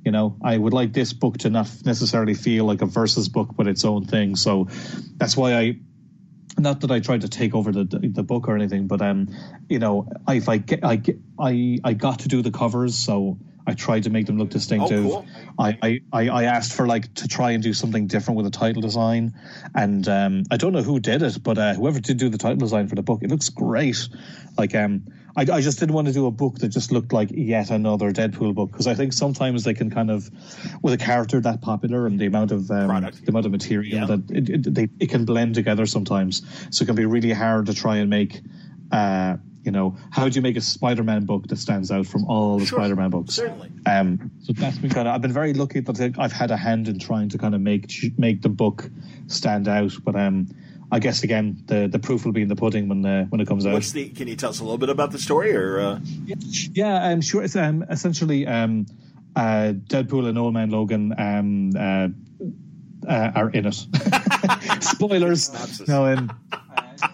[SPEAKER 2] You know, I would like this book to not necessarily feel like a versus book, but its own thing. So that's why I not that I tried to take over the the book or anything, but um, you know, if I get I get I I got to do the covers, so I tried to make them look distinctive.
[SPEAKER 1] Oh, cool.
[SPEAKER 2] I, I I asked for like to try and do something different with the title design, and um, I don't know who did it, but uh, whoever did do the title design for the book, it looks great. Like um, I, I just didn't want to do a book that just looked like yet another Deadpool book because I think sometimes they can kind of, with a character that popular and the amount of um,
[SPEAKER 1] Product.
[SPEAKER 2] the amount of material
[SPEAKER 1] Yeah.
[SPEAKER 2] that it, it, they, it can blend together sometimes. So it can be really hard to try and make, uh, you know, how do you make a Spider-Man book that stands out from all the
[SPEAKER 1] Sure.
[SPEAKER 2] Spider-Man books?
[SPEAKER 1] Certainly.
[SPEAKER 2] Um, so that's been kind of. I've been very lucky that I've had a hand in trying to kind of make make the book stand out. But um, I guess again, the the proof will be in the pudding when uh, when it comes out.
[SPEAKER 1] What's the? Can you tell us a little bit about the story, or uh,
[SPEAKER 2] Yeah, I'm sure. It's um, essentially um, uh, Deadpool and Old Man Logan um, uh, uh, are in it. Spoilers. No, um,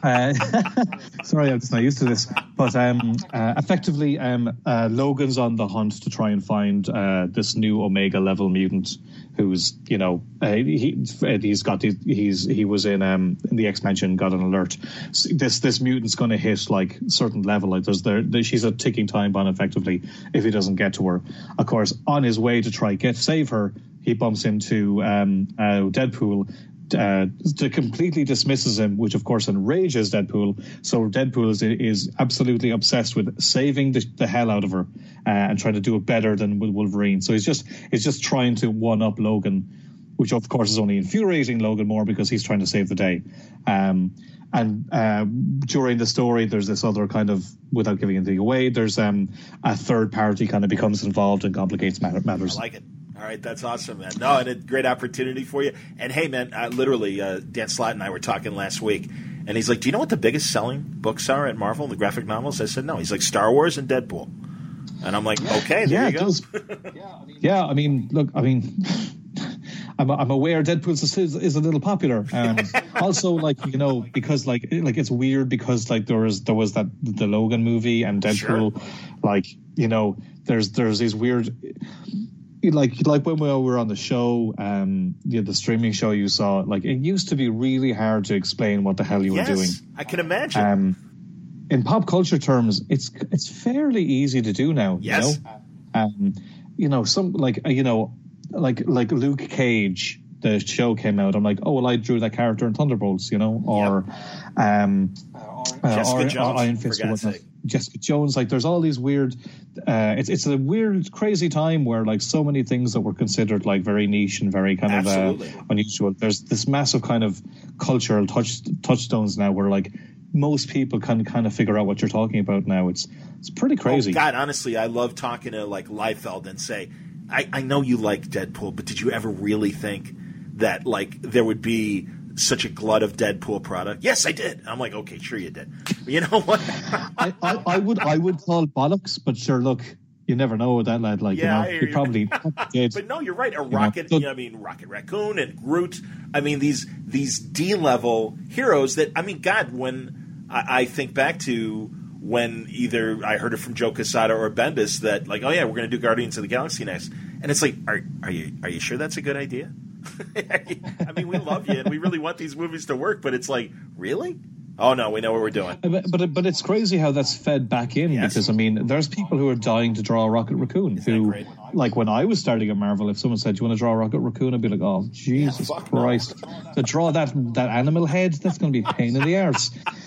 [SPEAKER 2] uh, sorry, I'm just not used to this. But um, uh, effectively, um, uh, Logan's on the hunt to try and find uh, this new Omega level mutant who's, you know, uh, he, he's got these, he's he was in um, in the X Mansion, got an alert. This this mutant's going to hit like certain level. Like there's there, there, she's a ticking time bomb effectively if he doesn't get to her. Of course, on his way to try get save her, he bumps into um, uh, Deadpool uh, completely dismisses him, which of course enrages Deadpool. So Deadpool is, is absolutely obsessed with saving the, the hell out of her uh, and trying to do it better than with Wolverine. So he's just he's just trying to one up Logan, which of course is only infuriating Logan more because he's trying to save the day. Um, and uh, during the story, there's this other kind of, without giving anything away, there's um, a third party kind of becomes involved and complicates matter- matters.
[SPEAKER 1] I like it. All right, that's awesome, man. No, and a great opportunity for you. And hey, man, uh, literally, uh, Dan Slott and I were talking last week, and he's like, "Do you know what the biggest selling books are at Marvel, the graphic novels?" I said, "No." He's like, "Star Wars and Deadpool," and I'm like, "Okay, there
[SPEAKER 2] yeah,
[SPEAKER 1] you
[SPEAKER 2] it
[SPEAKER 1] go."
[SPEAKER 2] does. yeah, I mean, look, I mean, I'm, I'm aware Deadpool is, is, is a little popular. Um, also, like you know, because like like it's weird because like there was there was that the Logan movie and Deadpool, like you know, there's there's these weird. Like like when we were on the show, um, you know, the streaming show you saw, like it used to be really hard to explain what the hell you
[SPEAKER 1] yes,
[SPEAKER 2] were doing.
[SPEAKER 1] I can imagine.
[SPEAKER 2] Um, in pop culture terms, it's it's fairly easy to do now.
[SPEAKER 1] Yes.
[SPEAKER 2] You know, um, you know some like uh, you know like like Luke Cage. The show came out. I'm like, oh well, I drew that character in Thunderbolts, you know, or um, uh,
[SPEAKER 1] Jessica
[SPEAKER 2] or- or Iron Fist, or
[SPEAKER 1] God's
[SPEAKER 2] whatnot.
[SPEAKER 1] sake.
[SPEAKER 2] Jessica Jones. Like, there's all these weird. Uh, it's it's a weird, crazy time where like so many things that were considered like very niche and very kind
[SPEAKER 1] Absolutely.
[SPEAKER 2] of uh, unusual. There's this massive kind of cultural touch touchstones now where like most people can kind of figure out what you're talking about now. It's it's pretty crazy.
[SPEAKER 1] Oh, God, honestly, I love talking to like Liefeld and say, I, I know you like Deadpool, but did you ever really think that like there would be such a glut of Deadpool product? Yes, I did. I'm like, okay, sure you did. You know what?
[SPEAKER 2] I, I, I would I would call bollocks, but sure, look, you never know with that lad. Like,
[SPEAKER 1] Yeah,
[SPEAKER 2] you know, he
[SPEAKER 1] you.
[SPEAKER 2] probably did.
[SPEAKER 1] But no, you're right. A rocket.
[SPEAKER 2] so-
[SPEAKER 1] I mean, Rocket Raccoon and Groot. I mean, these these D level heroes that I mean, God, when I, I think back to when either I heard it from Joe Quesada or Bendis that like, oh yeah, we're going to do Guardians of the Galaxy next, and it's like, are are you are you sure that's a good idea? I mean, we love you and we really want these movies to work, but it's like, really? Oh no, we know what we're doing.
[SPEAKER 2] But, but but it's crazy how that's fed back in
[SPEAKER 1] Yes.
[SPEAKER 2] because I mean there's people who are dying to draw a Rocket Raccoon
[SPEAKER 1] that
[SPEAKER 2] who like when I was starting at Marvel if someone said do you want to draw a Rocket Raccoon I'd be like oh Jesus
[SPEAKER 1] no.
[SPEAKER 2] Christ to draw that that animal head that's going to be a pain in the arse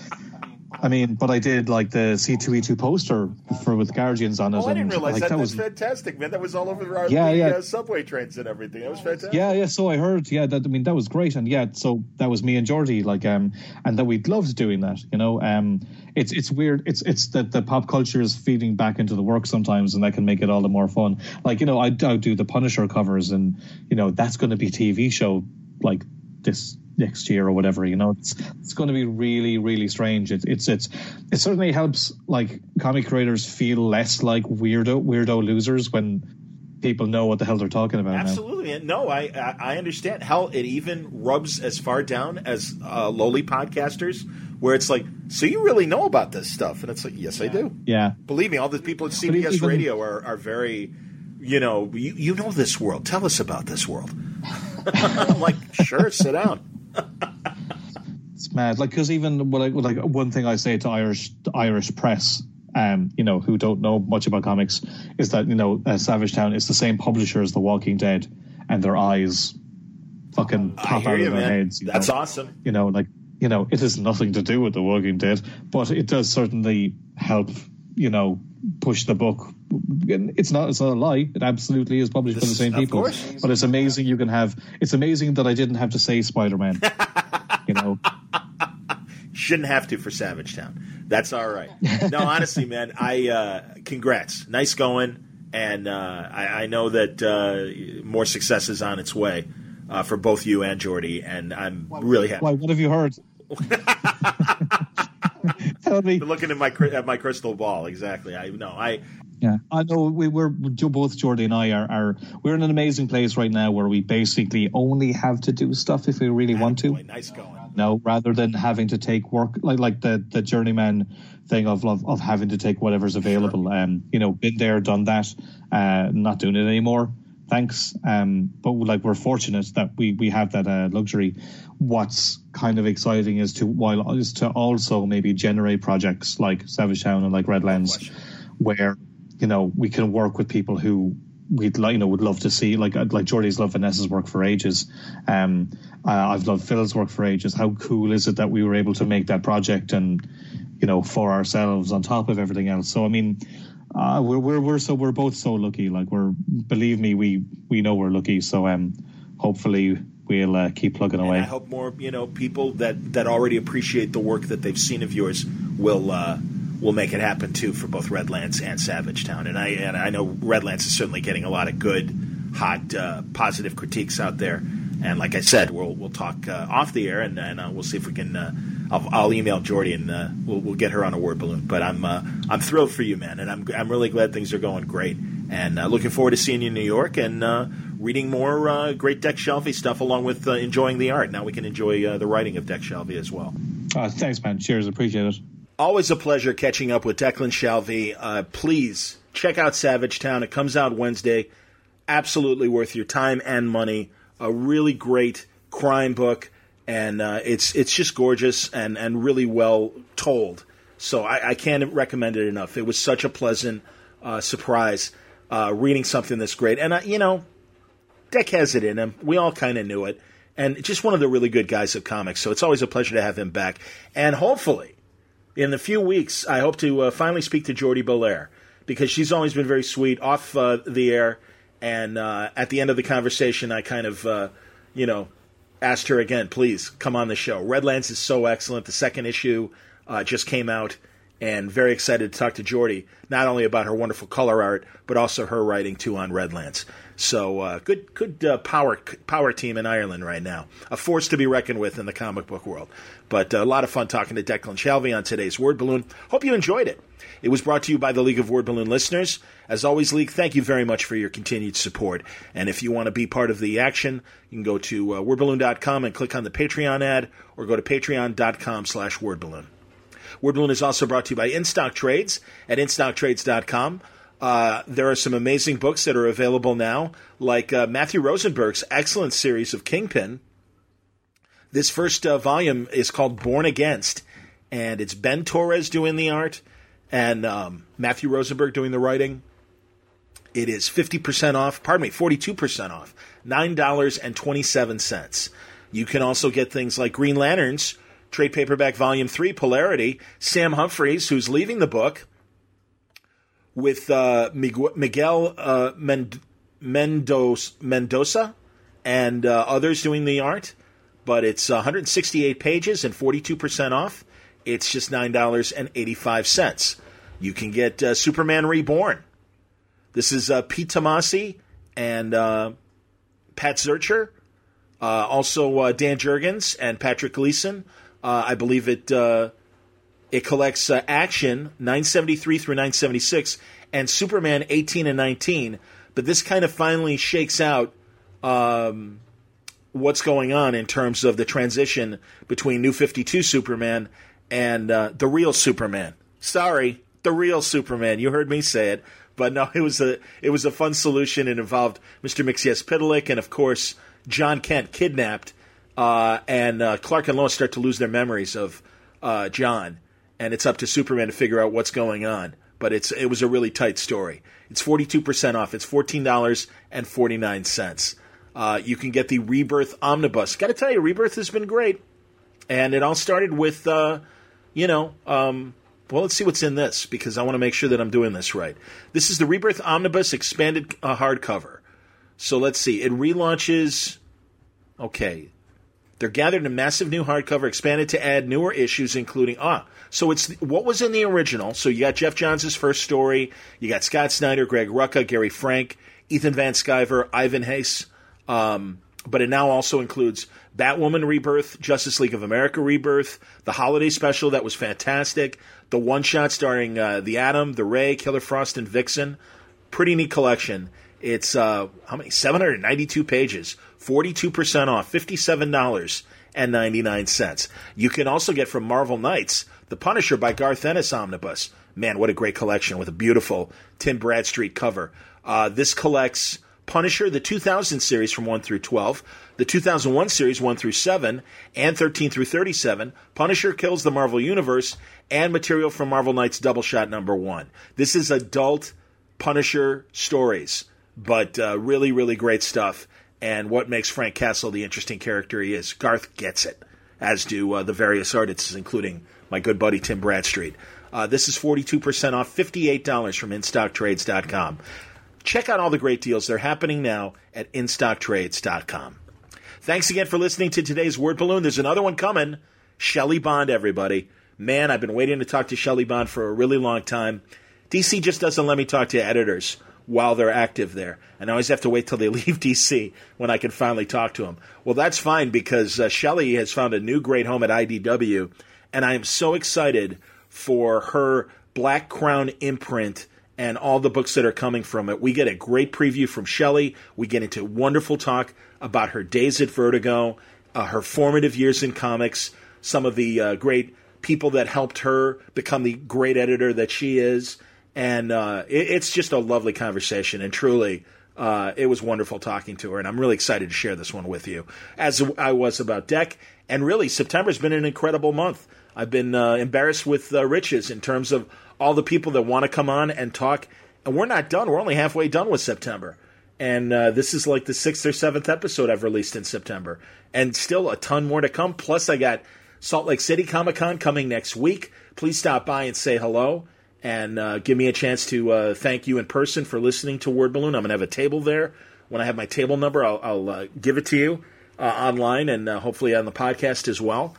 [SPEAKER 2] I mean, but I did like the C2E2 poster for with Guardians on it.
[SPEAKER 1] Oh, I didn't
[SPEAKER 2] and,
[SPEAKER 1] realize
[SPEAKER 2] like,
[SPEAKER 1] that.
[SPEAKER 2] that was
[SPEAKER 1] fantastic, man. That was all over our
[SPEAKER 2] Yeah,
[SPEAKER 1] the,
[SPEAKER 2] yeah.
[SPEAKER 1] Uh, subway trains and everything. That was fantastic.
[SPEAKER 2] Yeah, yeah. So I heard. Yeah, that I mean that was great, and yeah, so that was me and Jordie, like, um, and that we loved doing that. You know, um, it's it's weird. It's it's that the pop culture is feeding back into the work sometimes, and that can make it all the more fun. Like, you know, I, I do the Punisher covers, and you know that's going to be TV show like this next year or whatever. You know, it's it's going to be really really strange. It's it's it's it certainly helps like comic creators feel less like weirdo weirdo losers when people know what the hell they're talking about.
[SPEAKER 1] Absolutely. And No, I, I understand. Hell, it even rubs as far down as uh, lowly podcasters, where it's like, so you really know about this stuff, and it's like, yes, I do.
[SPEAKER 2] Yeah.
[SPEAKER 1] Believe me, all the people at CBS
[SPEAKER 2] even-
[SPEAKER 1] Radio are, are very, you know, you, you know this world. Tell us about this world. I'm like, sure, sit down.
[SPEAKER 2] It's mad. Like, because even what I, like one thing I say to Irish the Irish press, um, you know, who don't know much about comics, is that you know, uh, Savage Town is the same publisher as The Walking Dead, and their eyes fucking pop out
[SPEAKER 1] you,
[SPEAKER 2] of their
[SPEAKER 1] man.
[SPEAKER 2] heads. you
[SPEAKER 1] That's
[SPEAKER 2] know?
[SPEAKER 1] awesome.
[SPEAKER 2] You know, like you know, it has nothing to do with The Walking Dead, but it does certainly help. You know, push the book. It's not. It's not a lie. It absolutely is published by the same
[SPEAKER 1] of
[SPEAKER 2] people.
[SPEAKER 1] course.
[SPEAKER 2] But it's amazing you can have. It's amazing that I didn't have to say Spider Man. you know.
[SPEAKER 1] Shouldn't have to for Savage Town. That's all right. No, honestly, man, I uh, congrats. Nice going, and uh, I, I know that uh, more success is on its way uh, for both you and Jordie, and I'm really happy.
[SPEAKER 2] Why? What have you heard? Tell me.
[SPEAKER 1] Looking at my at my crystal ball, exactly. I know. I
[SPEAKER 2] Yeah, I know. We, we're both Jordie and I are, are we're in an amazing place right now where we basically only have to do stuff if we really want to.
[SPEAKER 1] boy, nice going.
[SPEAKER 2] No, rather than having to take work like like the the journeyman thing of of, of having to take whatever's available. Um, you know, been there, done that. Uh, not doing it anymore. Thanks. Um, but like we're fortunate that we we have that uh, luxury. What's kind of exciting is to while is to also maybe generate projects like Savage Town and like Redlands, where you know we can work with people who we'd like, you know, would love to see. Like like Jordie's loved Vanessa's work for ages. Um, uh, I've loved Phil's work for ages. How cool is it that we were able to make that project and you know for ourselves on top of everything else? So I mean. Uh, we're we're we're so we're both so lucky. Like we're believe me, we we know we're lucky. So um, hopefully we'll uh, keep plugging
[SPEAKER 1] And I hope more, you know, people that that already appreciate the work that they've seen of yours will uh, will make it happen too for both Redlands and Savage Town. And I and I know Redlands is certainly getting a lot of good, hot, uh, positive critiques out there. And like I said, we'll we'll talk uh, off the air and, and uh, we'll see if we can. Uh, I'll, I'll email Jordie and uh, we'll, we'll get her on a word balloon. But I'm uh, I'm thrilled for you, man, and I'm I'm really glad things are going great. And uh, looking forward to seeing you in New York and uh, reading more uh, great Dec Shalvey stuff, along with uh, enjoying the art. Now we can enjoy uh, the writing of Dec Shalvey as well.
[SPEAKER 2] Uh, thanks, man. Cheers. Appreciate it.
[SPEAKER 1] Always a pleasure catching up with Declan Shalvey. Uh, please check out Savage Town. It comes out Wednesday. Absolutely worth your time and money. A really great crime book, and uh, it's it's just gorgeous and and really well told. So I, I can't recommend it enough. It was such a pleasant uh, surprise uh, reading something this great, and you know, Dec has it in him. We all kind of knew it, and just one of the really good guys of comics. So it's always a pleasure to have him back, and hopefully in a few weeks, I hope to uh, finally speak to Jordie Bellaire because she's always been very sweet off uh, the air. And uh, at the end of the conversation, I kind of, uh, you know, asked her again, please come on the show. Redlands is so excellent. The second issue uh, just came out, and very excited to talk to Jordie, not only about her wonderful color art, but also her writing too on Redlands. So uh, good, good uh, power power team in Ireland right now. A force to be reckoned with in the comic book world. But uh, a lot of fun talking to Declan Shalvey on today's Word Balloon. Hope you enjoyed it. It was brought to you by the League of Word Balloon listeners. As always, League, thank you very much for your continued support. And if you want to be part of the action, you can go to uh, wordballoon.com and click on the Patreon ad, or go to patreon.com slash wordballoon. Word Balloon is also brought to you by InStock Trades at InStockTrades.com. Uh, there are some amazing books that are available now, like uh, Matthew Rosenberg's excellent series of Kingpin. This first uh, volume is called Born Against, and it's Ben Torres doing the art and um, Matthew Rosenberg doing the writing. It is 50% off, pardon me, 42% off, $9.27. You can also get things like Green Lanterns Trade paperback volume three, Polarity. Sam Humphries, who's leaving the book with uh, Miguel uh, Mendoza, and uh, others doing the art. But it's 168 pages and 42% off. It's just $9.85. You can get uh, Superman Reborn. This is uh, Pete Tomasi and uh, Pat Zircher. Uh, also, Dan Jurgens and Patrick Gleason. I believe it it collects Action 973 through 976 and Superman 18 and 19. But this kind of finally shakes out um, what's going on in terms of the transition between New 52 Superman and uh, the real Superman. Sorry, the real Superman. You heard me say it, but no, it was a it was a fun solution. It involved Mr. Mxyzptlk and of course Jon Kent kidnapped, uh, and uh, Clark and Lois start to lose their memories of uh, Jon, and it's up to Superman to figure out what's going on. But it's it was a really tight story. It's forty two percent off. It's fourteen dollars and forty nine cents. Uh, you can get the Rebirth Omnibus. Got to tell you, Rebirth has been great, and it all started with uh, you know, um, well, let's see what's in this because I want to make sure that I'm doing this right. This is the Rebirth Omnibus expanded uh, hardcover. So let's see. It relaunches. Okay. They're gathered in a massive new hardcover, expanded to add newer issues, including ah. So it's what was in the original. So you got Geoff Johns' first story. You got Scott Snyder, Greg Rucka, Gary Frank, Ethan Van Sciver, Ivan Reis. Um, but it now also includes Batwoman Rebirth, Justice League of America Rebirth, the holiday special that was fantastic, the one shot starring uh, the Atom, the Ray, Killer Frost, and Vixen. Pretty neat collection. It's uh, how many? 792 pages, 42% off, $57.99. You can also get from Marvel Knights, The Punisher by Garth Ennis Omnibus. Man, what a great collection with a beautiful Tim Bradstreet cover. Uh, this collects Punisher, the 2000 series from 1 through 12, the 2001 series 1 through 7, and 13 through 37, Punisher Kills the Marvel Universe, and material from Marvel Knights Double Shot number 1. This is adult Punisher stories, but uh, really, really great stuff. And what makes Frank Castle the interesting character he is. Garth gets it, as do uh, the various artists, including my good buddy Tim Bradstreet. Uh, this is 42% off, $58 from InStockTrades.com. Check out all the great deals. They're happening now at InStockTrades.com. Thanks again for listening to today's Word Balloon. There's another one coming. Shelly Bond, everybody. Man, I've been waiting to talk to Shelly Bond for a really long time. DC just doesn't let me talk to editors while they're active there. And I always have to wait till they leave DC when I can finally talk to them. Well, that's fine because uh, Shelly has found a new great home at IDW, and I am so excited for her Black Crown imprint and all the books that are coming from it. We get a great preview from Shelly. We get into wonderful talk about her days at Vertigo, uh, her formative years in comics, some of the uh, great people that helped her become the great editor that she is. And uh, it, it's just a lovely conversation. And truly, uh, it was wonderful talking to her. And I'm really excited to share this one with you, as I was about Dec. And really, September's been an incredible month. I've been uh, embarrassed with uh, riches in terms of all the people that want to come on and talk. And we're not done. We're only halfway done with September. And uh, this is like the sixth or seventh episode I've released in September. And still a ton more to come. Plus, I got Salt Lake City Comic Con coming next week. Please stop by and say hello and uh, give me a chance to uh, thank you in person for listening to Word Balloon. I'm going to have a table there. When I have my table number, I'll, I'll uh, give it to you uh, online and uh, hopefully on the podcast as well.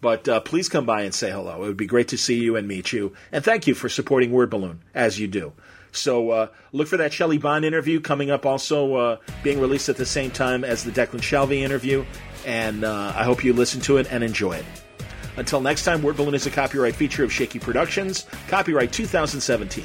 [SPEAKER 1] But uh, please come by and say hello. It would be great to see you and meet you. And thank you for supporting Word Balloon as you do. So look for that Shelly Bond interview coming up, also being released at the same time as the Declan Shalvey interview. And I hope you listen to it and enjoy it. Until next time, Word Balloon is a copyright feature of Shaky Productions, copyright 2017.